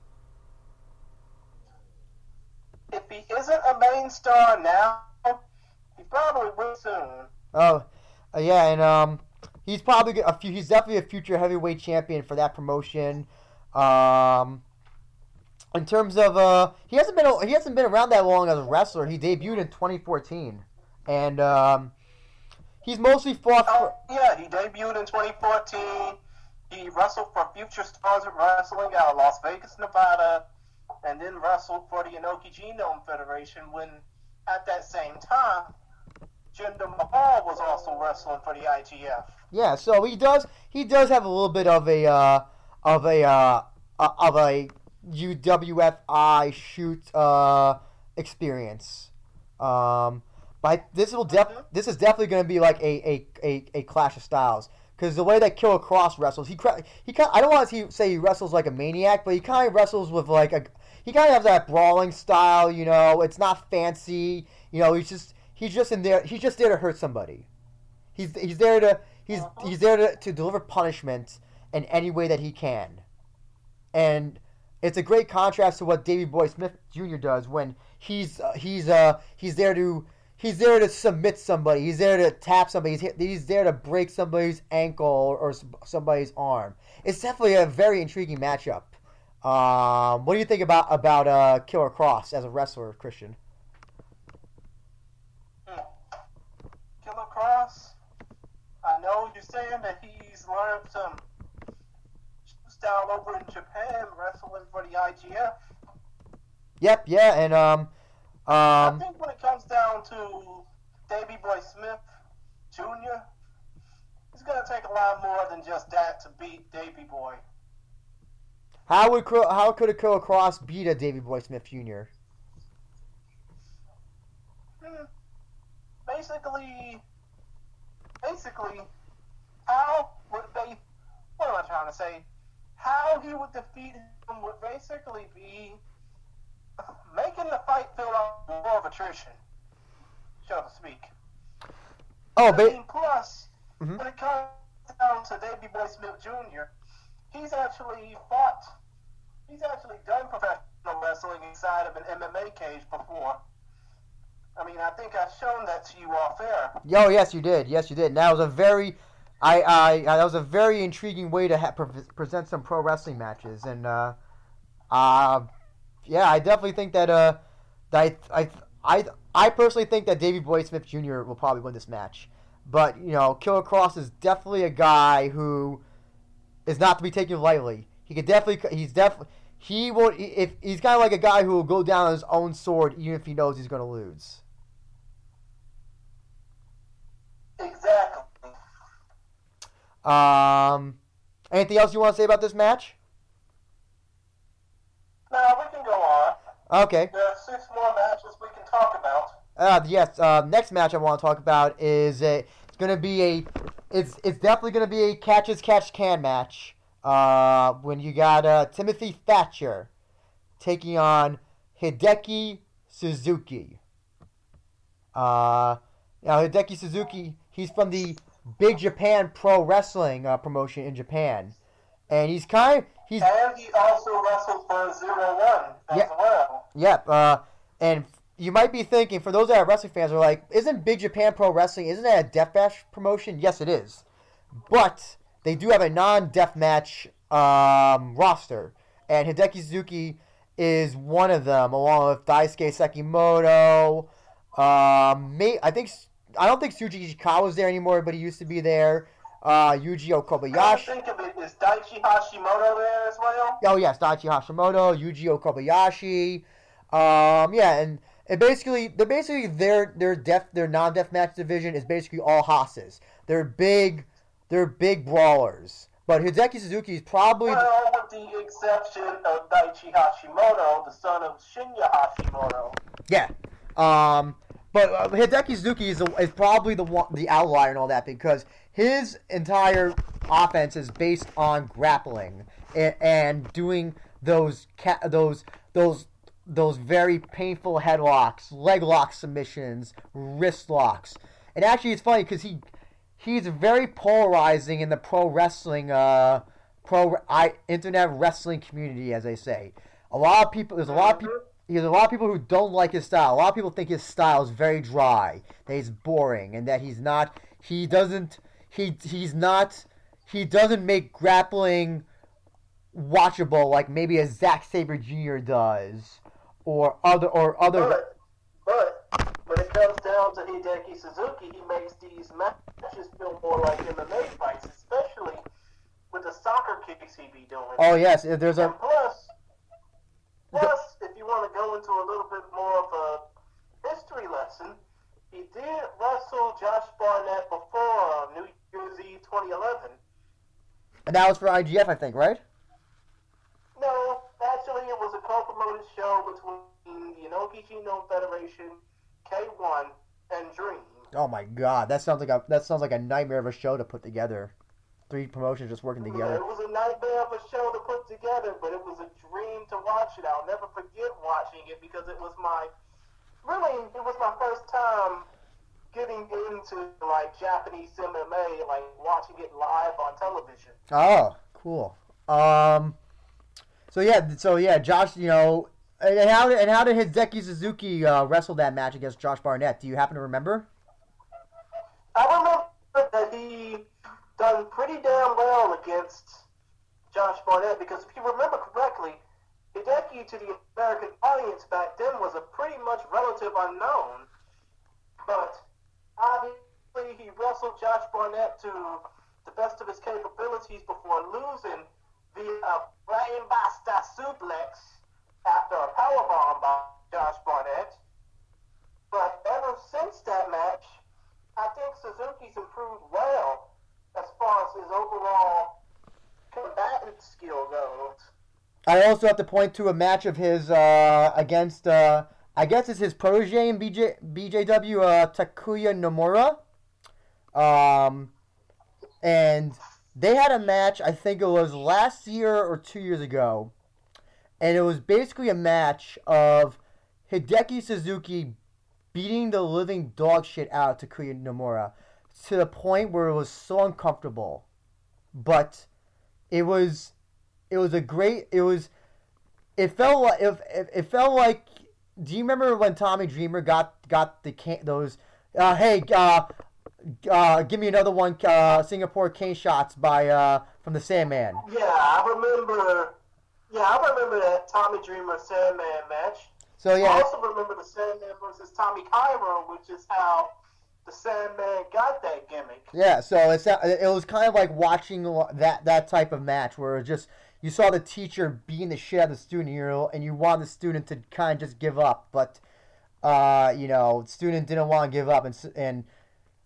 If he isn't a main star now, he probably will soon. Oh, uh, yeah, and um, he's probably a few. He's definitely a future heavyweight champion for that promotion. Um, in terms of uh, he hasn't been he hasn't been around that long as a wrestler. He debuted in 2014, and um, he's mostly fought for. Oh, yeah, he debuted in 2014. He wrestled for Future Stars Wrestling out of Las Vegas, Nevada, and then wrestled for the Inoki Genome Federation when, at that same time, Jinder Mahal was also wrestling for the IGF. Yeah, so he does he does have a little bit of a uh, of a uh, uh, of a UWFI shoot uh, experience. Um, but this will def- this is definitely going to be like a, a, a, a clash of styles because the way that Killer Cross wrestles, he he kind I don't want to say he wrestles like a maniac, but he kind of wrestles with like a he kind of has that brawling style. You know, it's not fancy. You know, he's just he's just in there. He's just there to hurt somebody. He's he's there to he's he's there to, to deliver punishment in any way that he can, and it's a great contrast to what Davey Boy Smith Jr. does when he's uh, he's uh he's there to he's there to submit somebody. He's there to tap somebody. He's, he's there to break somebody's ankle or somebody's arm. It's definitely a very intriguing matchup. Um, what do you think about about uh, Killer Cross as a wrestler, Christian? Killer Cross, I know you're saying that he's learned some style over in Japan wrestling for the IGF. Yep, yeah, and um, um. I think when it comes down to Davy Boy Smith Jr., it's to take a lot more than just that to beat Davy Boy. how would how could a Killer Cross beat a Davey Boy Smith Jr.? Hmm. Basically, basically, how would they? What am I trying to say? How he would defeat him would basically be making the fight feel like more of attrition, so to speak. Oh, I ba- mean, plus, Mhm. when it comes down to Davey Boy Smith Jr., he's actually fought, he's actually done professional wrestling inside of an MMA cage before. I mean, I think I've shown that to you off air. Yo, yes, you did. Yes, you did. And that was a very, I, I, I that was a very intriguing way to ha- pre- present some pro wrestling matches. And, uh, uh, yeah, I definitely think that, uh, that I, I, I, I personally think that Davey Boy Smith Jr. will probably win this match. But you know, Killer Cross is definitely a guy who is not to be taken lightly. He could definitely, he's definitely. He won't. If he's kind of like a guy who will go down on his own sword, even if he knows he's going to lose. Exactly. Um, anything else you want to say about this match? Now we can go on. Okay. There are six more matches we can talk about. Uh, yes. Uh, next match I want to talk about is a. It's gonna be a. It's it's definitely gonna be a catch as catch can match. Uh, when you got uh, Timothy Thatcher taking on Hideki Suzuki. Uh, now Hideki Suzuki, he's from the Big Japan Pro Wrestling uh, promotion in Japan, and he's kind of he's And he also wrestled for Zero One as Yeah. well. Yep. Uh, and you might be thinking, for those that are wrestling fans, are like, isn't Big Japan Pro Wrestling, isn't that a deathmatch promotion? Yes, it is. But they do have a non-deathmatch um, roster, and Hideki Suzuki is one of them, along with Daisuke Sekimoto, Um, may, I think I don't think Shuji Ishikawa's there anymore, but he used to be there. Uh, Yuji Come to Okabayashi. think of it, is Daichi Hashimoto there as well? Oh yes, Daichi Hashimoto, Yuji Okabayashi. Um, yeah, and, and basically they're basically their their death their non death match division is basically all Haas's. They're big, they're big brawlers. But Hideki Suzuki is probably Well, with the exception of Daichi Hashimoto, the son of Shinya Hashimoto. Yeah. Um, but uh, Hideki Suzuki is, is probably the one, the outlier and all that because his entire offense is based on grappling and, and doing those ca- those those those very painful headlocks, leg lock submissions, wrist locks. And actually, it's funny because he he's very polarizing in the pro wrestling uh pro I, internet wrestling community, as they say. A lot of people, there's a lot of people. There's a lot of people who don't like his style. A lot of people think his style is very dry, that he's boring, and that he's not. He doesn't. He he's not. He doesn't make grappling watchable like maybe a Zack Sabre Jr. does, or other or other. But, but when it comes down to Hideki Suzuki, he makes these matches feel more like MMA fights, especially with the soccer kicks he be doing. Oh yes, there's a And plus, plus, you want to go into a little bit more of a history lesson, he did wrestle Josh Barnett before uh, New Year's Eve 2011. and that was for IGF, I think, right? No, actually, it was a co-promoted show between the Inoki Genome Federation, K1, and Dream. Oh my god, that sounds like a that sounds like a nightmare of a show to put together. Three promotions just working together. It was a nightmare of a show to put together, but it was a dream to watch it. I'll never forget watching it because it was my really it was my first time getting into like Japanese MMA, like watching it live on television. Oh, cool. Um, so yeah, so yeah, Josh, you know, and how did, and how did Hideki Suzuki uh, wrestle that match against Josh Barnett? Do you happen to remember? I remember that he done pretty damn well against Josh Barnett because if you remember correctly, Hideki to the American audience back then was a pretty much relative unknown. But obviously he wrestled Josh Barnett to the best of his capabilities before losing via a brainbuster suplex after a powerbomb by Josh Barnett. But ever since that match, I think Suzuki's improved well as far as his overall combatant skill goes. I also have to point to a match of his uh, against, uh, I guess it's his protege in BJ, BJW, uh, Takuya Nomura. Um, and they had a match, I think it was last year or two years ago. And it was basically a match of Hideki Suzuki beating the living dog shit out of Takuya Nomura to the point where it was so uncomfortable. But it was it was a great it was it felt like if it, it felt like do you remember when Tommy Dreamer got got the can those uh, hey uh, uh, give me another one uh, Singapore cane shots by uh, from the Sandman Yeah, I remember. Yeah, I remember that Tommy Dreamer Sandman match. so I yeah also remember the Sandman versus Tommy Cairo, which is how the Sandman got that gimmick. Yeah, so it's it was kind of like watching that that type of match where it just you saw the teacher beating the shit out of the student, you know, and you want the student to kind of just give up, but uh, you know, student didn't want to give up, and S- and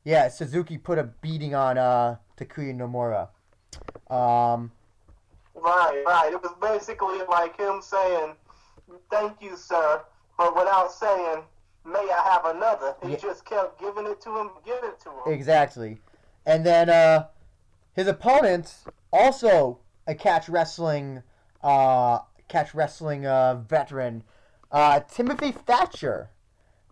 yeah, Suzuki put a beating on uh Takuya Nomura. Um, Right, right. It was basically like him saying, "Thank you, sir," but without saying, "May I have another?" He Yeah. just kept giving it to him, giving it to him. Exactly. And then uh, his opponent, also a catch wrestling, uh, catch wrestling uh, veteran, uh, Timothy Thatcher.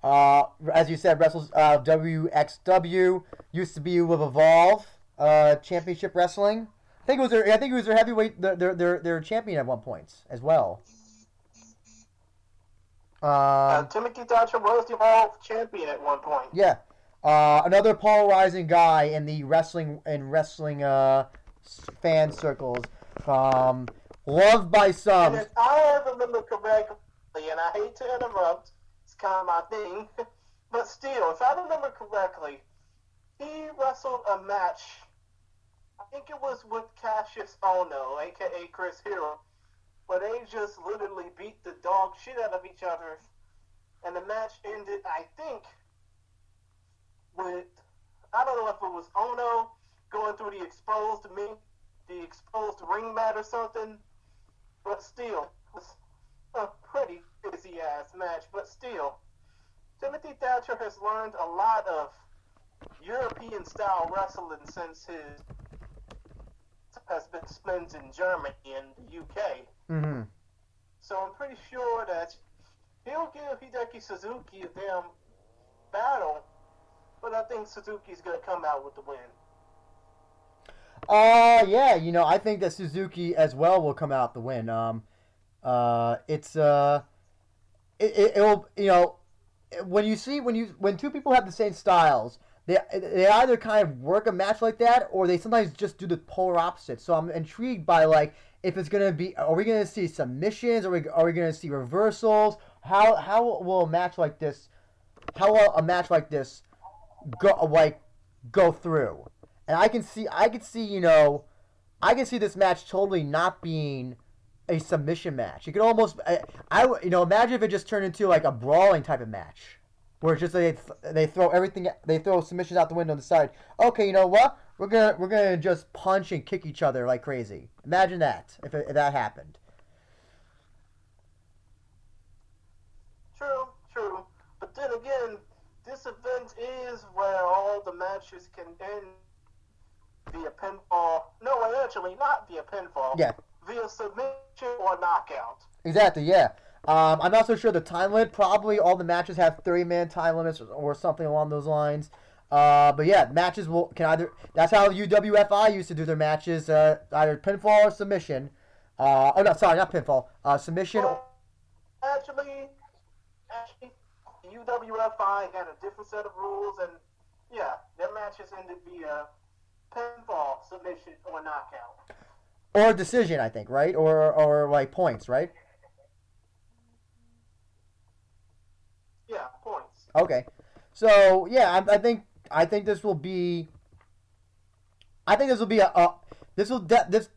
Uh, as you said, wrestles uh, WXW. Used to be with Evolve uh, Championship Wrestling. I think it was their. I think it was their heavyweight. Their their their, their champion at one point as well. Uh, Um, Timothy Thatcher was the Evolve champion at one point. Yeah. Uh, another polarizing guy in the wrestling in wrestling uh, fan circles. Um, loved by some. And if I remember correctly, and I hate to interrupt, it's kind of my thing, but still, if I remember correctly, he wrestled a match. I think it was with Kassius Ohno, aka Chris Hero, where they just literally beat the dog shit out of each other, and the match ended. I think with I don't know if it was Ohno going through the exposed me, the exposed ring mat or something, but still, a pretty busy ass match. But still, Timothy Thatcher has learned a lot of European style wrestling since his has been spent in Germany and the UK. Mm-hmm. So I'm pretty sure that he'll give Hideki Suzuki a damn battle, but I think Suzuki's gonna come out with the win. Uh, yeah, you know, I think that Suzuki as well will come out the win. Um, uh, it's uh, it, it will you know, when you see when you when two people have the same styles, they they either kind of work a match like that or they sometimes just do the polar opposite. So I'm intrigued by like if it's gonna be are we gonna see submissions? Are we are we gonna see reversals? How how will a match like this? How will a match like this go like go through? And I can see I can see you know I can see this match totally not being a submission match. You could almost I, I you know imagine if it just turned into like a brawling type of match where it's just they they throw everything they throw submissions out the window and decide okay you know what we're gonna we're gonna just punch and kick each other like crazy. Imagine that if, it, if that happened. True, true. But then again, this event is where all the matches can end via pinfall. No, actually, not via pinfall. Yeah. Via submission or knockout. Exactly. Yeah. Um, I'm not so sure the time limit. Probably all the matches have 30 minute time limits or, or something along those lines. Uh, but yeah, matches will can either. That's how UWFI used to do their matches. Uh, either pinfall or submission. Uh, oh no, sorry, not pinfall. Uh, submission. Actually, actually, UWFI had a different set of rules, and yeah, their matches ended via pinfall, submission, or knockout. or decision, I think, right? Or or like points, right? Yeah, points. Okay, so yeah, I, I think I think this will be. I think this will be a, a this will de- this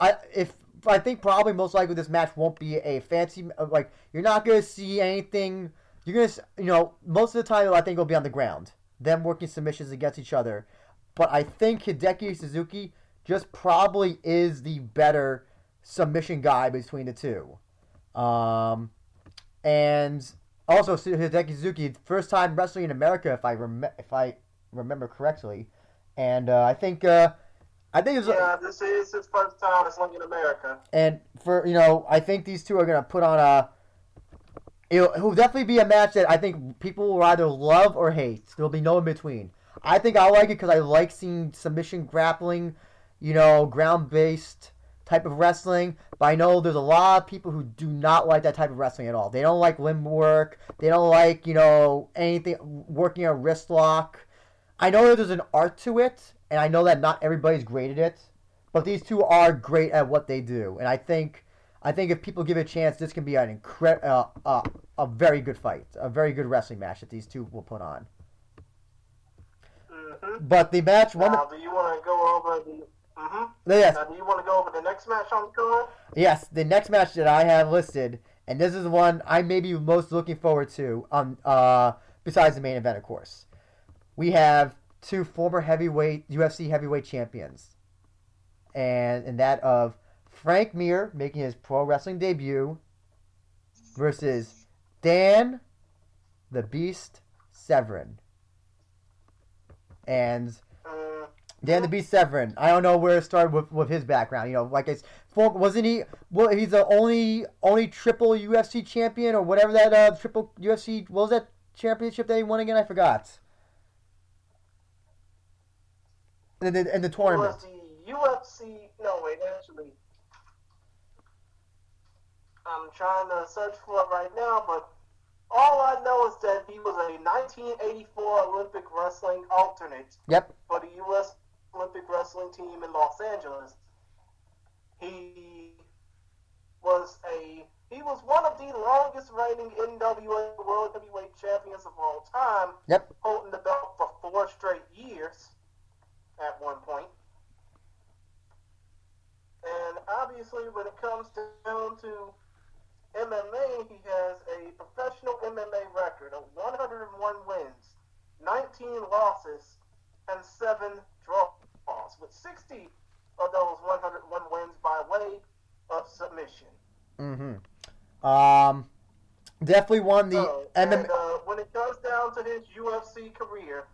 I if I think probably most likely this match won't be a fancy like you're not gonna see anything. You're gonna you know most of the time I think it'll be on the ground, them working submissions against each other. But I think Hideki Suzuki just probably is the better submission guy between the two. Um, and also Hideki Suzuki, first time wrestling in America, if I rem- if I remember correctly, and uh, I think uh, I think it's Yeah, this is his first time wrestling in America. and for you know I think these two are gonna put on a. It'll, it'll definitely be a match that I think people will either love or hate. There'll be no in between. I think I like it because I like seeing submission grappling, you know, ground based type of wrestling. But I know there's a lot of people who do not like that type of wrestling at all. They don't like limb work. They don't like, you know, anything working a wrist lock. I know that there's an art to it, and I know that not everybody's great at it. But these two are great at what they do, and I think I think if people give it a chance, this can be an incre- uh, uh, a very good fight, a very good wrestling match that these two will put on. Mm-hmm. But the match, one, Now, do you want to go over the? Mm-hmm. yes, Now, do you want to go over the next match on the card? yes, the next match that I have listed, and this is the one I may be most looking forward to. Um, uh, besides the main event, of course, we have two former heavyweight UFC heavyweight champions, and and that of Frank Mir making his pro wrestling debut versus Dan the Beast Severn. And Dan the Beast Severn, I don't know where it started with, with his background. You know, like it's wasn't he? Well, he's the only only triple UFC champion or whatever that uh, triple UFC what was that championship that he won again? I forgot. In the, in the tournament. was the UFC. No, wait, actually. I'm trying to search for it right now, but all I know is that he was a 1984 Olympic wrestling alternate Yep. for the U.S. Olympic wrestling team in Los Angeles. He was a He was one of the longest reigning NWA World Heavyweight Champions of all time, Yep. holding the belt for four straight years at one point. And obviously, when it comes down to MMA, he has a professional MMA record of 101 wins, 19 losses, and 7 draws, with 60 of those 101 wins by way of submission. Mm-hmm. Um, definitely won the So, and, MMA. uh, when it comes down to his UFC career,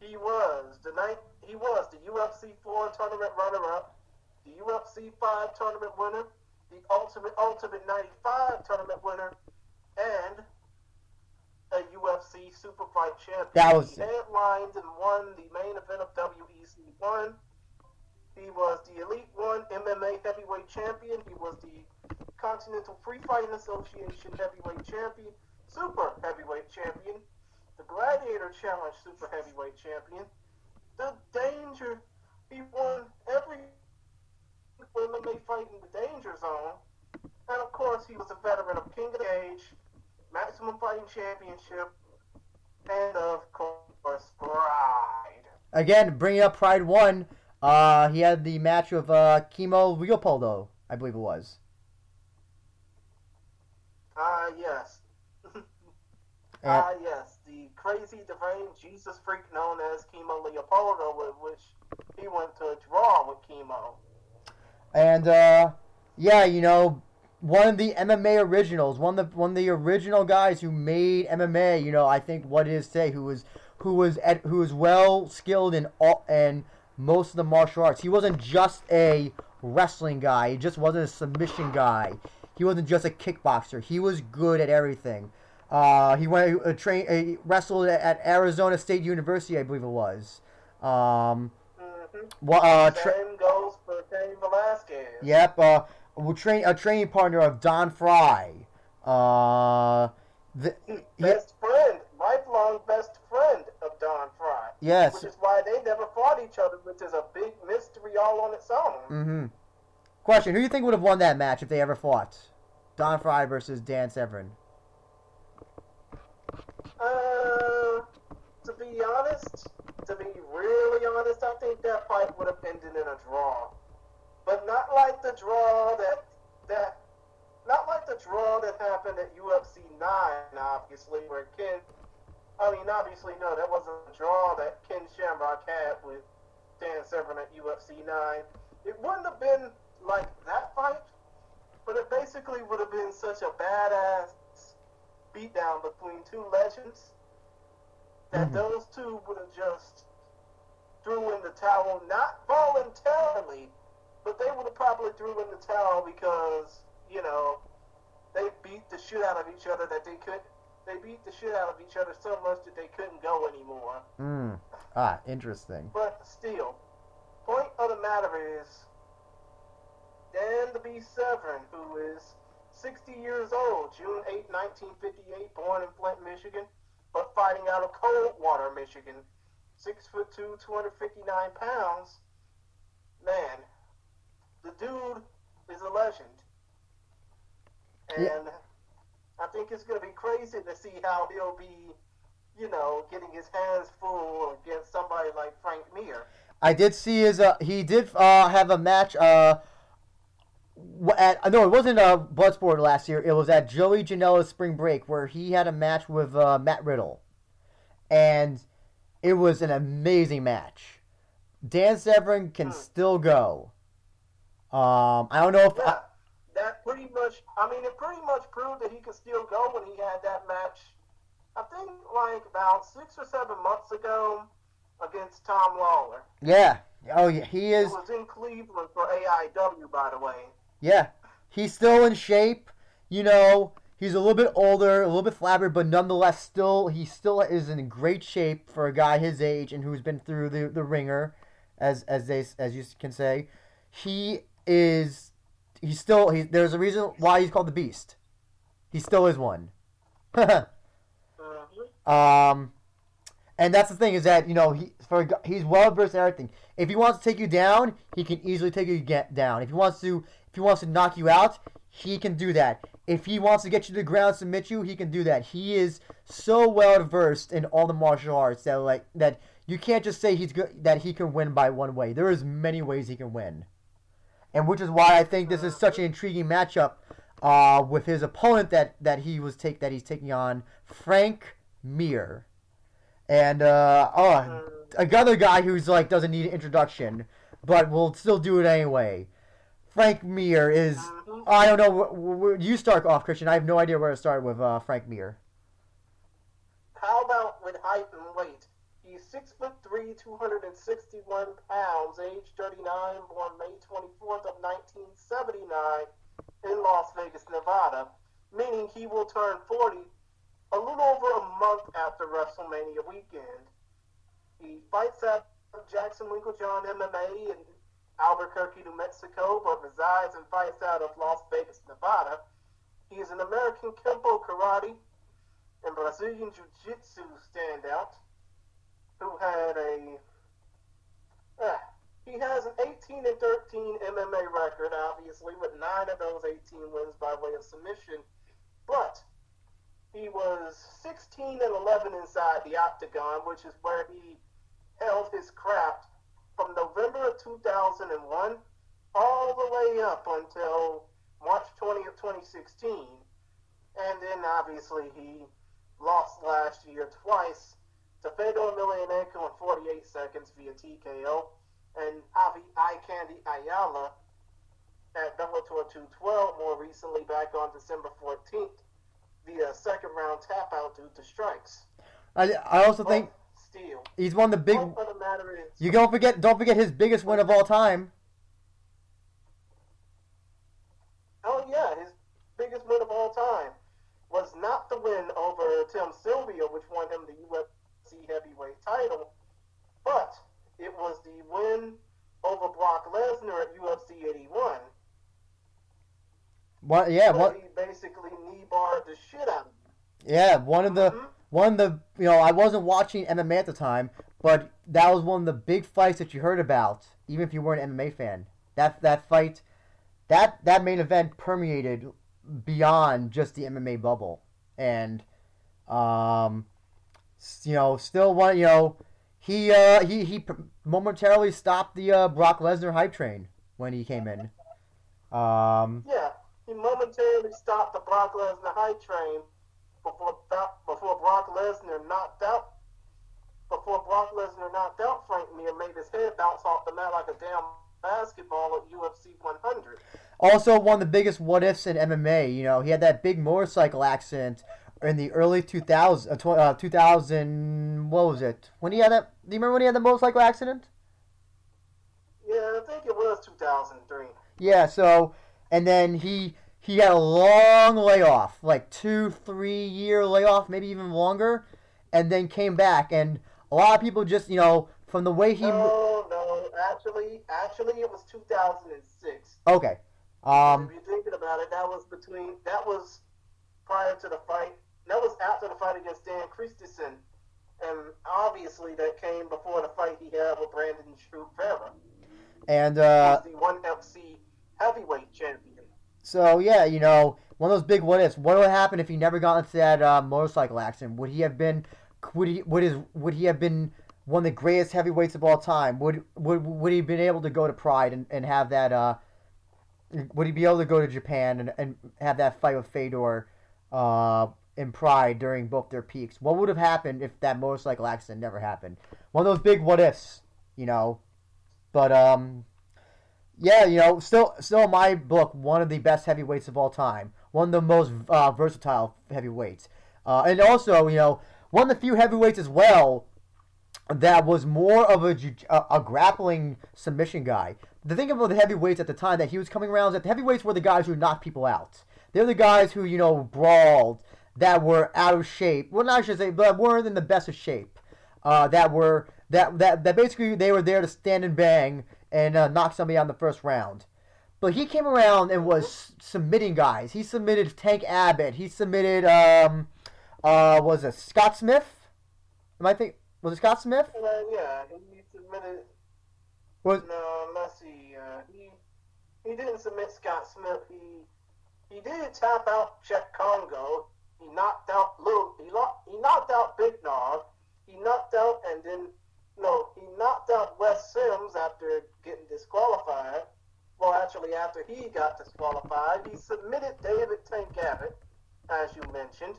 he was the night he was the UFC four tournament runner up, the UFC five tournament winner, the Ultimate Ultimate ninety five tournament winner, and a UFC super fight champion. That was- he headlined and won the main event of WEC one. He was the Elite One MMA heavyweight champion. He was the Continental Free Fighting Association heavyweight champion, super heavyweight champion, the Gladiator Challenge super heavyweight champion, the Danger. He won every MMA fight in the Danger Zone, and of course he was a veteran of King of the Cage, Maximum Fighting Championship, and of course Pride. Again, bringing up Pride One. Uh, he had the match with uh, Kimo Leopoldo, I believe it was. Ah, yes. And- Ah, yes. The crazy, divine Jesus freak known as Kimo Leopoldo, with which he went to a draw with Kimo. And uh, yeah, you know, one of the MMA originals, one of the one of the original guys who made MMA. You know, I think what it is today, who was who was at, who was well skilled in all and most of the martial arts. He wasn't just a wrestling guy. He just wasn't a submission guy. He wasn't just a kickboxer. He was good at everything. Uh, he went uh, train uh, wrestled at Arizona State University, I believe it was. Um, hmm wha- uh, tra- Same goes for Cain Velasquez. Yep, train a training partner of Don Frye. Uh, the, Best friend, lifelong best friend of Don Frye. yes. Which is why they never fought each other, which is a big mystery all on its own. Mm-hmm. Question: Who do you think would have won that match if they ever fought? Don Frye versus Dan Severn. Uh, to be honest, to be really honest, I think that fight would have ended in a draw. But not like the draw that that not like the draw that happened at UFC nine, obviously, where Ken I mean obviously no, that wasn't a draw that Ken Shamrock had with Dan Severn at UFC nine. It wouldn't have been like that fight, but it basically would have been such a badass beatdown between two legends that Mhm. those two would have just threw in the towel, not voluntarily, but they would have probably threw in the towel because you know they beat the shit out of each other that they could. They beat the shit out of each other so much that they couldn't go anymore. Mm. Ah, interesting. But still, point of the matter is, Dan the Beast Severn, who is 60 years old, June 8, 1958, born in Flint, Michigan, but fighting out of Coldwater, Michigan, six foot two, 259 pounds. Man, the dude is a legend, and Yeah. I think it's gonna be crazy to see how he'll be you know, getting his hands full against somebody like Frank Mir. I did see his. Uh, he did uh, have a match. Uh, at no, it wasn't uh, Bloodsport last year. It was at Joey Janela's Spring Break where he had a match with uh, Matt Riddle, and it was an amazing match. Dan Severn can Hmm. still go. Um, I don't know if Yeah, that pretty much. I mean, it pretty much proved that he could still go when he had that match. I think like about six or seven months ago against Tom Lawlor. yeah. Oh yeah, he is. was in Cleveland for AIW, by the way. Yeah, he's still in shape. You know, he's a little bit older, a little bit flabbered, but nonetheless, still he still is in great shape for a guy his age and who's been through the the ringer, as as they as you can say. He is. He's still. He, there's a reason why he's called the Beast. He still is one. hmm Um, and that's the thing is that you know he for he's well versed in everything. If he wants to take you down, he can easily take you get down. If he wants to, if he wants to knock you out, he can do that. if he wants to get you to the ground, submit you, he can do that. He is so well versed in all the martial arts that like that you can't just say he's good that he can win by one way. There is many ways he can win, and which is why I think this is such an intriguing matchup uh, with his opponent that that he was take that he's taking on Frank Mir, and uh, oh, another guy who's like doesn't need an introduction, but we'll still do it anyway. Frank Mir is I don't know. You start off, Christian. I have no idea where to start with uh, Frank Mir. How about with height and weight? Six foot three, 261 pounds, age 39, born May 24th of 1979 in Las Vegas, Nevada, meaning he will turn 40 a little over a month after WrestleMania weekend. He fights at Jackson Winkeljohn MMA in Albuquerque, New Mexico, but resides and fights out of Las Vegas, Nevada. He is an American Kempo Karate and Brazilian Jiu-Jitsu standout who had a uh, he has an 18 and 13 MMA record, obviously, with nine of those 18 wins by way of submission. But he was 16 and 11 inside the octagon, which is where he held his craft from November of 2001 all the way up until March 20th, 2016. And then obviously he lost last year twice to Fedor Emelianenko in 48 seconds via TKO, and Javi Eye Candy Ayala at Bellator 212 more recently back on December 14th via second round tap out due to strikes. I, I also think oh, steel. he's of the big. Oh, of the matter is, You don't forget. Don't forget his biggest win of all time. oh yeah, his biggest win of all time was not the win over Tim Sylvia, which won him the UFC heavyweight title, but it was the win over Brock Lesnar at UFC 81. What? Yeah. What? he basically knee barred the shit out of him. Yeah. One of the. Mhm. One of the. You know, I wasn't watching MMA at the time, but that was one of the big fights that you heard about, even if you weren't an MMA fan. That that fight, that that main event permeated beyond just the MMA bubble, and um, you know, still one. You know, he uh he he momentarily stopped the uh, Brock Lesnar hype train when he came in. Um, Yeah, he momentarily stopped the Brock Lesnar high train before before Brock Lesnar knocked out before Brock Lesnar knocked out Frank Mir, made his head bounce off the mat like a damn basketball at UFC 100. Also, one of the biggest what ifs in MMA. You know, he had that big motorcycle accident in the early 2000s, uh, uh, 2000. What was it? When he had that? Do you remember when he had the motorcycle accident? Yeah, I think it was 2003. Yeah. So, and then he he had a long layoff, like two, three year layoff, maybe even longer, and then came back. And a lot of people just, you know, from the way he. No, no, actually, actually, it was 2006. Okay. Um. if you're thinking about it, that was between that was prior to the fight. That was after the fight against Dan Christison, and obviously that came before the fight he had with Brandon Shrew Vera, And uh. the one FC heavyweight champion. So yeah, you know, one of those big what ifs. What would happen if he never got into that uh, motorcycle accident? Would he have been? Would he? Would his? Would he have been one of the greatest heavyweights of all time? Would would would he have been able to go to Pride and, and have that? Uh, would he be able to go to Japan and, and have that fight with Fedor uh, in Pride during both their peaks? What would have happened if that motorcycle accident never happened? One of those big what ifs, you know. But um, yeah, you know, still, still in my book, one of the best heavyweights of all time. One of the most uh, versatile heavyweights, uh, and also, you know, one of the few heavyweights as well that was more of a, a, a grappling submission guy. The thing about the heavyweights at the time that he was coming around is that the heavyweights were the guys who knocked people out. They're the guys who, you know, brawled, that were out of shape. Well, not I should say, but weren't in the best of shape. Uh, that were that, that that basically they were there to stand and bang and uh, knock somebody out in the first round. But he came around and was submitting guys. He submitted Tank Abbott. He submitted um, uh, was it Scott Smith? Am I think was it Scott Smith? Uh, yeah, he submitted. Was No, let's see. Uh, he he didn't submit Scott Smith. He he did tap out Cheick Kongo. He knocked out Lil. He, he knocked out Big Nog. He knocked out and then no, he knocked out Wes Sims after getting disqualified. Well, actually, after he got disqualified, he submitted David Tank Abbott, as you mentioned.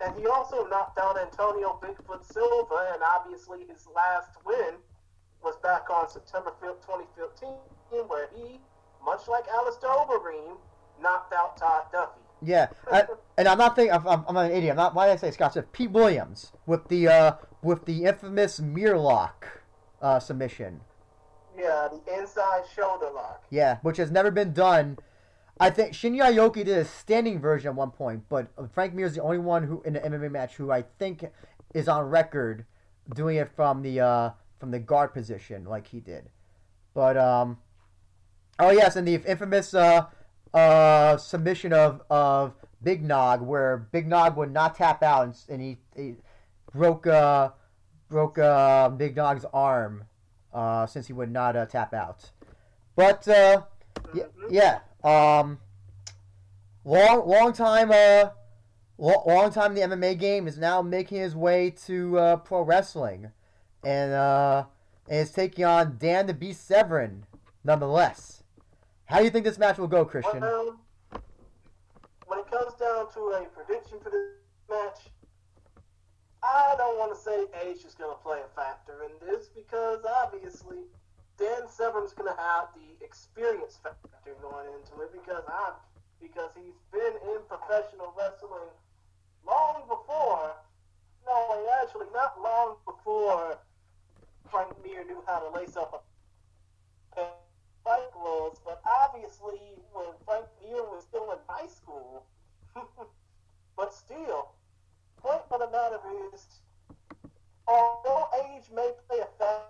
And he also knocked out Antonio Bigfoot Silva, and obviously his last win was back on September 5th, 2015, where he, much like Alistair Overeem, knocked out Todd Duffy. Yeah, I, and I'm not thinking. I'm, I'm, I'm an idiot. I'm not. Why did I say Scott? Said Pete Williams with the uh, with the infamous mirror lock uh, submission. Yeah, the inside shoulder lock. Yeah, which has never been done. I think Shinya Aoki did a standing version at one point, but Frank Mir is the only one who in an MMA match who I think is on record doing it from the uh, from the guard position like he did. But um, oh yes, and the infamous uh, uh, submission of of Big Nog where Big Nog would not tap out and, and he, he broke uh, broke uh, Big Nog's arm uh, since he would not uh, tap out. But uh, yeah, yeah, um, long long time uh, long, long time the MMA game is now making his way to uh, pro wrestling, and uh, and is taking on Dan the Beast Severn, nonetheless. How do you think this match will go, Christian? Well, when it comes down to a prediction for this match, I don't want to say age is going to play a factor in this because obviously Dan Severn's going to have the experience factor going into it because I because he's been in professional wrestling long before. No, actually, not long before Frank Mir knew how to lace up a fight gloves, but obviously when Frank Mir was still in high school, but still, point of the matter is, although age may play a factor,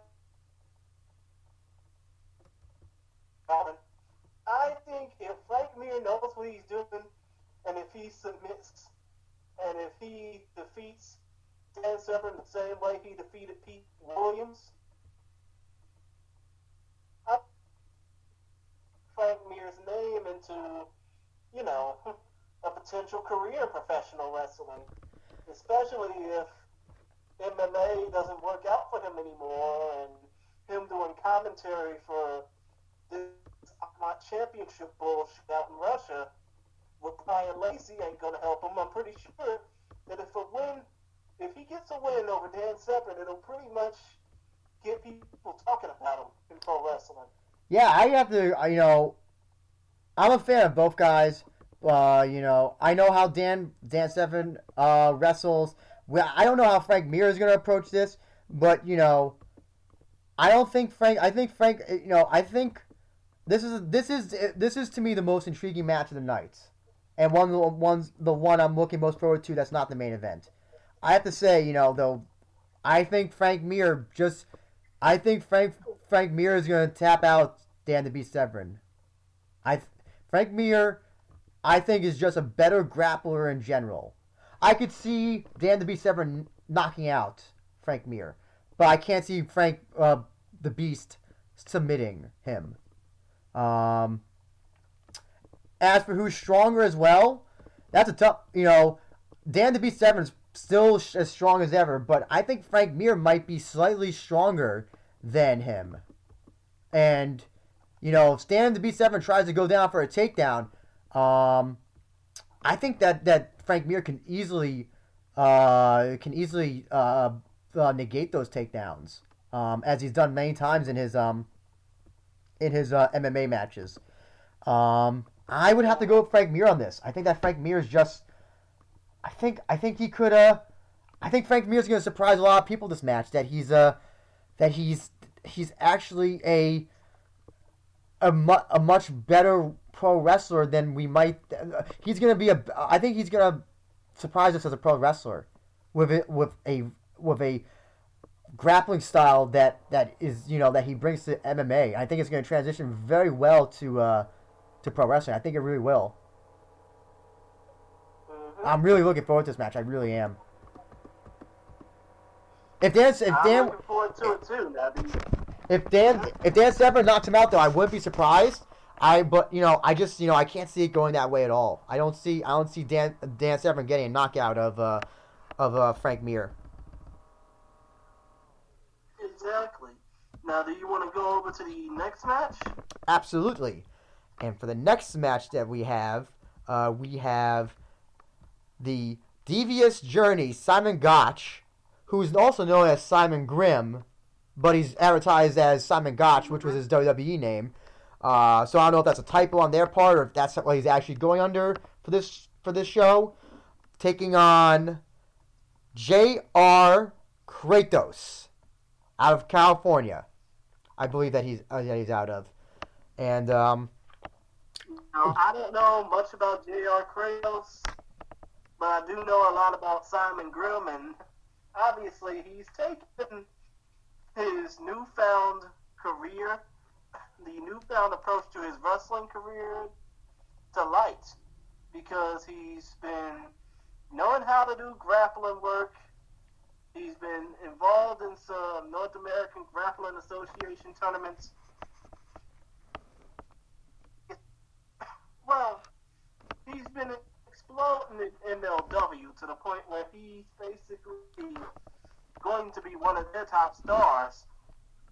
I think if Frank Mir knows what he's doing, and if he submits, and if he defeats Dan Severn the same way he defeated Pete Williams, I Mir's name into, you know, a potential career in professional wrestling, especially if MMA doesn't work out for him anymore, and him doing commentary for this my championship bullshit out in Russia with Brian Lacey ain't gonna help him. I'm pretty sure that if a win, if he gets a win over Dan Severn, it'll pretty much get people talking about him in pro wrestling. Yeah, I have to. You know, I'm a fan of both guys. Uh, you know, I know how Dan Dan Severn uh, wrestles. Well, I don't know how Frank Mir is going to approach this, but you know, I don't think Frank. I think Frank. You know, I think this is this is this is to me the most intriguing match of the night, and one the ones the one I'm looking most forward to. That's not the main event. I have to say, you know, though, I think Frank Mir just. I think Frank Frank Mir is going to tap out Dan the Beast Severn. I Frank Mir, I think is just a better grappler in general. I could see Dan the Beast Severn knocking out Frank Mir, but I can't see Frank uh, the Beast submitting him. Um, as for who's stronger as well, that's a tough. You know, Dan the Beast Severn's still sh- as strong as ever, but I think Frank Mir might be slightly stronger than him. And you know, if Stan the B7 tries to go down for a takedown, um, I think that that Frank Mir can easily uh, can easily uh, uh, negate those takedowns, um, as he's done many times in his um, in his uh, MMA matches. Um, I would have to go with Frank Mir on this. I think that Frank Mir is just. I think I think he could. Uh, I think Frank Mir is going to surprise a lot of people this match. That he's uh, that he's he's actually a a, mu- a much better pro wrestler than we might. He's going to be a. I think he's going to surprise us as a pro wrestler with it with a with a grappling style that that is you know that he brings to MMA. I think it's going to transition very well to uh, to pro wrestling. I think it really will. Mm-hmm. I'm really looking forward to this match. I really am. If Dan if I'm Dan looking forward to it too, Nabby. if Dan if Dan Severn knocks him out though, I wouldn't be surprised. I but you know I just you know I can't see it going that way at all. I don't see I don't see Dan Dan Severn getting a knockout of uh, of uh, Frank Mir. Exactly. Now, do you want to go over to the next match? Absolutely. And for the next match that we have, uh, we have the Devious Journey Simon Gotch, who's also known as Simon Grimm, but he's advertised as Simon Gotch, which was his WWE name. Uh, so I don't know if that's a typo on their part or if that's what he's actually going under for this for this show. Taking on J.R. Kratos out of California. I believe that he's uh, that he's out of, and um, Now, I don't know much about J.R. Kratos, but I do know a lot about Simon Grimm, and obviously he's taken his newfound career, the newfound approach to his wrestling career to light because he's been knowing how to do grappling work. He's been involved in some North American Grappling Association tournaments. Well, he's been exploding in MLW to the point where he's basically going to be one of their top stars.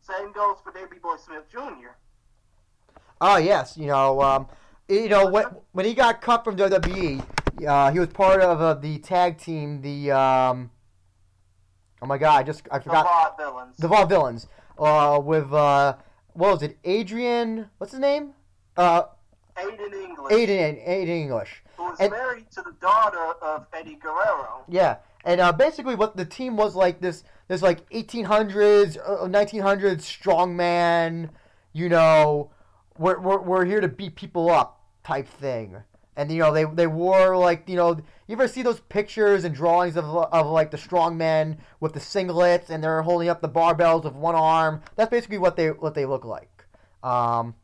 Same goes for Davey Boy Smith Jr. Oh yes, you know, um, you know when when he got cut from WWE, uh, he was part of uh, the tag team. The um, oh my god, I just I forgot The forgot Vaudevillains. the Vaudevillains. Uh, with uh, what was it? Adrian, what's his name? Uh, Aiden English, Aiden Aiden English. Who was and- married to the daughter of Eddie Guerrero. Yeah, and uh, basically what the team was like this this like 1800s, uh, 1900s strongman, you know, we're, we're, we're here to beat people up type thing. And you know they they wore like you know you ever see those pictures and drawings of of like the strongmen with the singlets and they're holding up the barbells with one arm. That's basically what they what they look like. Um,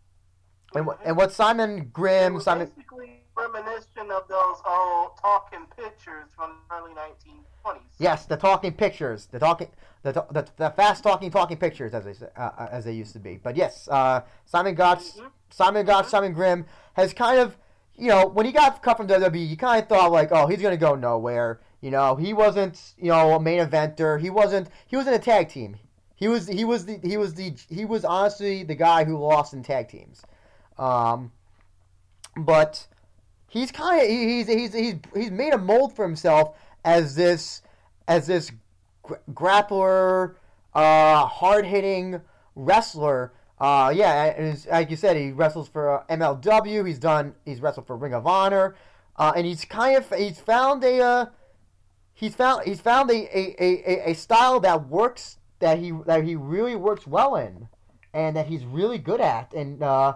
and what and what Simon Grimm Simon basically reminiscent of those old talking pictures from the early 1920s. Yes, the talking pictures, the talking, the the, the fast talking talking pictures, as they uh, uh, as they used to be. But yes, uh, Simon Gotch, Mhm. Simon Gotch, Simon Grimm has kind of, you know, when he got cut from WWE, you kind of thought like, oh, he's gonna go nowhere. You know, he wasn't, you know, a main eventer. He wasn't. He was in a tag team. He was. He was the. He was the. He was honestly the guy who lost in tag teams. Um, but he's kind of he's he's he's he's made a mold for himself as this as this gr- grappler, uh, hard hitting wrestler. Uh, yeah, like you said, he wrestles for uh, MLW. He's done. He's wrestled for Ring of Honor, uh, and he's kind of he's found a uh, he's found he's found a, a, a, a style that works that he that he really works well in, and that he's really good at, and uh,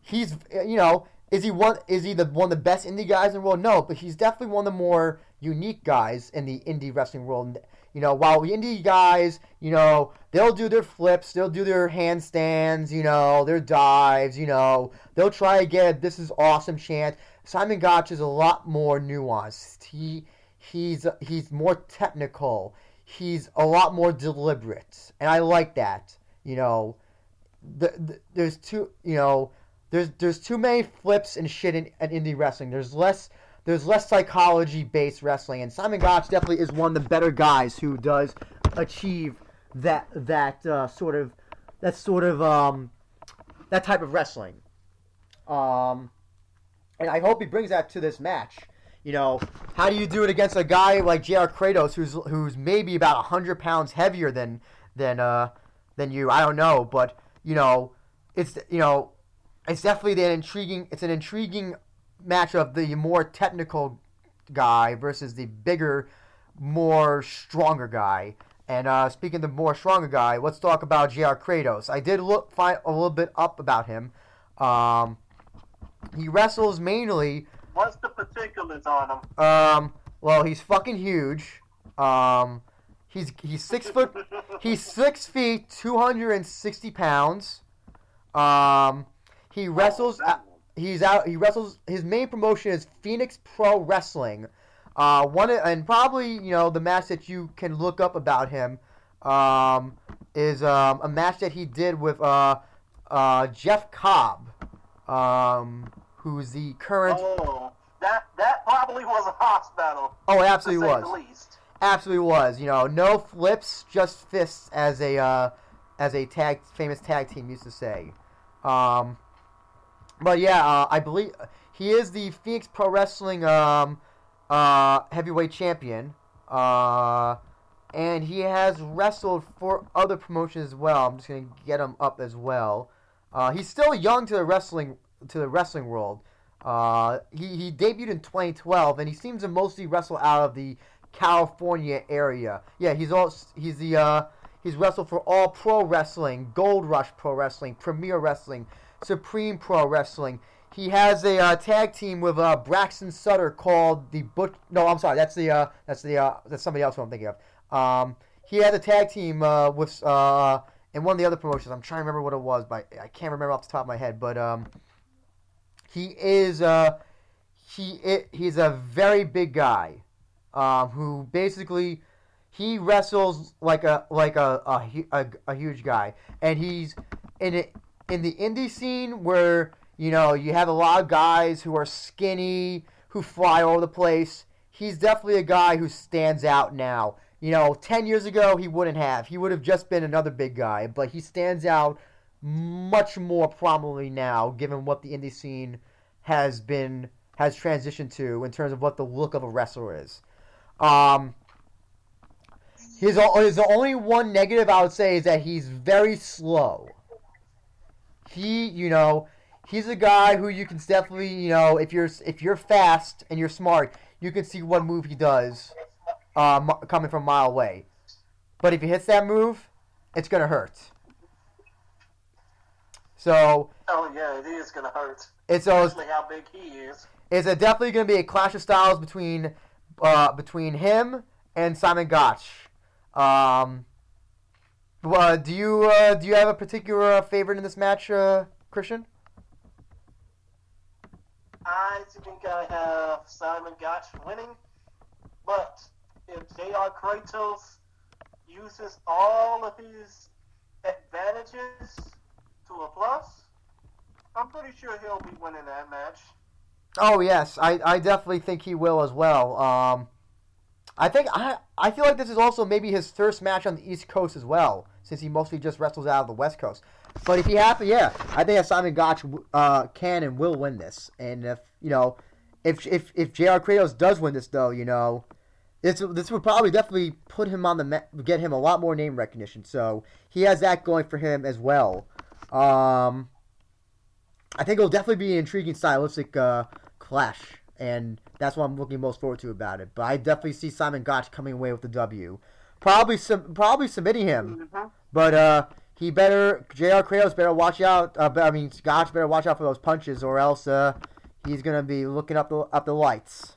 he's you know is he one is he the one of the best indie guys in the world? No, but he's definitely one of the more unique guys in the indie wrestling world. You know, while the indie guys, you know, they'll do their flips, they'll do their handstands, you know, their dives, you know, they'll try to get this is awesome chant. Simon Gotch is a lot more nuanced. He he's he's more technical. He's a lot more deliberate, and I like that. You know, the, the, there's two. you know there's there's too many flips and shit in, in indie wrestling. There's less there's less psychology based wrestling, and Simon Gotch definitely is one of the better guys who does achieve that that uh, sort of that sort of um, that type of wrestling. Um, and I hope he brings that to this match. You know, how do you do it against a guy like J.R. Kratos, who's who's maybe about hundred pounds heavier than than uh than you? I don't know, but you know, it's you know, it's definitely an intriguing. It's an intriguing match of the more technical guy versus the bigger, more stronger guy. And uh, speaking of the more stronger guy, let's talk about J.R. Kratos. I did look find a little bit up about him. Um, he wrestles mainly What's the particulars on him? um, well, he's fucking huge. Um, he's he's six foot. He's six feet, two hundred and sixty pounds. Um, he wrestles. Oh, he's out. He wrestles. His main promotion is Phoenix Pro Wrestling. Uh, one and probably you know the match that you can look up about him um, is um, a match that he did with uh, uh, Jeff Cobb. um, who's the current. Oh, that that probably was a hospital. Oh, it absolutely was. Absolutely was. You know, no flips, just fists, as a uh, as a tag famous tag team used to say. Um, but yeah, uh, I believe he is the Phoenix Pro Wrestling um, uh, heavyweight champion. Uh, and he has wrestled for other promotions as well. I'm just gonna get him up as well. Uh, he's still young to the wrestling to the wrestling world. Uh, he, he debuted in 2012, and he seems to mostly wrestle out of the California area. Yeah, he's all he's the uh, he's wrestled for All Pro Wrestling, Gold Rush Pro Wrestling, Premier Wrestling, Supreme Pro Wrestling. He has a uh, tag team with uh, Braxton Sutter called the Butch. No, I'm sorry, that's the uh, that's the uh, that's somebody else who I'm thinking of. Um, he had a tag team uh, with uh, in one of the other promotions. I'm trying to remember what it was, but I can't remember off the top of my head. But um, he is uh, he i he's a very big guy um, who basically he wrestles like a like a a, a, a huge guy, and he's in it in the indie scene where you know you have a lot of guys who are skinny who fly all over the place. He's definitely a guy who stands out now. You know, ten years ago he wouldn't have. He would have just been another big guy, but he stands out much more prominently now, given what the indie scene has been has transitioned to in terms of what the look of a wrestler is. Um, his his only one negative I would say is that he's very slow. He, you know, he's a guy who you can definitely, you know, if you're if you're fast and you're smart, you can see what move he does, uh, coming from a mile away. But if he hits that move, it's gonna hurt. So Oh yeah, it is gonna hurt. it's Especially how big he is. it's a definitely going to be a clash of styles between uh, between him and Simon Gotch. Um, uh, do you uh, do you have a particular uh, favorite in this match, uh, Christian? I think I have Simon Gotch winning, but if J.R. Kratos uses all of his advantages to a plus, I'm pretty sure he'll be winning that match. Oh yes, I, I definitely think he will as well. Um, I think I I feel like this is also maybe his first match on the East Coast as well, since he mostly just wrestles out of the West Coast. But if he happens, yeah, I think that Simon Gotch uh, can and will win this. And if you know, if if if J.R. Kratos does win this, though, you know, this this would probably definitely put him on the ma- get him a lot more name recognition. So he has that going for him as well. Um, I think it'll definitely be an intriguing stylistic uh, clash, and that's what I'm looking most forward to about it. But I definitely see Simon Gotch coming away with the W. Probably sub- probably submitting him, Mm-hmm. But uh, he better J.R. Kratos better watch out. Uh, I mean, Gotch better watch out for those punches, or else uh, he's gonna be looking up the up the lights.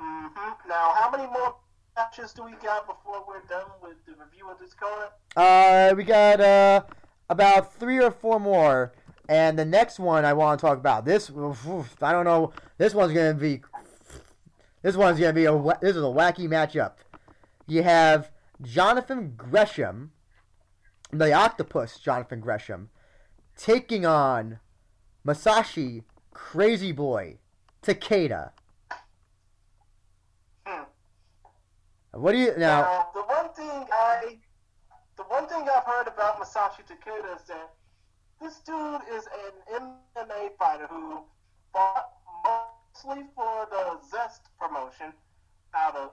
Mm-hmm. Now, how many more matches do we got before we're done with the review of this card? Uh, we got uh about three or four more, and the next one I want to talk about. This oof, I don't know. This one's gonna be. This one's gonna be a. This is a wacky matchup. You have Jonathan Gresham, the Octopus Jonathan Gresham, taking on Masashi Crazy Boy Takeda. Hmm. What do you now? Now, the one thing I, the one thing I've heard about Masashi Takeda is that this dude is an MMA fighter who fought mostly for the Zest promotion out of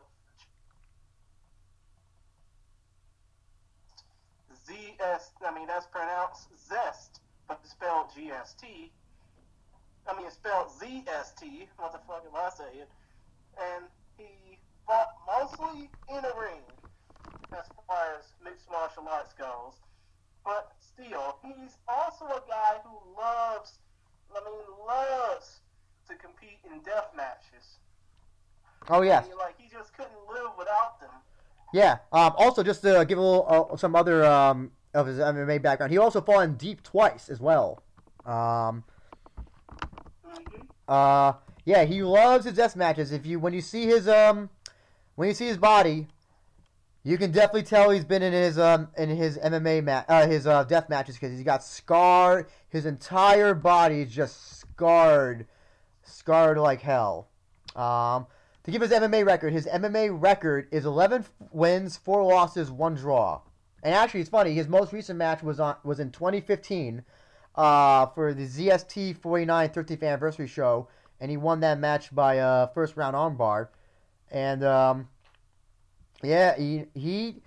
ZS. I mean, that's pronounced Zest, but it's spelled GST. I mean, it's spelled ZST. What the fuck am I saying? And he fought mostly in a ring as far as mixed martial arts goes. But still, he's also a guy who loves, I mean, loves to compete in death matches. Oh yes. Like, he just couldn't live without them. Yeah. Um, also, just to give a little uh, some other um, of his MMA background, he also fought in Deep twice as well. Um, uh, yeah, he loves his death matches. If you when you see his um, when you see his body, You can definitely tell he's been in his um in his MMA ma- uh, his uh, death matches because he's got scarred. His entire body is just scarred, scarred like hell. Um, to give his MMA record, his MMA record is 11 wins, four losses, one draw. And actually, it's funny. His most recent match was on was in 2015 uh, for the ZST 49 30th anniversary show, and he won that match by uh, first round armbar. And um, yeah, he he.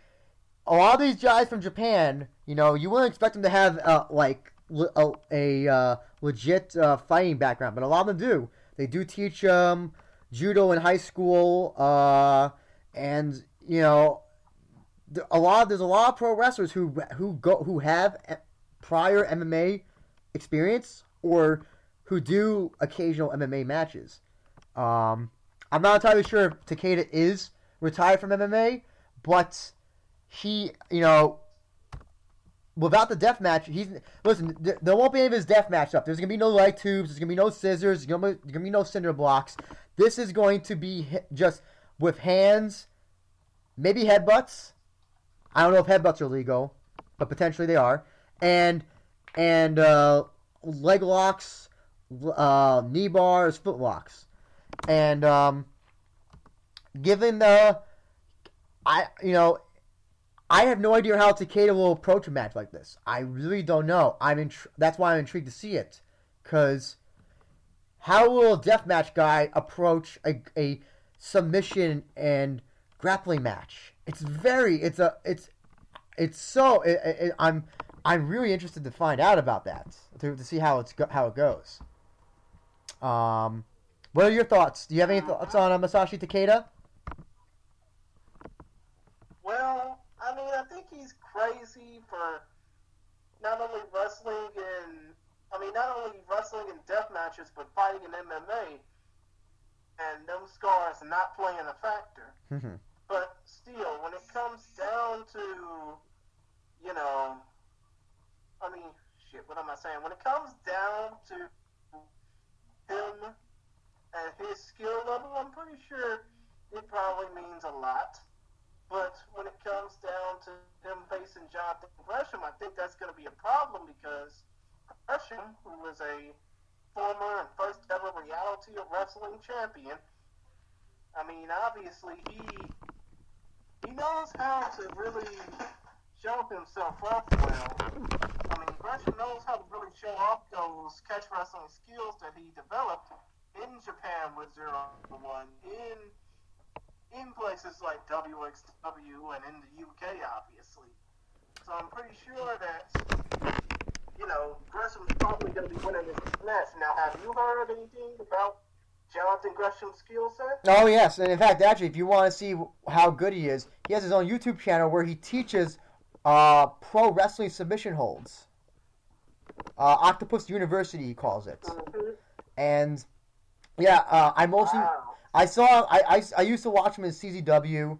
A lot of these guys from Japan, you know, you wouldn't expect them to have uh, like a, a uh, legit uh, fighting background, but a lot of them do. They do teach um, judo in high school, uh, and you know, a lot. There's a lot of pro wrestlers who who go who have prior MMA experience or who do occasional MMA matches. Um, I'm not entirely sure if Takeda is retired from MMA, but he, you know, without the death match, he's listen. There won't be any of his death match up. There's gonna be no light tubes. There's gonna be no scissors. There's gonna be, there's gonna be no cinder blocks. This is going to be just with hands, maybe headbutts. I don't know if headbutts are legal, but potentially they are. And and uh, leg locks, uh, knee bars, foot locks, and um, given the, I you know, I have no idea how Takeda will approach a match like this. I really don't know. I'm intri- that's why I'm intrigued to see it, because how will a deathmatch guy approach a, a submission and grappling match? It's very it's a it's it's so it, it, I'm I'm really interested to find out about that to, to see how it's go, how it goes. Um, what are your thoughts? Do you have any thoughts on uh, Masashi Takeda? Well, I mean, I think he's crazy for not only wrestling in, I mean, not only wrestling in death matches, but fighting in MMA, and those scars not playing a factor. Mm-hmm. But still, when it comes down to, you know, I mean, shit, what am I saying? When it comes down to him and his skill level, I'm pretty sure it probably means a lot. But when it comes down to him facing Jonathan Gresham, I think that's going to be a problem because Gresham, who was a former and first ever reality wrestling champion, I mean, obviously he he knows how to really show himself off well. I mean, Gresham knows how to really show off those catch wrestling skills that he developed in Japan with Zero One in in places like WXW and in the UK, obviously. So I'm pretty sure that, you know, Gresham's probably going to be winning this match. Now, have you heard anything about Jonathan Gresham's skill set? Oh, yes. And in fact, actually, if you want to see how good he is, he has his own YouTube channel where he teaches uh, pro wrestling submission holds. Uh, Octopus University, he calls it. Mm-hmm. And, yeah, uh, I mostly. Wow. I saw. I, I, I used to watch him in CZW,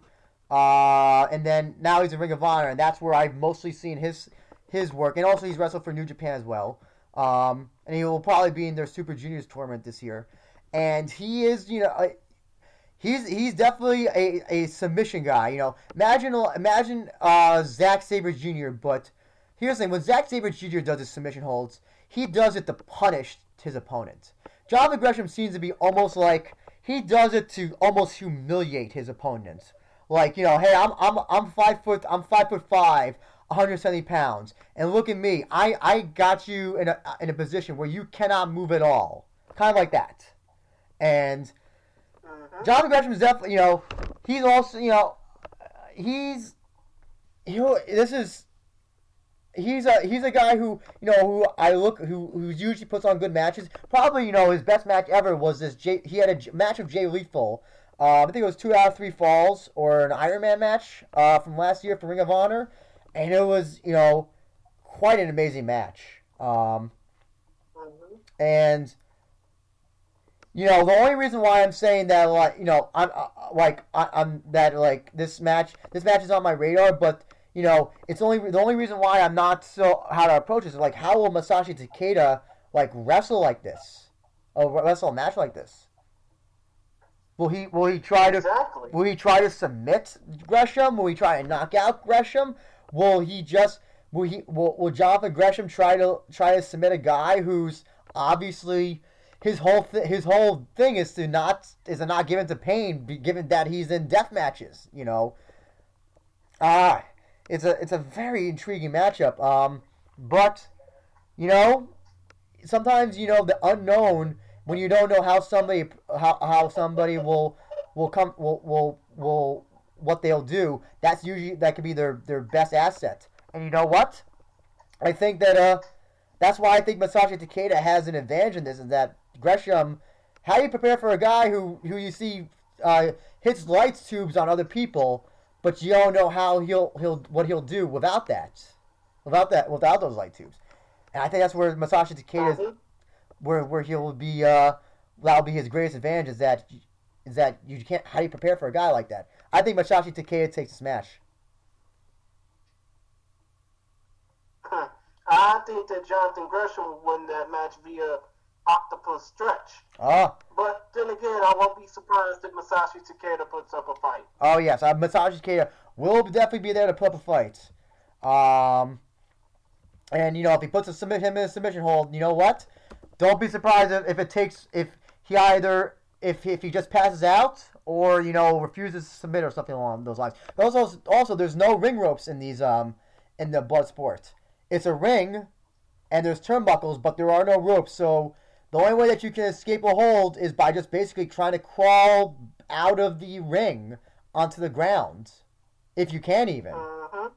uh, and then now he's in Ring of Honor, and that's where I've mostly seen his his work. And also, he's wrestled for New Japan as well. Um, and he will probably be in their Super Juniors tournament this year. And he is, you know, uh, he's he's definitely a, a submission guy. You know, imagine imagine uh, Zack Sabre Jr. But here's the thing: when Zack Sabre Jr. does his submission holds, he does it to punish his opponent. Jonathan Gresham seems to be almost like he does it to almost humiliate his opponent. Like you know, hey, I'm I'm I'm five foot I'm five foot five, 170 pounds, and look at me. I I got you in a in a position where you cannot move at all, kind of like that. And Mm-hmm. Gresham is definitely you know he's also you know he's you know this is he's a he's a guy who you know who I look who who usually puts on good matches. Probably you know his best match ever was this. Jay, he had a j- match of Jay Lethal. Uh, I think it was two out of three falls or an Iron Man match uh, from last year for Ring of Honor, and it was you know quite an amazing match. Um, Mm-hmm. and you know the only reason why I'm saying that like you know I'm uh, like I, I'm that like this match this match is on my radar, but you know it's only the only reason why I'm not so how to approach this is like how will Masashi Takeda like wrestle like this, or wrestle a match like this? Will he will he try to Exactly. will he try to submit Gresham? Will he try and knock out Gresham? Will he just will he will, will Jonathan Gresham try to try to submit a guy who's obviously his whole th- his whole thing is to not is to not give into pain, given that he's in death matches. You know, ah, it's a it's a very intriguing matchup. Um, but you know, sometimes you know the unknown when you don't know how somebody how, how somebody will will come will will will what they'll do. That's usually that could be their their best asset. And you know what? I think that uh that's why I think Masashi Takeda has an advantage in this is that Gresham how do you prepare for a guy who who you see uh, hits lights tubes on other people, but you don't know how he'll he'll what he'll do without that, without that without those light tubes, and I think that's where Masashi Takeda where where he'll be uh that'll be his greatest advantage is that is that you can't how do you prepare for a guy like that? I think Masashi Takeda takes the smash. I think that Jonathan Gresham will win that match via octopus stretch. Oh, But then again, I won't be surprised if Masashi Takeda puts up a fight. oh yes, uh, Masashi Takeda will definitely be there to put up a fight. Um, and you know if he puts a submit him in a submission hold, you know what? Don't be surprised if, if it takes if he either if if he just passes out or you know refuses to submit or something along those lines. Also, also there's no ring ropes in these um in the blood sport. It's a ring, and there's turnbuckles, but there are no ropes. So the only way that you can escape a hold is by just basically trying to crawl out of the ring onto the ground, if you can even. hmm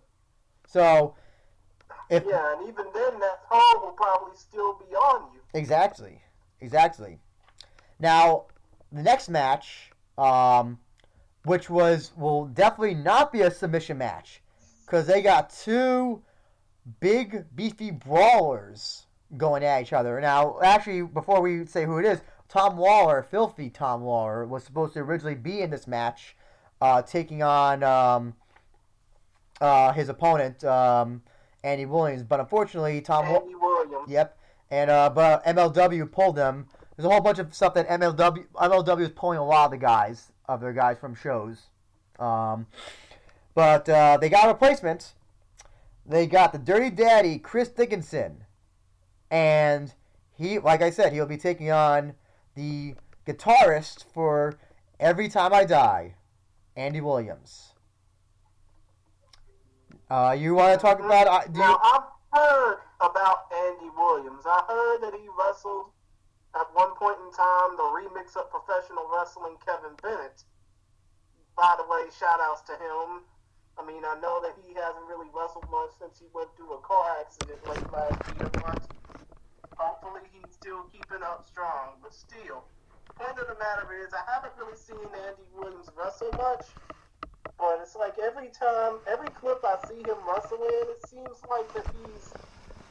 So if Yeah, and even then, that hold will probably still be on you. Exactly. Exactly. Now, the next match, um, which was will definitely not be a submission match, because they got two big beefy brawlers going at each other. Now, actually, before we say who it is, Tom Lawlor, filthy Tom Lawlor, was supposed to originally be in this match, uh, taking on um, uh, his opponent um, Andy Williams, but unfortunately, Tom. Wa- Williams. Yep. And uh, but MLW pulled them. There's a whole bunch of stuff that MLW MLW is pulling a lot of the guys of their guys from shows. Um, but uh, they got a replacement. They got the Dirty Daddy Chris Dickinson, and he, like I said, he'll be taking on the guitarist for Every Time I Die, Andy Williams. Uh, you want to talk about? Uh, do you, Now, I've heard about Andy Williams. I heard that he wrestled at one point in time the remix of professional wrestling Kevin Bennett. By the way, shout outs to him. I mean, I know that he hasn't really wrestled much since he went through a car accident late last year, but hopefully he's still keeping up strong. But still, point of the matter is, I haven't really seen Andy Williams wrestle much. But it's like every time, every clip I see him wrestle in, it seems like that he's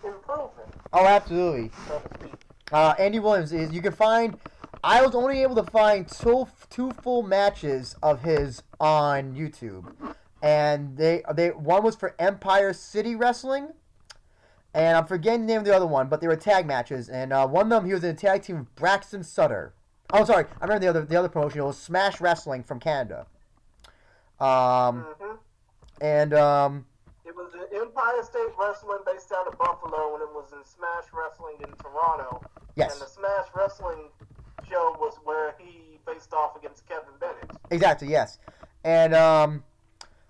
improving, oh, absolutely. so to speak. Uh, Andy Williams is you can find. I was only able to find two two full matches of his on YouTube, and they they one was for Empire City Wrestling, and I'm forgetting the name of the other one, but they were tag matches, and uh, one of them he was in a tag team with Braxton Sutter. Oh, sorry, I remember the other the other promotion. It was Smash Wrestling from Canada. Um, hmm and um, It was Empire State Wrestling based out of Buffalo, and it was in Smash Wrestling in Toronto. Yes, And the Smash Wrestling show was where he faced off against Kevin Bennett. Exactly, yes. And um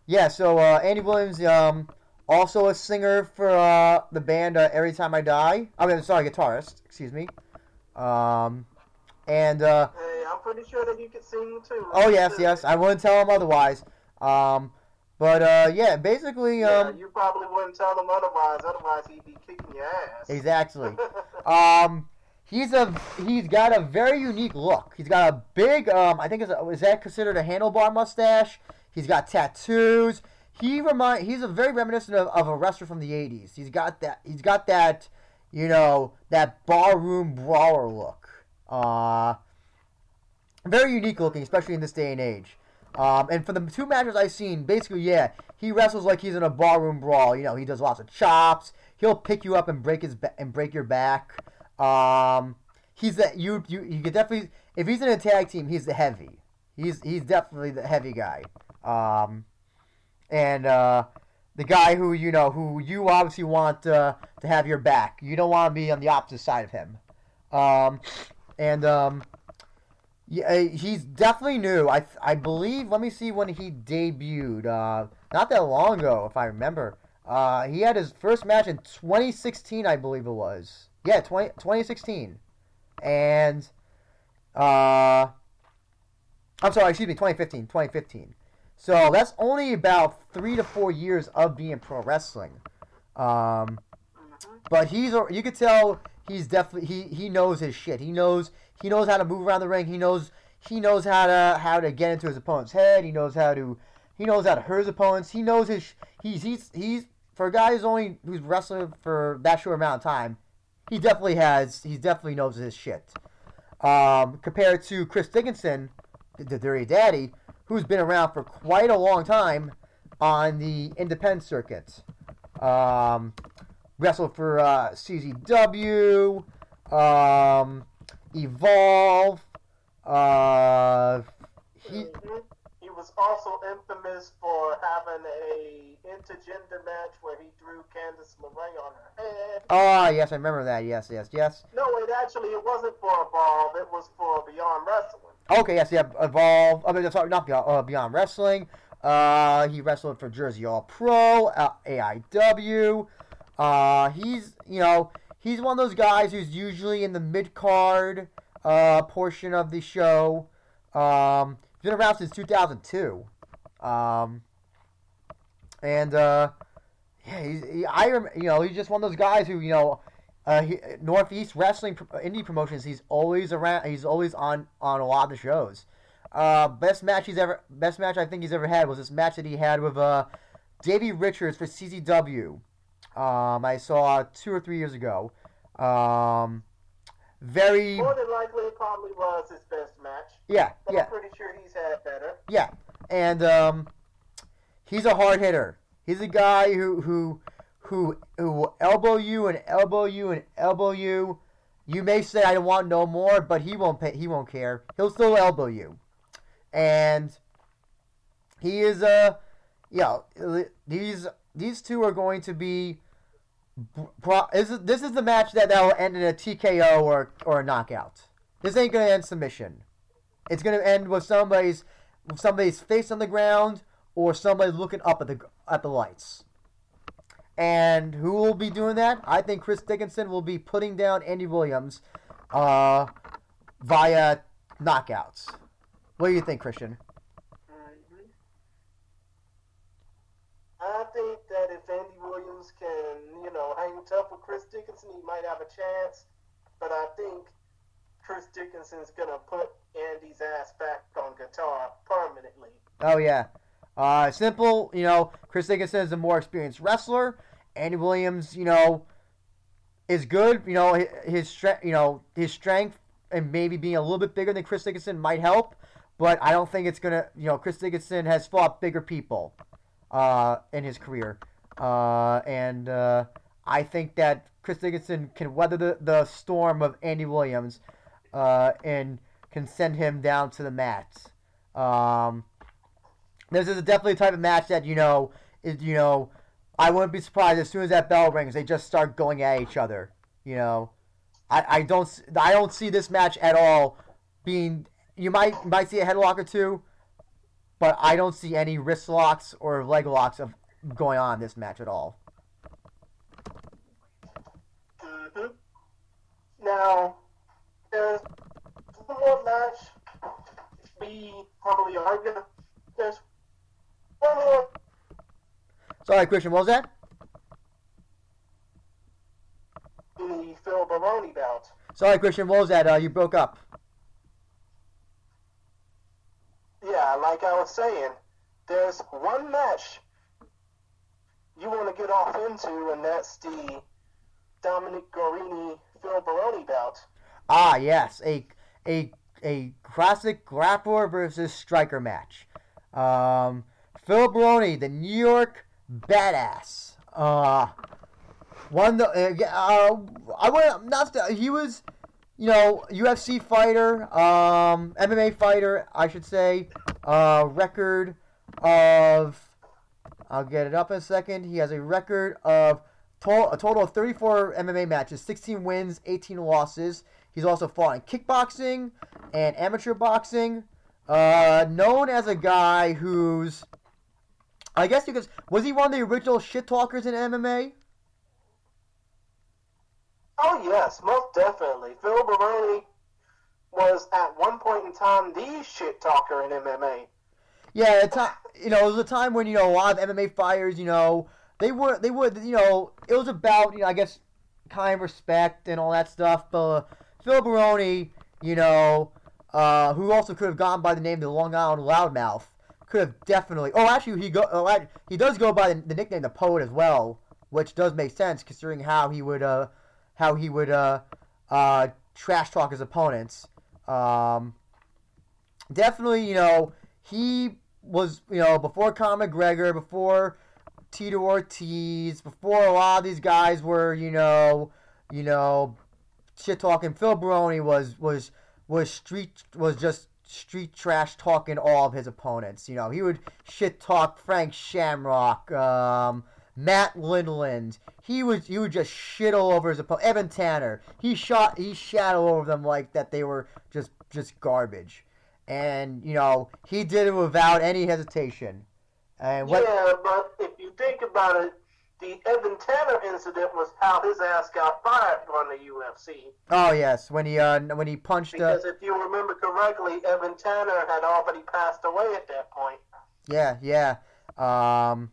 yeah, so uh Andy Williams um also a singer for uh the band uh, Every Time I Die. I mean sorry, guitarist, excuse me. Um and uh Hey, I'm pretty sure that you could sing too. oh yes, yes, I wouldn't tell him otherwise. Um but uh yeah, basically Yeah, um you probably wouldn't tell him otherwise. Otherwise, he'd be kicking your ass. exactly. Um he's a he's got a very unique look. He's got a big um I think is is that considered a handlebar mustache? He's got tattoos. He remind he's a very reminiscent of, of a wrestler from the 80s. He's got that he's got that you know that barroom brawler look. Uh very unique looking, especially in this day and age. Um, and for the two matches I've seen, basically, yeah, he wrestles like he's in a barroom brawl. You know, he does lots of chops. He'll pick you up and break his ba- and break your back. Um, he's that you you you could definitely if he's in a tag team, he's the heavy. He's he's definitely the heavy guy. Um, and uh, the guy who you know who you obviously want uh, to have your back. You don't want to be on the opposite side of him. Um, and um, yeah, he's definitely new. I I believe. Let me see when he debuted. Uh, not that long ago, if I remember. Uh, he had his first match in 2016, I believe it was. Yeah, 20, 2016. And uh, I'm sorry, excuse me, 2015, 2015. So that's only about three to four years of being pro wrestling. Um, but he's you could tell he's definitely he he knows his shit. He knows he knows how to move around the ring. He knows he knows how to how to get into his opponent's head. He knows how to he knows how to hurt his opponents. He knows his he's he's he's for a guy who's only who's wrestling for that short amount of time. He definitely has he definitely knows his shit. Um, compared to Chris Dickinson, the Dirty Daddy, who's been around for quite a long time on the independent circuit. Um, wrestled for uh, CZW, um, Evolve. Uh, he, was also infamous for having a intergender match where he threw Candice LeRae on her head. Oh yes, I remember that. Yes, yes, yes. No, it actually it wasn't for Evolve. It was for Beyond Wrestling. Okay, yes, yeah, Evolve. I mean, sorry, not Beyond, uh, Beyond Wrestling. Uh, he wrestled for Jersey All Pro, uh, AIW. Uh, he's, you know, he's one of those guys who's usually in the mid card uh, portion of the show. Um, he's been around since 2002. Um, and uh, yeah, he's, he, I, you know, he's just one of those guys who, you know, uh, he, Northeast Wrestling indie promotions. He's always around. He's always on on a lot of the shows. Uh, best match he's ever best match I think he's ever had was this match that he had with uh, Davey Richards for CZW. Um, I saw two or three years ago. Um, very more than likely it probably was his best match. Yeah, but yeah. I'm pretty sure he's had better. Yeah, and um, he's a hard hitter. He's a guy who who who who will elbow you and elbow you and elbow you. You may say I don't want no more, but he won't pay, he won't care. He'll still elbow you, and he is a, uh, yeah. These these two are going to be. This is, this is the match that that will end in a TKO or or a knockout. This ain't gonna end submission. It's gonna end with somebody's somebody's face on the ground or somebody looking up at the at the lights. And who will be doing that? I think Chris Dickinson will be putting down Andy Williams uh, via knockouts. What do you think, Christian? I think that if Andy Williams can, you know, hang tough with Chris Dickinson, he might have a chance. But I think Chris Dickinson's gonna put Andy's ass back on guitar permanently. Oh yeah. Uh, simple, you know, Chris Dickinson is a more experienced wrestler. Andy Williams, you know, is good. You know, his strength, you know, his strength and maybe being a little bit bigger than Chris Dickinson might help, but I don't think it's gonna. You know, Chris Dickinson has fought bigger people uh, in his career, uh, and uh, I think that Chris Dickinson can weather the, the storm of Andy Williams uh, and can send him down to the mat. Um, this is definitely a type of match that you know is you know I wouldn't be surprised as soon as that bell rings, they just start going at each other. You know, I, I don't I don't see this match at all being. You might might see a headlock or two, but I don't see any wrist locks or leg locks of going on in this match at all. Mm-hmm. Now, there's one more match we probably are gonna. There's one more Sorry, Christian, what was that? The Phil Baroni bout. Sorry, Christian, what was that? Uh, you broke up. Yeah, like I was saying, there's one match you want to get off into, and that's the Dominic Garrini Phil Baroni bout. Ah, yes, a a a classic grappler versus striker match. Um, Phil Baroni, the New York badass. Uh, one the uh, uh I want not he was you know, UFC fighter, um, MMA fighter, I should say, uh, record of. I'll get it up in a second. He has a record of to- a total of 34 MMA matches, 16 wins, 18 losses. He's also fought in kickboxing and amateur boxing. Uh, known as a guy who's, I guess because was he one of the original shit talkers in MMA? Oh yes, most definitely. Phil Baroni was at one point in time the shit talker in MMA. Yeah, a time you know, it was a time when you know a lot of MMA fighters, you know, they were they would you know it was about you know I guess kind respect and all that stuff. But uh, Phil Baroni, you know, uh, who also could have gone by the name of the Long Island Loudmouth, could have definitely. Oh, actually, he go oh, he does go by the, the nickname the Poet as well, which does make sense considering how he would uh how he would uh uh trash talk his opponents. Um, definitely, you know, he was, you know, before Conor McGregor, before Tito Ortiz, before a lot of these guys were, you know, you know, shit talking. Phil Baroni was was was street was just street trash talking all of his opponents. You know, he would shit talk Frank Shamrock, um, Matt Lindland. He was he would just shit all over his opponent. Evan Tanner. He shot he shat all over them like that they were just just garbage. And you know he did it without any hesitation. And what? Yeah, but if you think about it, the Evan Tanner incident was how his ass got fired from the UFC. Oh yes, when he uh when he punched. Uh, Because if you remember correctly, Evan Tanner had already passed away at that point. Yeah, yeah. Um,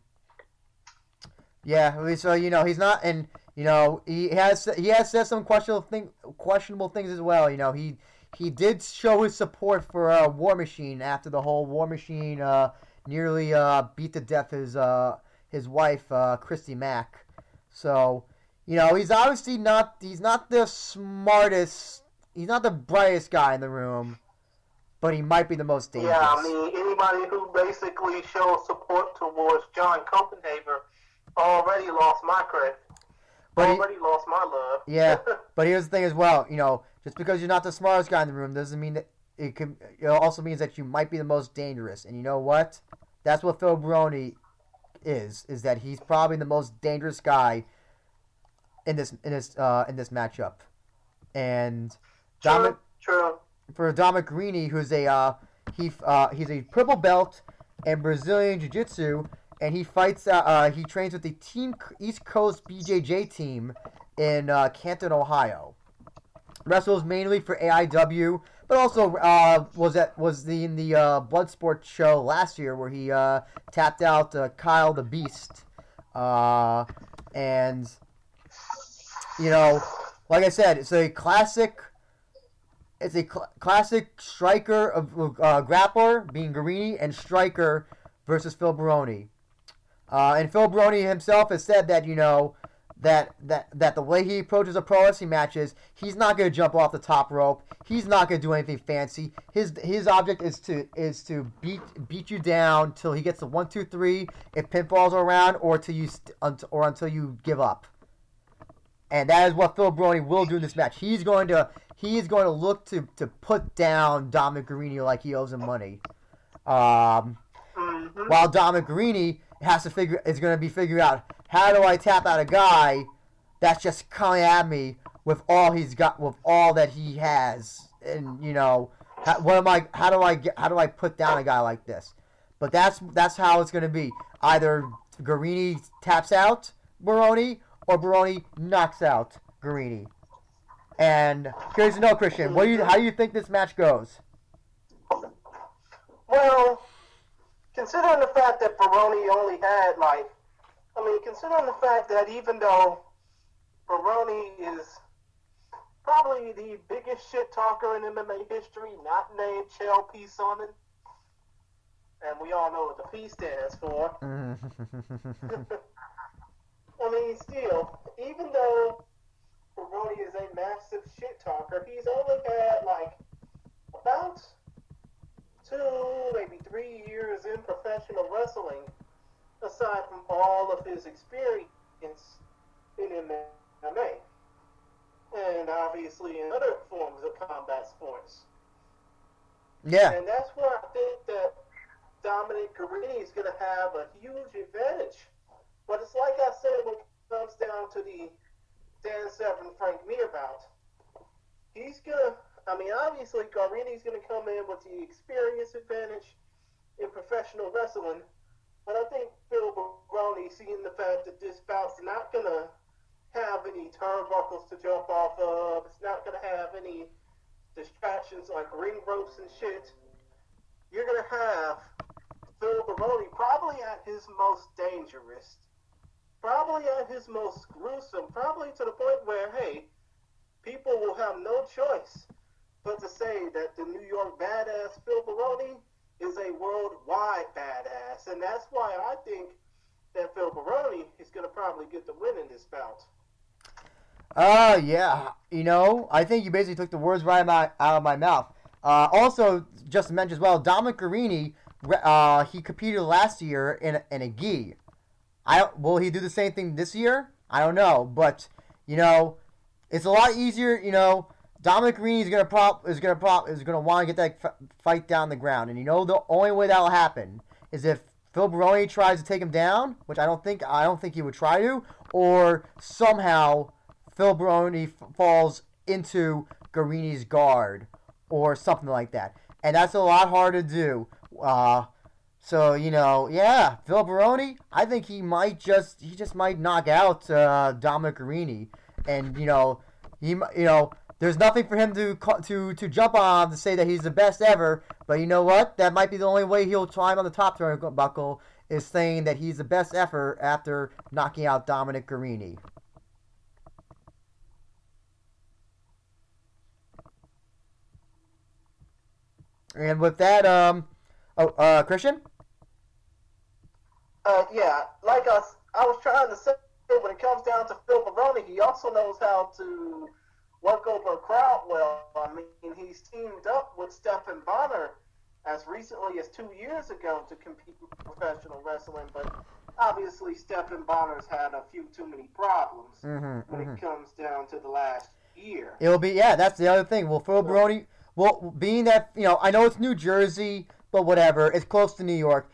yeah, so you know he's not, and you know he has he has said some questionable thing, questionable things as well. You know he he did show his support for uh, War Machine after the whole War Machine uh, nearly uh, beat to death his uh, his wife uh, Christy Mack. So you know he's obviously not he's not the smartest, he's not the brightest guy in the room, but he might be the most dangerous. Yeah, I mean, anybody who basically shows support towards Jon Koppenhaver already lost my credit. But he- already lost my love. Yeah, but here's the thing as well. You know, just because you're not the smartest guy in the room doesn't mean that it could. It also means that you might be the most dangerous. And you know what? That's what Phil Baroni is. Is that he's probably the most dangerous guy in this in this uh, in this matchup. And Dominic true. for Dominic Garrini, who's a uh, he uh, he's a purple belt in Brazilian Jiu Jitsu, and he fights. Uh, uh, he trains with the Team East Coast BJJ team in uh, Canton, Ohio. Wrestles mainly for AIW, but also uh, was at was the in the uh, Bloodsport show last year where he uh, tapped out Kyle the Beast, uh, and you know, like I said, it's a classic it's a cl- classic striker of grappler being Garrini and striker versus Phil Baroni. Uh, and Phil Baroni himself has said that you know that that that the way he approaches a pro wrestling matches, he's not going to jump off the top rope. He's not going to do anything fancy. His his object is to is to beat beat you down till he gets the one two three if pinfalls are around, or till you st- or until you give up. And that is what Phil Baroni will do in this match. He's going to he is going to look to, to put down Dominic Garrini like he owes him money. Um, hmm while Dominic Garrini has to figure is going to be figuring out how do I tap out a guy that's just coming at me with all he's got with all that he has, and you know how, what am I? How do I get? How do I put down a guy like this? But that's that's how it's going to be. Either Garrini taps out Baroni or Baroni knocks out Garrini. And curious to know, Christian, what do you how do you think this match goes? Well, considering the fact that Baroni only had like, I mean, considering the fact that even though Baroni is probably the biggest shit talker in MMA history, not named Chael P. Sonnen, and we all know what the P stands for. I mean, still, even though Baroni is a massive shit talker, he's only had like about two, maybe three years in professional wrestling, aside from all of his experience in MMA. and obviously in other forms of combat sports. Yeah. And that's where I think that Dominic Garrini is going to have a huge advantage. But it's like I said when it comes down to the Dan Severn Frank Mir bout. He's going to, I mean, obviously Garrini's going to come in with the experience advantage in professional wrestling. But I think Phil Baroni, seeing the fact that this bout's not going to have any turnbuckles to jump off of, it's not going to have any distractions like ring ropes and shit, you're going to have Phil Baroni probably at his most dangerous, probably at his most gruesome, probably to the point where, hey, people will have no choice but to say that the New York badass Phil Baroni is a worldwide badass. And that's why I think that Phil Baroni is going to probably get the win in this bout. Uh, yeah. You know, I think you basically took the words right out of my mouth. Uh, also, just to mention as well, Dominic Garrini, uh, he competed last year in in a gi. I will he do the same thing this year? I don't know, but you know, it's a lot easier. You know, Dominic Garrini is gonna prop is gonna prop is gonna want to get that f- fight down the ground, and you know the only way that'll happen is if Phil Baroni tries to take him down, which I don't think I don't think he would try to, or somehow Phil Baroni f- falls into Garrini's guard or something like that. And that's a lot harder to do. Uh, so you know, yeah, Phil Baroni. I think he might just he just might knock out uh, Dominic Garrini, and you know, he you know, there's nothing for him to to to jump on to say that he's the best ever. But you know what? That might be the only way he'll climb on the top turnbuckle is saying that he's the best ever after knocking out Dominic Garrini. And with that, um, oh, uh, Christian. Uh, yeah, like I, I was trying to say, when it comes down to Phil Baroni, he also knows how to work over a crowd well. I mean, he's teamed up with Stephan Bonnar as recently as two years ago to compete in professional wrestling, but obviously Stephan Bonnar's had a few too many problems mm-hmm, when mm-hmm. it comes down to the last year. It'll be yeah, that's the other thing. Well, Phil Baroni, well, being that you know, I know it's New Jersey, but whatever, it's close to New York.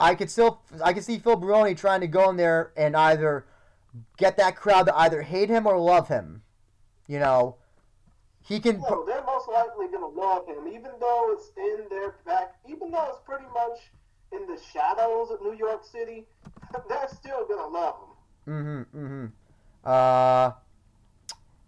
I could still, I could see Phil Baroni trying to go in there and either get that crowd to either hate him or love him. You know, he can. No, they're most likely going to love him, even though it's in their back. Even though it's pretty much in the shadows of New York City, they're still going to love him. Mm-hmm. Mm-hmm. Uh.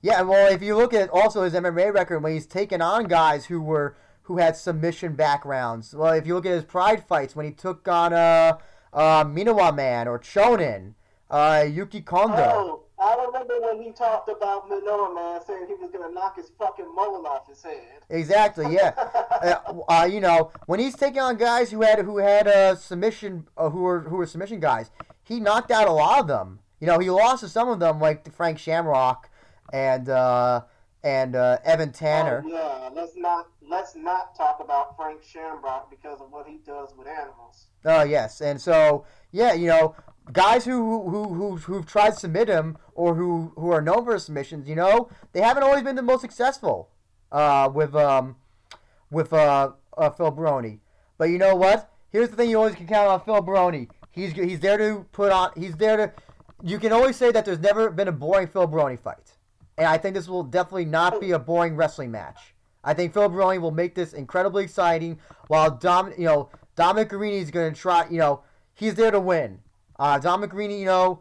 Yeah, well, if you look at also his MMA record when he's taken on guys who were who had submission backgrounds. Well, if you look at his Pride fights when he took on uh, uh Minowa Man or Chonin, uh, Yuki Kondo. Oh, I remember when he talked about Minowa Man saying he was gonna knock his fucking mullet off his head. Exactly, yeah. uh, uh, you know, when he's taking on guys who had who had uh, submission, uh, who were who were submission guys, he knocked out a lot of them. You know, he lost to some of them like Frank Shamrock and uh, and uh, Evan Tanner. Oh, yeah, let's not let's not talk about Frank Shamrock because of what he does with animals. Oh yes, and so yeah, you know, guys who who who who've tried to submit him or who who are known for submissions, you know, they haven't always been the most successful uh, with um with uh, uh, Phil Baroni. But you know what? Here's the thing: you always can count on Phil Baroni. He's he's there to put on. He's there to. You can always say that there's never been a boring Phil Baroni fight and I think this will definitely not be a boring wrestling match. I think Phil Baroni will make this incredibly exciting, while Dom, you know, Dominic Garrini is going to try. You know, he's there to win. Uh, Dominic Garrini, you know,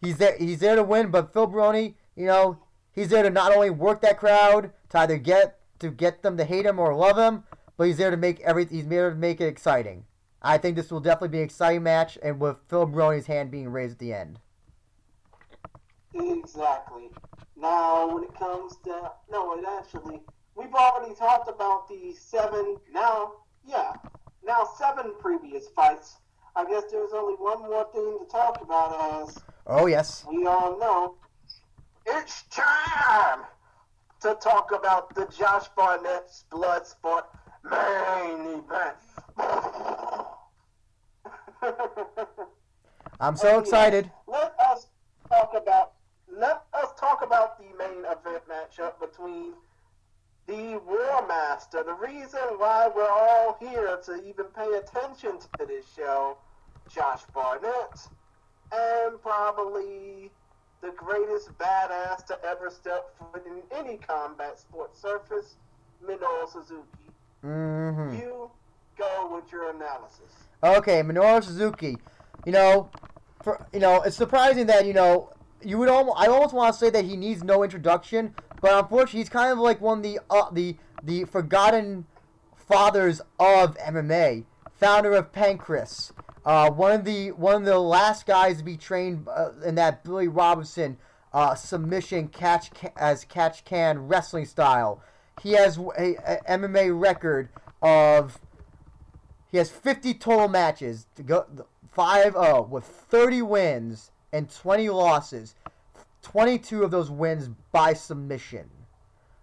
he's there. He's there to win, but Phil Baroni, you know, he's there to not only work that crowd to either get to get them to hate him or love him, but he's there to make every. He's there to make it exciting. I think this will definitely be an exciting match, and with Phil Baroni's hand being raised at the end. Exactly. Now, when it comes to no, it actually we've already talked about the seven. Now, yeah, now seven previous fights. I guess there's only one more thing to talk about. As oh yes, we all know, it's time to talk about the Josh Barnett's Bloodsport main event. I'm so excited. Let us talk about let us talk about the main event matchup between the War Master. The reason why we're all here to even pay attention to this show, Josh Barnett, and probably the greatest badass to ever step foot in any combat sports surface, Minoru Suzuki. Mm-hmm. You go with your analysis. Okay, Minoru Suzuki. You know, for you know, it's surprising that you know you would almost. I almost want to say that he needs no introduction, but unfortunately, he's kind of like one of the uh, the the forgotten fathers of MMA, founder of Pancrase. Uh, one of the one of the last guys to be trained uh, in that Billy Robinson uh, submission catch ca- as catch can wrestling style. He has a, a MMA record of he has 50 total matches to go 5-0 with 30 wins and 20 losses. 22 of those wins by submission.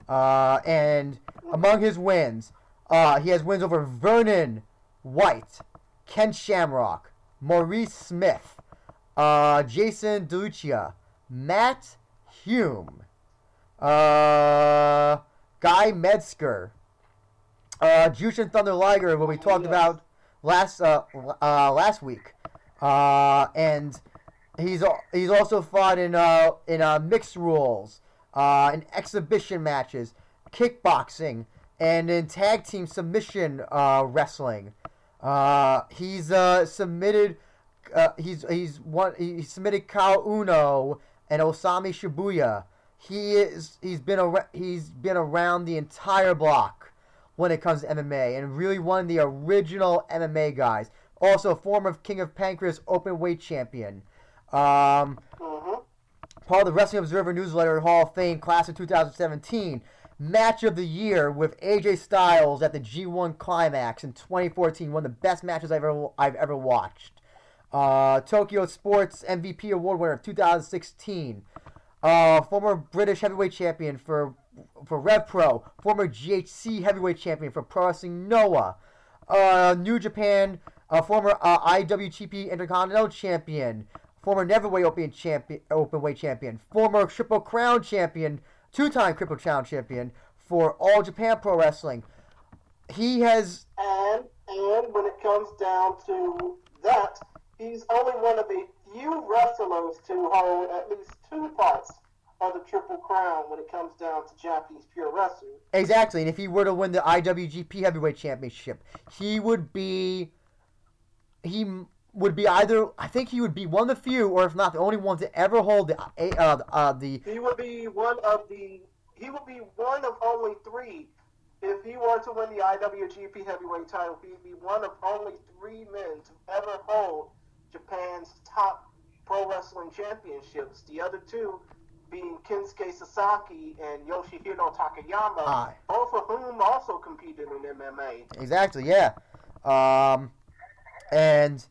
Uh, and among his wins, uh, he has wins over Vernon White, Ken Shamrock, Maurice Smith, uh, Jason DeLucia, Matt Hume, uh, Guy Metzger, uh, Jushin Thunder Liger, what we talked yes. about last uh, uh, last week, uh, and he's he's also fought in uh, in uh, mixed rules, uh, in exhibition matches, kickboxing, and in tag team submission uh, wrestling. Uh, he's uh, submitted. Uh, he's he's one. He submitted Caol Uno and Osami Shibuya. He is he's been ar- he's been around the entire block when it comes to MMA and really one of the original MMA guys. Also, former King of Pancrase open weight champion. Um, Mm-hmm. part of the Wrestling Observer newsletter Hall of Fame class of 2017. Match of the year with AJ Styles at the G1 Climax in 2014. One of the best matches I've ever I've ever watched. Uh, Tokyo Sports MVP award winner of 2016. Uh, former British heavyweight champion for for Rev Pro. Former GHC heavyweight champion for Pro Wrestling Noah. Uh, New Japan. Uh, former uh, IWGP Intercontinental champion. Former Neverweight Open champion, open weight champion. Former Triple Crown champion. Two-time Triple Crown champion for All Japan Pro Wrestling. He has And and when it comes down to that, he's only one of the few wrestlers to hold at least two parts of the Triple Crown when it comes down to Japanese pure wrestling. Exactly, and if he were to win the IWGP Heavyweight Championship, he would be he would be either I think he would be one of the few, or if not the only one to ever hold the uh, uh, uh, the He would be one of the he would be one of only three. If he were to win the IWGP Heavyweight title, he'd be one of only three men to ever hold Japan's top pro wrestling championships. The other two being Kensuke Sasaki and Yoshihiro Takayama, Aye. both of whom also competed in MMA. exactly yeah, um, and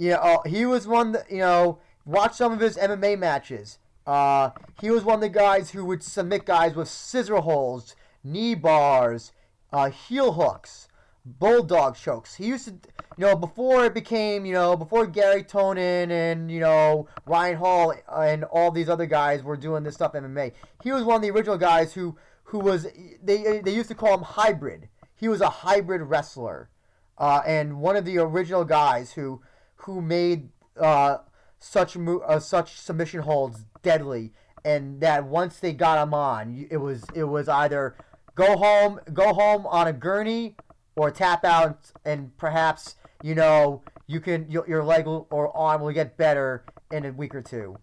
you know uh, he was one that you know watch some of his MMA matches. Uh, he was one of the guys who would submit guys with scissor holds, knee bars, uh, heel hooks, bulldog chokes. He used to, you know, before it became, you know, before Garry Tonon and you know Ryan Hall and all these other guys were doing this stuff in MMA. He was one of the original guys who who was they they used to call him hybrid. He was a hybrid wrestler, uh, and one of the original guys who who made uh, such mo- uh, such submission holds deadly, and that once they got him on, it was it was either go home go home on a gurney or tap out, and perhaps you know you can your, your leg or arm will get better in a week or two.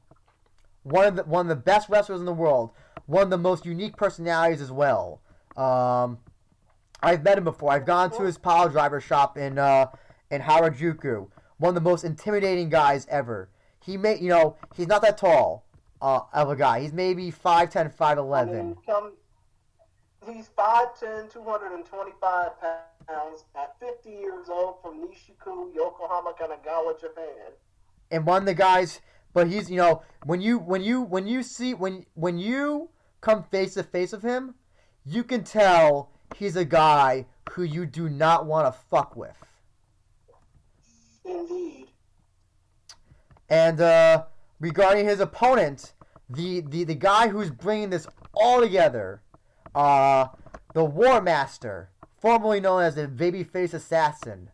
One of the one of the best wrestlers in the world, one of the most unique personalities as well. Um, I've met him before. I've gone to his pile driver shop in uh, in Harajuku. One of the most intimidating guys ever. He may, you know, he's not that tall uh, of a guy. He's maybe 5'10", 5'11". I mean, come, he's 5'10", 225 pounds, at 50 years old from Nishiku, Yokohama, Kanagawa, Japan. and one of the guys but he's you know when you when you when you see when when you come face to face with him you can tell he's a guy who you do not want to fuck with Indeed. and uh regarding his opponent the the the guy who's bringing this all together, uh, the War Master, formerly known as the Babyface Assassin,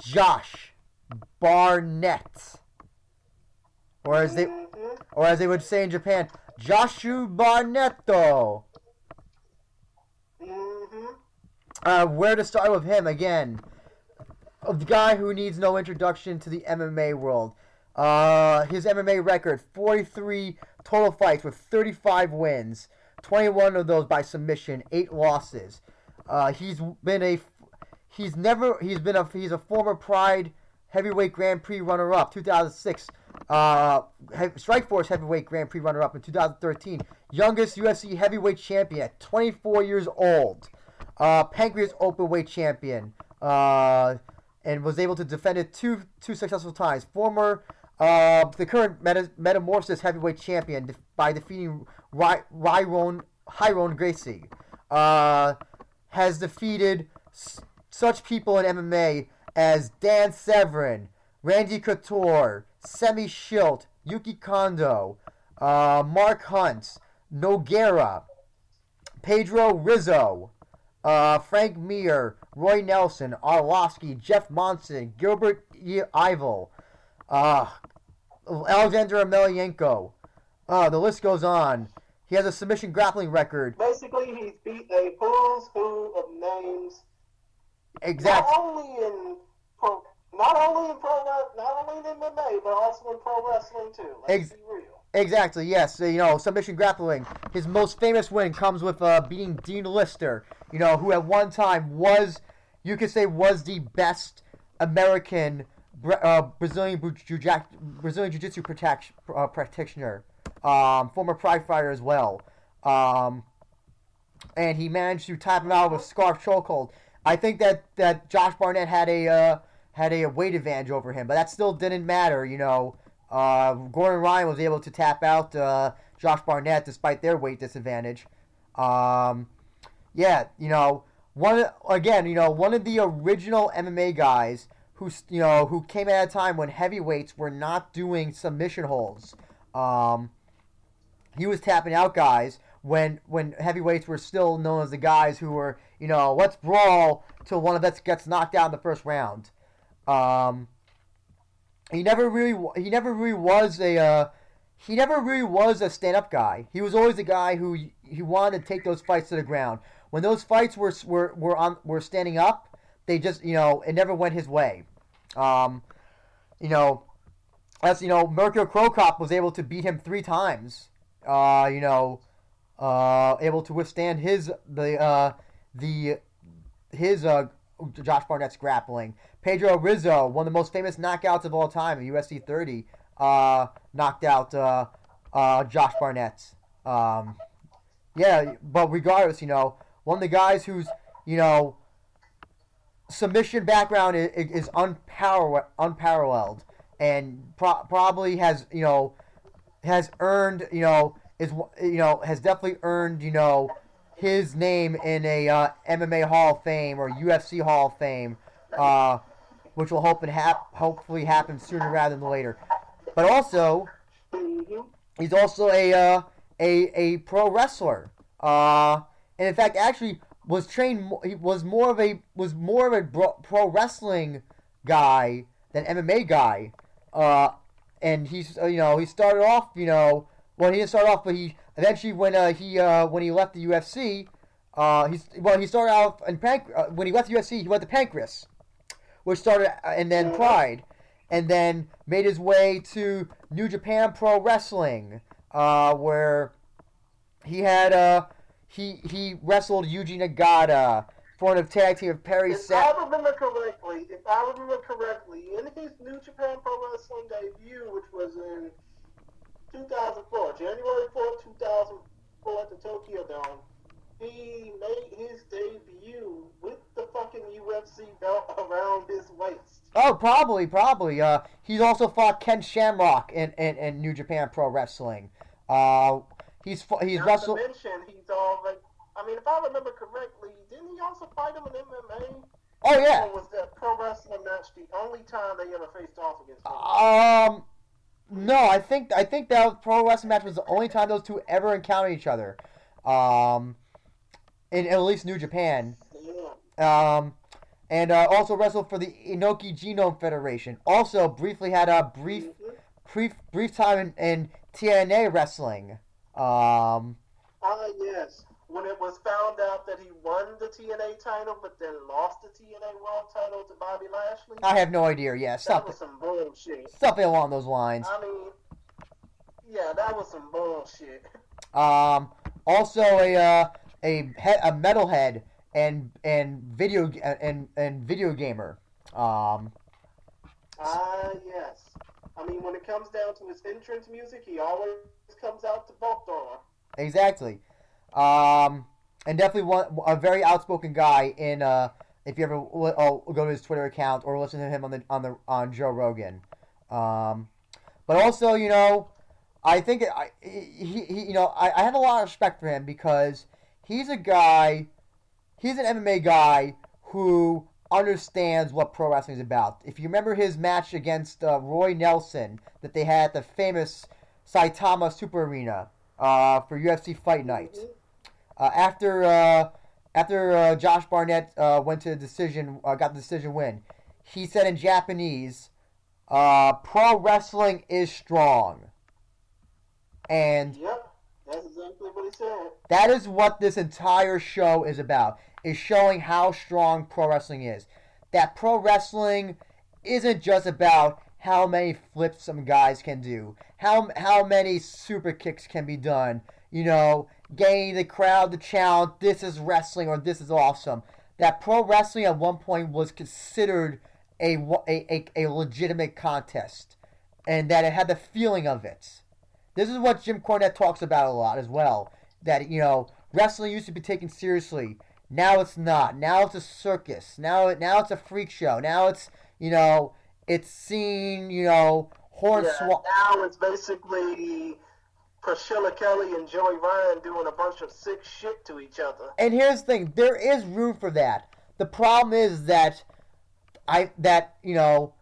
Josh Barnett, or as they or as they would say in Japan, Joshu Barnetto. Mhm. Uh, where to start with him again? Of the guy who needs no introduction to the MMA world. Uh, his MMA record: 43 total fights with 35 wins, 21 of those by submission, eight losses. Uh, he's been a he's never he's been a he's a former Pride heavyweight Grand Prix runner-up, 2006. Uh, Strikeforce heavyweight Grand Prix runner-up in 2013. Youngest UFC heavyweight champion at 24 years old. Uh, Pancrase openweight champion. Uh, and was able to defend it two two successful times. Former uh, the current meta- Metamoris heavyweight champion def- by defeating Ry- Ryron Gracie. Uh, has defeated s- such people in MMA as Dan Severn, Randy Couture, Semmy Schilt, Yuki Kondo, uh, Mark Hunt, Nogueira, Pedro Rizzo, uh, Frank Mir, Roy Nelson, Arlovsky, Jeff Monson, Gilbert e- Yvel, uh, Alexander Emelianenko. Uh, the list goes on. He has a submission grappling record. Basically, he's beat a who's who of names. Exact. Not only in pro, not only in pro, not only in MMA, but also in pro wrestling too. Let's Ex- be real. Exactly, yes. You know, submission grappling. His most famous win comes with uh, beating Dean Lister, you know, who at one time was, you could say, was the best American uh, Brazilian bu- jiu- Brazilian Jiu-Jitsu protect- uh, practitioner, um, former Pride fighter as well. Um, and he managed to tap him out with scarf chokehold. I think that, that Josh Barnett had a uh, had a weight advantage over him, but that still didn't matter, you know. Uh, Gordon Ryan was able to tap out uh, Josh Barnett despite their weight disadvantage. Um, yeah, you know, one again, you know, one of the original MMA guys who you know who came at a time when heavyweights were not doing submission holds. Um, he was tapping out guys when when heavyweights were still known as the guys who were you know let's brawl till one of us gets knocked out in the first round. Um, he never really he never really was a uh, he never really was a stand up guy. He was always a guy who he wanted to take those fights to the ground. When those fights were were were on were standing up, they just you know it never went his way. Um, you know, as you know, Mirko Cro Cop was able to beat him three times. Uh, you know, uh, able to withstand his the uh, the his uh, Josh Barnett's grappling. Pedro Rizzo, one of the most famous knockouts of all time UFC 30, uh, knocked out uh, uh, Josh Barnett. Um, yeah, but regardless, you know, one of the guys who's you know submission background is, is unparalleled, unparalleled, and pro- probably has you know has earned you know is you know has definitely earned you know his name in a uh, MMA Hall of Fame or UFC Hall of Fame, uh, which will hope and hap- hopefully happen sooner rather than later. But also, he's also a uh, a a pro wrestler. Uh, and in fact, actually was trained. He was more of a was more of a pro wrestling guy than MMA guy. Uh, and he's you know he started off you know well he didn't start off but he eventually when uh, he uh, when he left the UFC uh, he's well he started out in Panc- uh, when he left the UFC he went to Pancrase which started uh, and then Pride and then made his way to New Japan Pro Wrestling uh, where he had uh he he wrestled Yuji Nagata for a tag team of Perry If Sa- I remember correctly, if I remember correctly, in his New Japan Pro Wrestling debut, which was in 2004, January 4, 2004 at the Tokyo Dome, he made his debut with the fucking UFC belt around his waist. Oh, probably, probably. Uh, he's also fought Ken Shamrock in, in, in New Japan Pro Wrestling. Uh, he's he's Not wrestled. to mention, he's already. I mean, if I remember correctly, didn't he also fight him in MMA? Oh yeah. Or was that pro wrestling match the only time they ever faced off against him? Um, No, I think I think that pro wrestling match was the only time those two ever encountered each other, um, in at least New Japan. Um, and uh, also wrestled for the Inoki Genome Federation. Also, briefly had a brief Mhm. brief brief time in, in TNA wrestling. Um, Ah, yes. When it was found out that he won the TNA title, but then lost the TNA World title to Bobby Lashley, I have no idea. Yeah, that something was some bullshit. something along those lines. I mean, yeah, that was some bullshit. Um, also a uh, a he- a metalhead and and video and and video gamer. Um, Ah, yes. I mean, when it comes down to his entrance music, he always comes out to Baltimore. exactly. Um, and definitely one a very outspoken guy. In uh, if you ever oh, go to his Twitter account or listen to him on the on the on Joe Rogan. Um, but also, you know, I think I he, he you know I, I have a lot of respect for him because he's a guy, he's an MMA guy who understands what pro wrestling is about. If you remember his match against uh, Roy Nelson that they had at the famous Saitama Super Arena uh, for UFC Fight Night. Uh, after uh, after uh, Josh Barnett uh, went to the decision, uh, got the decision win, he said in Japanese, uh, "Pro wrestling is strong," and Yep, that's exactly what he said. that is what this entire show is about: is showing how strong pro wrestling is. That pro wrestling isn't just about how many flips some guys can do, how how many super kicks can be done. You know, getting the crowd to chant, "This is wrestling" or "This is awesome." That pro wrestling at one point was considered a a, a, a legitimate contest, and that it had the feeling of it. This is what Jim Cornette talks about a lot as well. That you know, wrestling used to be taken seriously. Now it's not. Now it's a circus. Now it now it's a freak show. Now it's you know it's seen you know horn Yeah, now it's basically Priscilla Kelly and Joey Ryan doing a bunch of sick shit to each other. And here's the thing: there is room for that. The problem is that I that you know,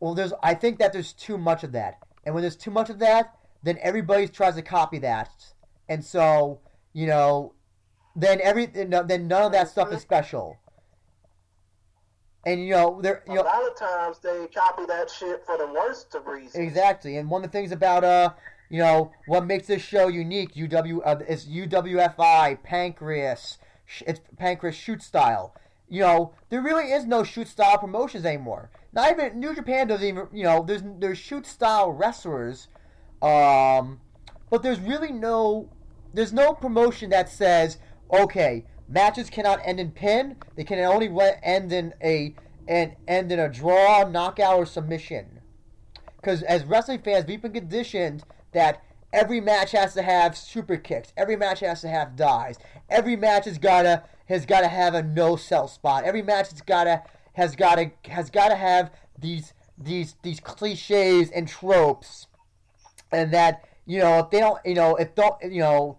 well, there's I think that there's too much of that, and when there's too much of that, then everybody tries to copy that, and so you know, then every then none of that stuff is special. And you know, there you A know lot of times they copy that shit for the worst of reasons. Exactly, and one of the things about uh, you know, what makes this show unique, UW uh, is UWFI, Pancrase, it's Pancrase shoot style. You know, there really is no shoot style promotions anymore. Not even New Japan doesn't even. You know, there's there's shoot style wrestlers, um, but there's really no there's no promotion that says okay matches cannot end in pin they can only end in a and end in a draw knockout or submission because as wrestling fans we've been conditioned that every match has to have super kicks. Every match has to have dives every match has gotta has gotta have a no sell spot. Every match has gotta has gotta has gotta have these these these cliches and tropes. And that you know if they don't you know if don't you know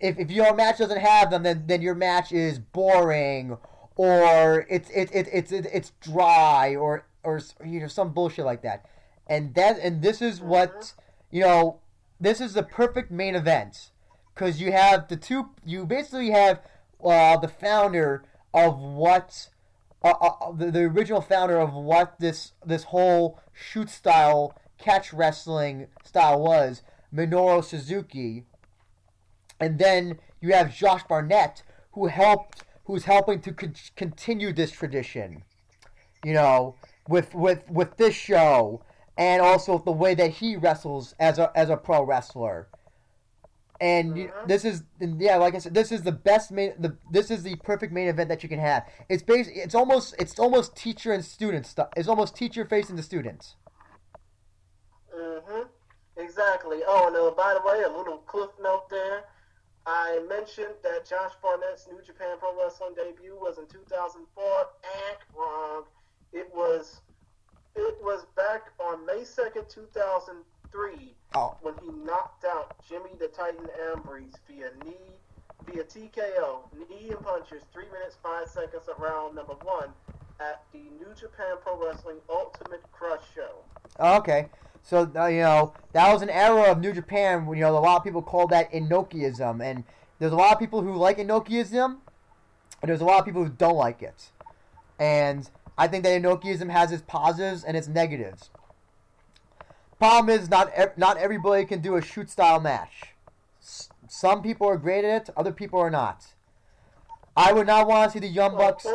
if, if your match doesn't have them then then your match is boring or it's it, it, it's it, it's dry or or you know some bullshit like that. And that and this is what mm-hmm. You know this is the perfect main event. Because you have the two you basically have uh, the founder of what uh, uh, the, the original founder of what this this whole shoot style catch wrestling style was Minoru Suzuki. And then you have Josh Barnett who helped who's helping to con- continue this tradition you know with with with this show and also the way that he wrestles as a as a pro wrestler and you, Mhm. this is yeah like i said this is the best main the this is the perfect main event that you can have it's based it's almost it's almost teacher and student stuff it's almost teacher facing the students hmm Exactly. Oh, and uh, by the way, a little cliff note there. I mentioned that Josh Barnett's New Japan Pro Wrestling debut was in 2004. And wrong. It was it was back on May 2nd, 2003, oh when he knocked out Jimmy the Titan Ambriz via knee via TKO, knee and punches, three minutes five seconds of round number one at the New Japan Pro Wrestling Ultimate Crush show. okay So uh, you know that was an era of New Japan. When, you know a lot of people call that Inokiism, and there's a lot of people who like Inokiism, and there's a lot of people who don't like it. And I think that Inokiism has its positives and its negatives. Problem is, not ev- not everybody can do a shoot style match. S- some people are great at it, other people are not. I would not want to see the Young Bucks.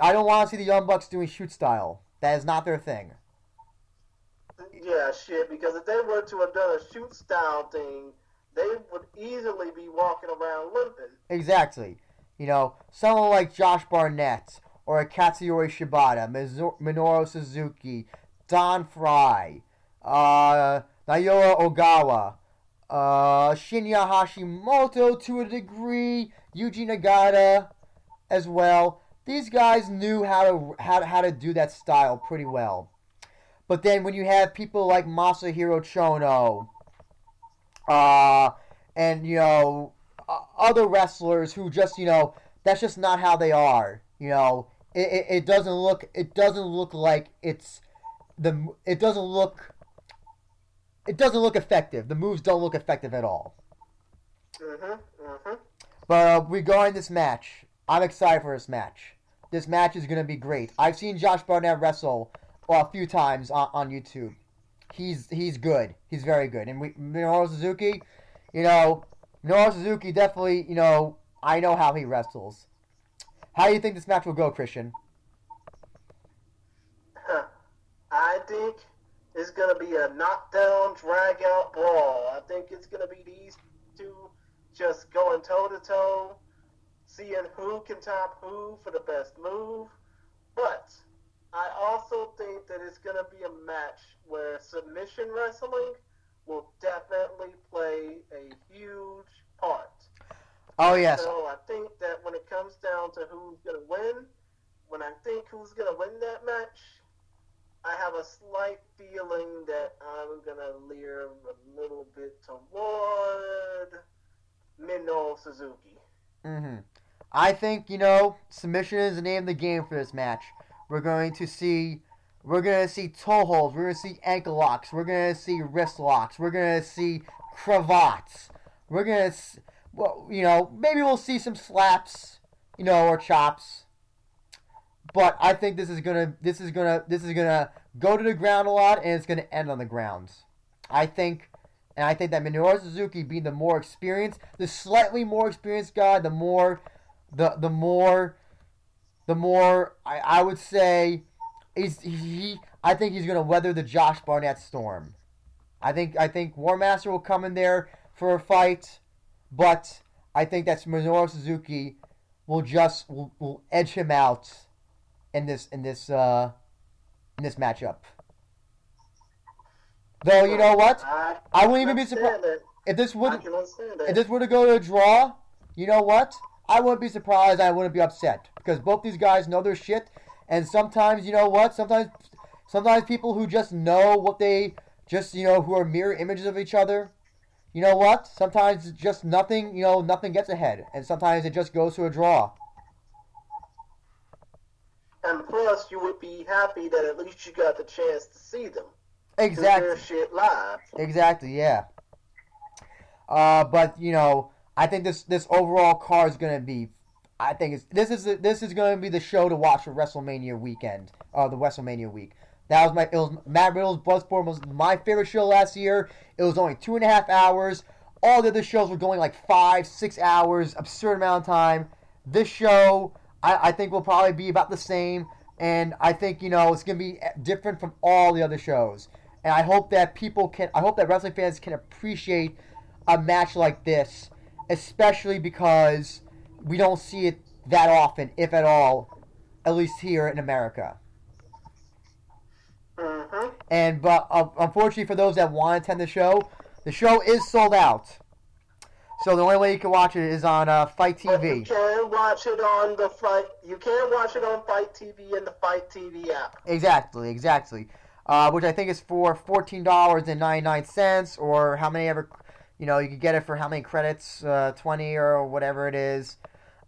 I don't want to see the Young Bucks doing shoot style. That is not their thing. Yeah, shit. Because if they were to have done a shoot style thing, they would easily be walking around limping. Exactly. You know, someone like Josh Barnett or Katsuyori Shibata, Minoru Suzuki, Don Frye, uh, Naoya Ogawa, uh, Shinya Hashimoto to a degree, Yuji Nagata as well. These guys knew how to how to, how to do that style pretty well. But then when you have people like Masahiro Chono, uh, and you know other wrestlers who just you know that's just not how they are. You know, it, it, it doesn't look it doesn't look like it's the it doesn't look it doesn't look effective. The moves don't look effective at all. Mm-hmm. Mm-hmm. But uh, regarding this match, I'm excited for this match. This match is gonna be great. I've seen Josh Barnett wrestle uh, a few times on, on YouTube. He's he's good. He's very good. And we Minoru Suzuki, you know, Minoru Suzuki definitely, you know, I know how he wrestles. How do you think this match will go, Christian? I think it's gonna be a knockdown, drag out brawl. I think it's gonna be these two just going toe to toe, seeing who can top who for the best move. But I also think that it's gonna be a match where submission wrestling will definitely play a huge part. Oh yes, So I think that when it comes down to who's gonna win, when I think who's gonna win that match, I have a slight feeling that I'm gonna leer a little bit toward Minoru Suzuki. hmm I think you know submission is the name of the game for this match. We're going to see, we're gonna see toe holds. We're gonna see ankle locks. We're gonna see wrist locks. We're gonna see cravats. We're gonna, well, you know, maybe we'll see some slaps, you know, or chops. But I think this is gonna, this is gonna, this is gonna go to the ground a lot, and it's gonna end on the ground. I think, and I think that Minoru Suzuki being the more experienced, the slightly more experienced guy, the more, the the more, the more I, I would say, is he. I think he's gonna weather the Josh Barnett storm. I think I think War Master will come in there for a fight, but I think that Minoru Suzuki will just will, will edge him out in this in this uh in this matchup. Though you know what, I, I wouldn't even be surprised if this would if this were to go to a draw. You know what? I wouldn't be surprised. I wouldn't be upset because both these guys know their shit, and sometimes you know what? Sometimes sometimes people who just know what they just you know who are mirror images of each other. You know what? Sometimes just nothing. You know nothing gets ahead, and sometimes it just goes to a draw. and plus, you would be happy that at least you got the chance to see them. Exactly. their shit live. Exactly, yeah. Uh, but you know, I think this this overall card is gonna be. I think it's this is this is gonna be the show to watch for WrestleMania weekend. Uh, the WrestleMania week. That was my it was Matt Riddle's Bloodsport was my favorite show last year. It was only two and a half hours. All the other shows were going like five, six hours, absurd amount of time. This show, I, I think, will probably be about the same, and I think you know it's gonna be different from all the other shows. And I hope that people can, I hope that wrestling fans can appreciate a match like this, especially because we don't see it that often, if at all, at least here in America. Mm-hmm. And but uh, unfortunately for those that want to attend the show, the show is sold out. So the only way you can watch it is on uh, Fight But you TV. can watch it on the fight. You can watch it on FITE TV and the FITE TV app. Exactly, exactly. Uh, which I think is for fourteen dollars and ninety nine cents, or how many ever, you know, you could get it for how many credits, uh, twenty or whatever it is.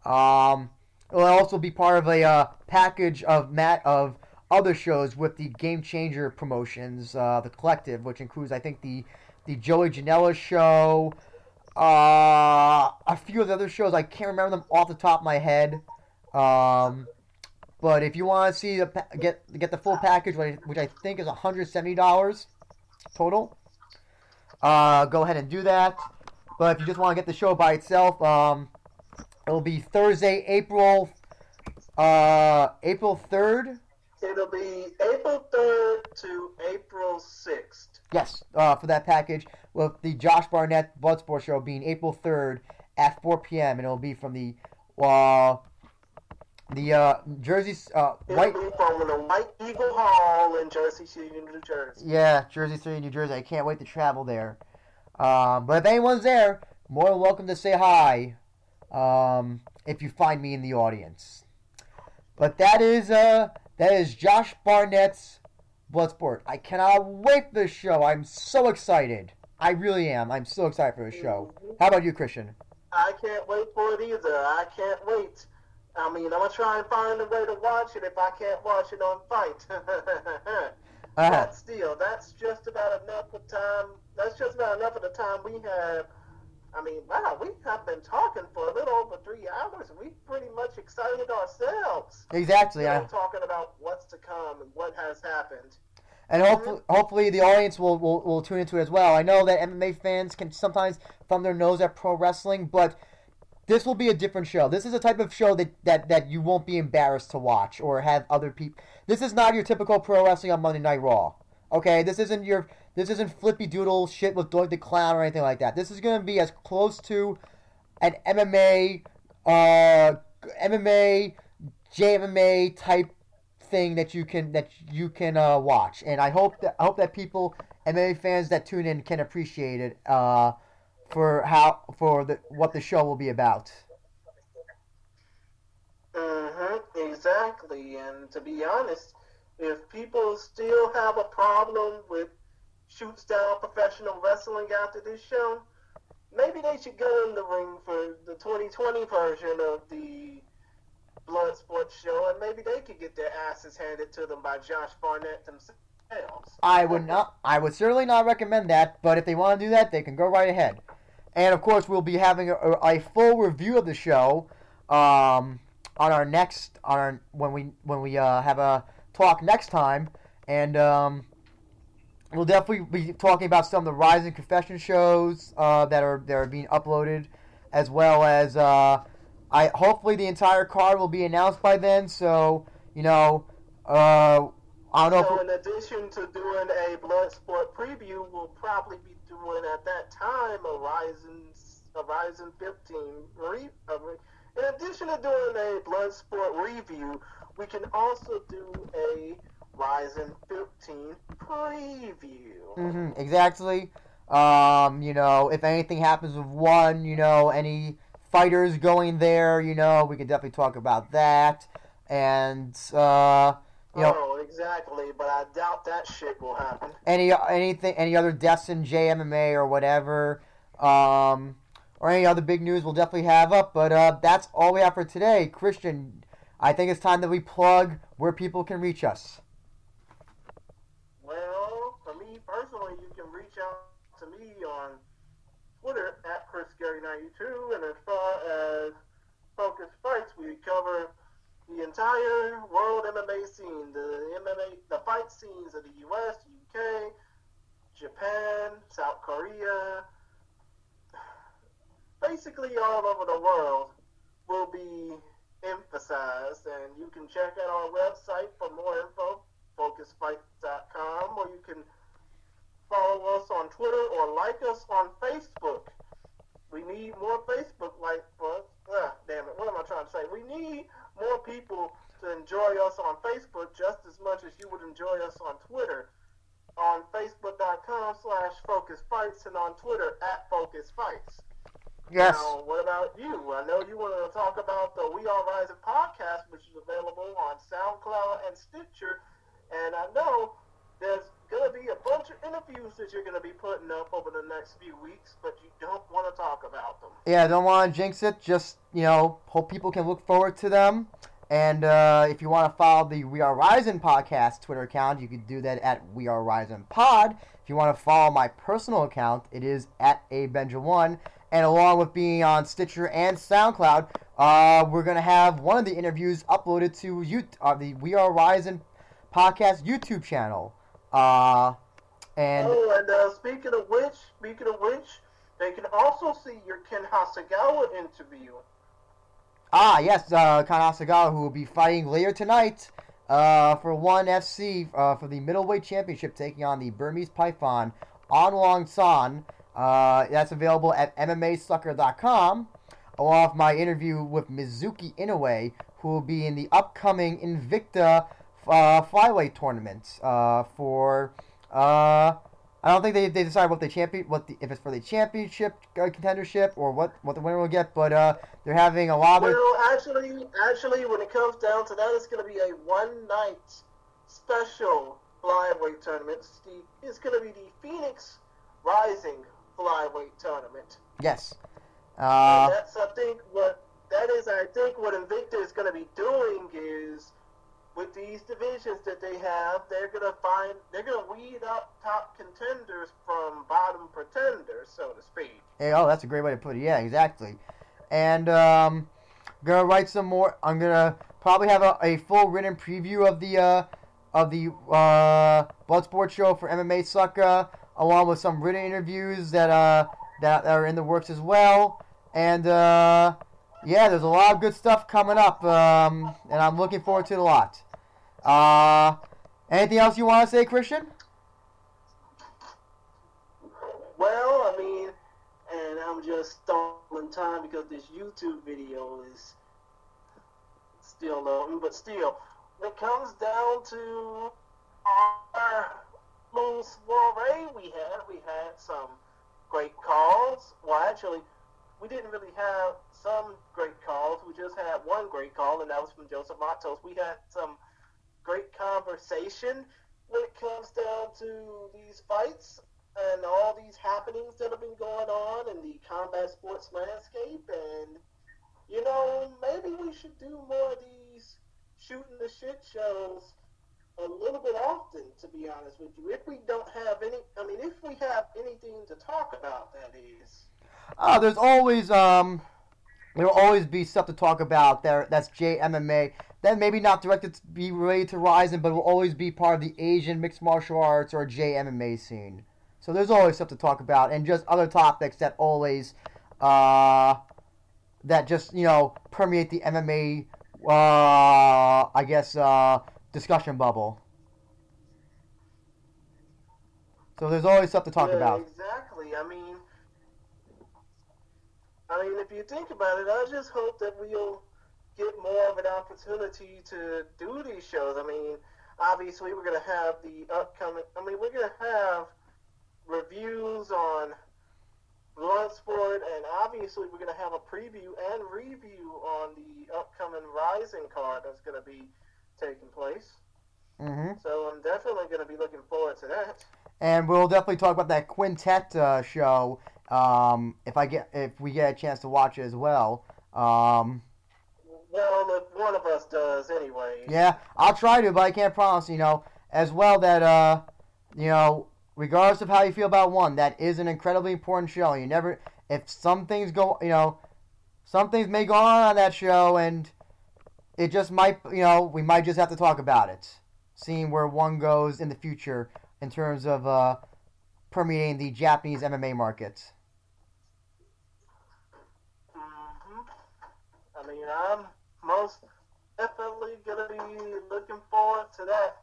Um, it will also be part of a uh, package of mat of other shows with the Game Changer promotions, uh, the collective, which includes I think the the Joey Janela show, uh, a few of the other shows. I can't remember them off the top of my head. Um, but if you want to see the get get the full package, which I, think is one hundred seventy dollars total, uh, go ahead and do that. But if you just want to get the show by itself, um, it'll be Thursday, April uh, April third. It'll be April 3rd to April 6th. Yes, uh, for that package with the Josh Barnett Bloodsport show being April third at four p.m. and it'll be from the uh, the uh, Jersey uh, It'll White. be from the White Eagle Hall in Jersey City, New Jersey. Yeah, Jersey City, New Jersey. I can't wait to travel there. Um, but if anyone's there, more than welcome to say hi. Um, if you find me in the audience. But that is uh that is Josh Barnett's Bloodsport. I cannot wait for this show. I'm so excited. I really am. I'm so excited for this show. How about you, Christian? I can't wait for it either. I can't wait. I mean, I'm gonna try and find a way to watch it if I can't watch it on Fight. Uh, but still, that's just about enough of time. That's just about enough of the time we have. I mean, wow, we have been talking for a little over three hours, and we pretty much excited ourselves. exactly. I'm talking about what's to come and what has happened. and hopefully, hopefully the audience will, will, will tune into it as well. I know that MMA fans can sometimes thumb their nose at pro wrestling, but this will be a different show. This is a type of show that, that, that you won't be embarrassed to watch or have other people. This is not your typical pro wrestling on Monday Night Raw. Okay, this isn't your this isn't flippy doodle shit with Doink the Clown or anything like that. This is to be as close to an MMA, uh, MMA, JMMA type thing that you can that you can uh, watch, and I hope that I hope that people MMA fans that tune in can appreciate it uh, for how for the what the show will be about. Mm-hmm, exactly. And to be honest, if people still have a problem with shoot style professional wrestling after this show, maybe they should go in the ring for the 2020 version of the blood sports show, and maybe they could get their asses handed to them by Josh Barnett themselves. I would not. I would certainly not recommend that. But if they want to do that, they can go right ahead. And of course, we'll be having a, a full review of the show um, on our next on our, when we when we uh, have a talk next time, and um, we'll definitely be talking about some of the Rising Confession shows uh, that are that are being uploaded, as well as uh, I hopefully the entire card will be announced by then. So you know, uh, I don't know. So, in addition to doing a Bloodsport preview, we'll probably be doing at that time a Horizon, Horizon 15 re, uh, re- In addition to doing a Bloodsport review, we can also do a Rising 15 preview. hmm exactly. Um, you know, if anything happens with one, you know, any fighters going there, you know, we could definitely talk about that. And uh, you know, oh, exactly, but I doubt that shit will happen. any anything, any other deaths in JMMA or whatever, um, or any other big news, we'll definitely have up. But uh, that's all we have for today, Christian. I think it's time that we plug where people can reach us. Well, for me personally, you can reach out to me on Twitter at ChrisGary92, and as far as Focus Fights, we cover the entire world MMA scene, the MMA, the fight scenes of the U.S., UK, Japan, South Korea, basically all over the world will be emphasized, and you can check out our website for more info focusfights.com, or you can follow us on Twitter or like us on Facebook. We need more Facebook like us. Ah, damn it, what am I trying to say? We need more people to enjoy us on Facebook just as much as you would enjoy us on Twitter. On Facebook.com slash Focus Fights and on Twitter at Focus Fights. Yes. Now, what about you? I know you wanted to talk about the We Are Rising podcast, which is available on SoundCloud and Stitcher. And I know there's going to be a bunch of interviews that you're going to be putting up over the next few weeks, but you don't want to talk about them. Yeah, don't want to jinx it. Just you know, hope people can look forward to them. And uh, if you want to follow the We Are Rising podcast Twitter account, you can do that at We Are Rising Pod. If you want to follow my personal account, it is at abenja1. And along with being on Stitcher and SoundCloud, uh, we're going to have one of the interviews uploaded to you, uh, the We Are Rising podcast YouTube channel. Uh, and oh, and uh, speaking of which, speaking of which, they can also see your Ken Hasegawa interview. Ah, yes, uh, Ken Hasegawa, who will be fighting later tonight uh, for ONE FC uh, for the middleweight championship, taking on the Burmese Python Aung La N Sang. Uh, that's available at MMASucka.com, along with my interview with Mizuki Inoue, who will be in the upcoming Invicta uh, flyweight tournament uh, for. Uh, I don't think they, they decided what the champion what the if it's for the championship uh, contendership or what what the winner will get, but uh, they're having a lot of. Well, actually, actually, when it comes down to that, it's going to be a one night special flyweight tournament. It's going to be the Phoenix Rising flyweight tournament. Yes. Uh, that's I think what that is. I think what Invicta is going to be doing is with these divisions that they have, they're going to find they're going to weed up top contenders from bottom pretenders, so to speak. Hey, oh, that's a great way to put it. Yeah, exactly. And um, gonna write some more. I'm gonna probably have a, a full written preview of the uh, of the uh, Bloodsport show for MMA Sucka, along with some written interviews that uh that are in the works as well. And uh, yeah, there's a lot of good stuff coming up, um, and I'm looking forward to it a lot. Uh, anything else you want to say, Christian? Well, I mean, and I'm just stalling time because this YouTube video is still loading, but still, it comes down to our little soiree we had, we had some great calls. Well, actually, we didn't really have some great calls. We just had one great call, and that was from Joseph Matos. We had some great conversation when it comes down to these fights and all these happenings that have been going on in the combat sports landscape. And, you know, maybe we should do more of these shooting the shit shows a little bit often, to be honest with you. If we don't have any, I mean, if we have anything to talk about, that is. Uh, there's always um, there will always be stuff to talk about. There, that's JMMA. Then maybe not directed to be related to Rising, but will always be part of the Asian mixed martial arts or JMMA scene. So there's always stuff to talk about, and just other topics that always, uh, that just you know permeate the MMA, uh, I guess, uh, discussion bubble. So there's always stuff to talk yeah, about. Exactly. I mean, I mean, if you think about it, I just hope that we'll get more of an opportunity to do these shows. I mean, obviously, we're going to have the upcoming. I mean, we're going to have reviews on Bloodsport, and obviously, we're going to have a preview and review on the upcoming Rising card that's going to be taking place. hmm So I'm definitely going to be looking forward to that. and we'll definitely talk about that quintet uh, show um, if I get if we get a chance to watch it as well. Um, Well, if one of us does, anyway. yeah, I'll try to, but I can't promise. You know, as well that uh, you know, regardless of how you feel about one, that is an incredibly important show. You never, if some things go, you know, some things may go on on that show, and it just might, you know, we might just have to talk about it, seeing where one goes in the future in terms of uh, permeating the Japanese MMA market. hmm I mean, I'm most definitely gonna be looking forward to that.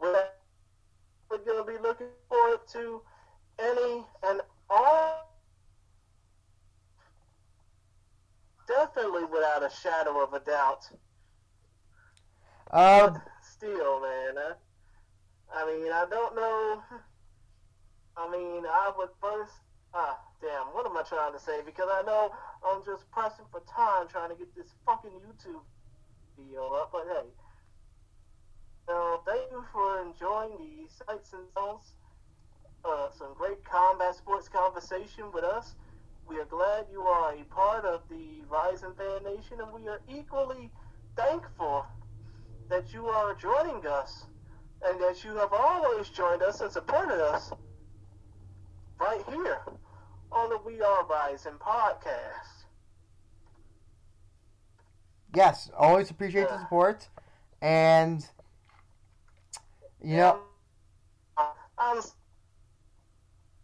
We're gonna be looking forward to any and all. Definitely, without a shadow of a doubt. But still, man, I, I mean, I don't know. I mean, I would first. Ah, damn, what am I trying to say? Because I know I'm just pressing for time trying to get this fucking YouTube video up. But hey, so thank you for enjoying the sights and sounds. Uh, some great combat sports conversation with us. We are glad you are a part of the Rising Fan Nation, and we are equally thankful that you are joining us and that you have always joined us and supported us right here on the We Are Rising podcast. Yes, always appreciate the support, and you know, I'm,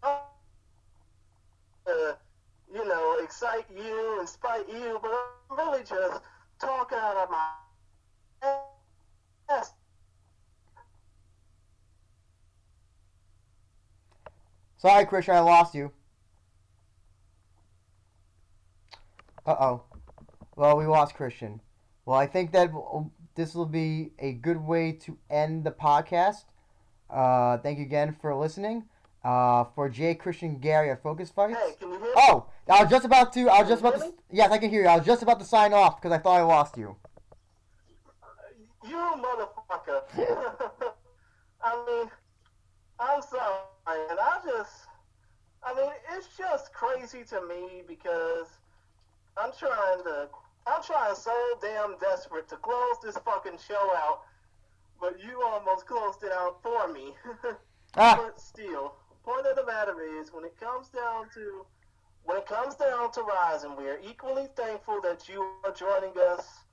uh, you know, excite you and spite you, but I'm really just talking out of my. Sorry, Christian, I lost you. Uh oh. Well, we lost Christian. Well, I think that this will be a good way to end the podcast. Uh, thank you again for listening. Uh, for Jay Christian Gary at Focus Fights. Hey, can you hear me? Oh, I was just about to. I was Can just about to. Yes, I can hear you. I was just about to sign off because I thought I lost you. You motherfucker. I mean, I'm sorry, and I just, I mean, it's just crazy to me because I'm trying to, I'm trying so damn desperate to close this fucking show out, but you almost closed it out for me. Ah, But still, point of the matter is, when it comes down to, when it comes down to Rising, we are equally thankful that you are joining us.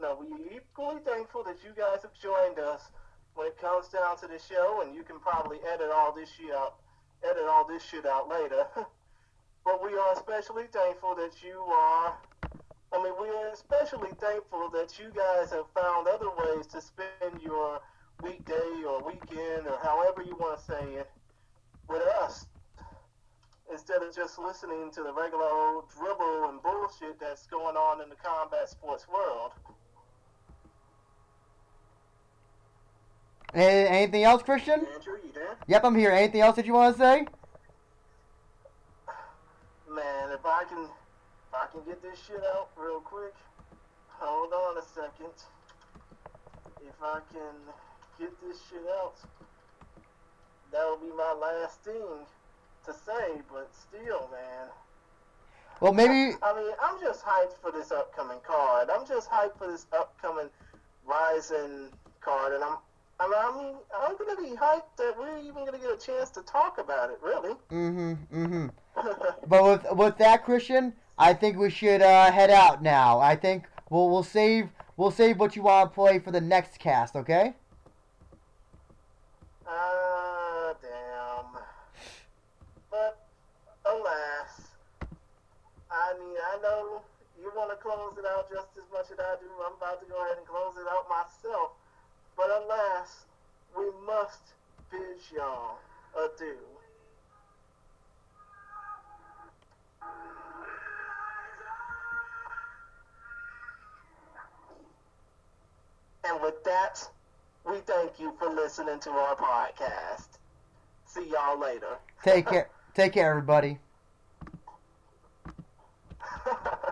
No, we equally thankful that you guys have joined us when it comes down to the show, and you can probably edit all this shit out, edit all this shit out later. but we are especially thankful that you are. I mean, we are especially thankful that you guys have found other ways to spend your weekday or weekend or however you want to say it with us instead of just listening to the regular old dribble and bullshit that's going on in the combat sports world. Anything else, Christian? Andrew, you there? Yep, I'm here. Anything else that you want to say? Man, if I can, if I can get this shit out real quick. Hold on a second. If I can get this shit out, that'll be my last thing to say. But still, man. Well, maybe. I mean, I'm just hyped for this upcoming card. I'm just hyped for this upcoming Rising card, and I'm. I mean, I'm gonna be hyped that we're even gonna get a chance to talk about it. Really. Mm-hmm. Mm-hmm. But with with that, Christian, I think we should uh, head out now. I think we'll we'll save we'll save what you want to play for the next cast. Okay? Ah, damn. But alas, I mean, I know you want to close it out just as much as I do. I'm about to go ahead and close it out myself. But alas, we must bid y'all adieu. And with that, we thank you for listening to our podcast. See y'all later. Take care. Take care, everybody.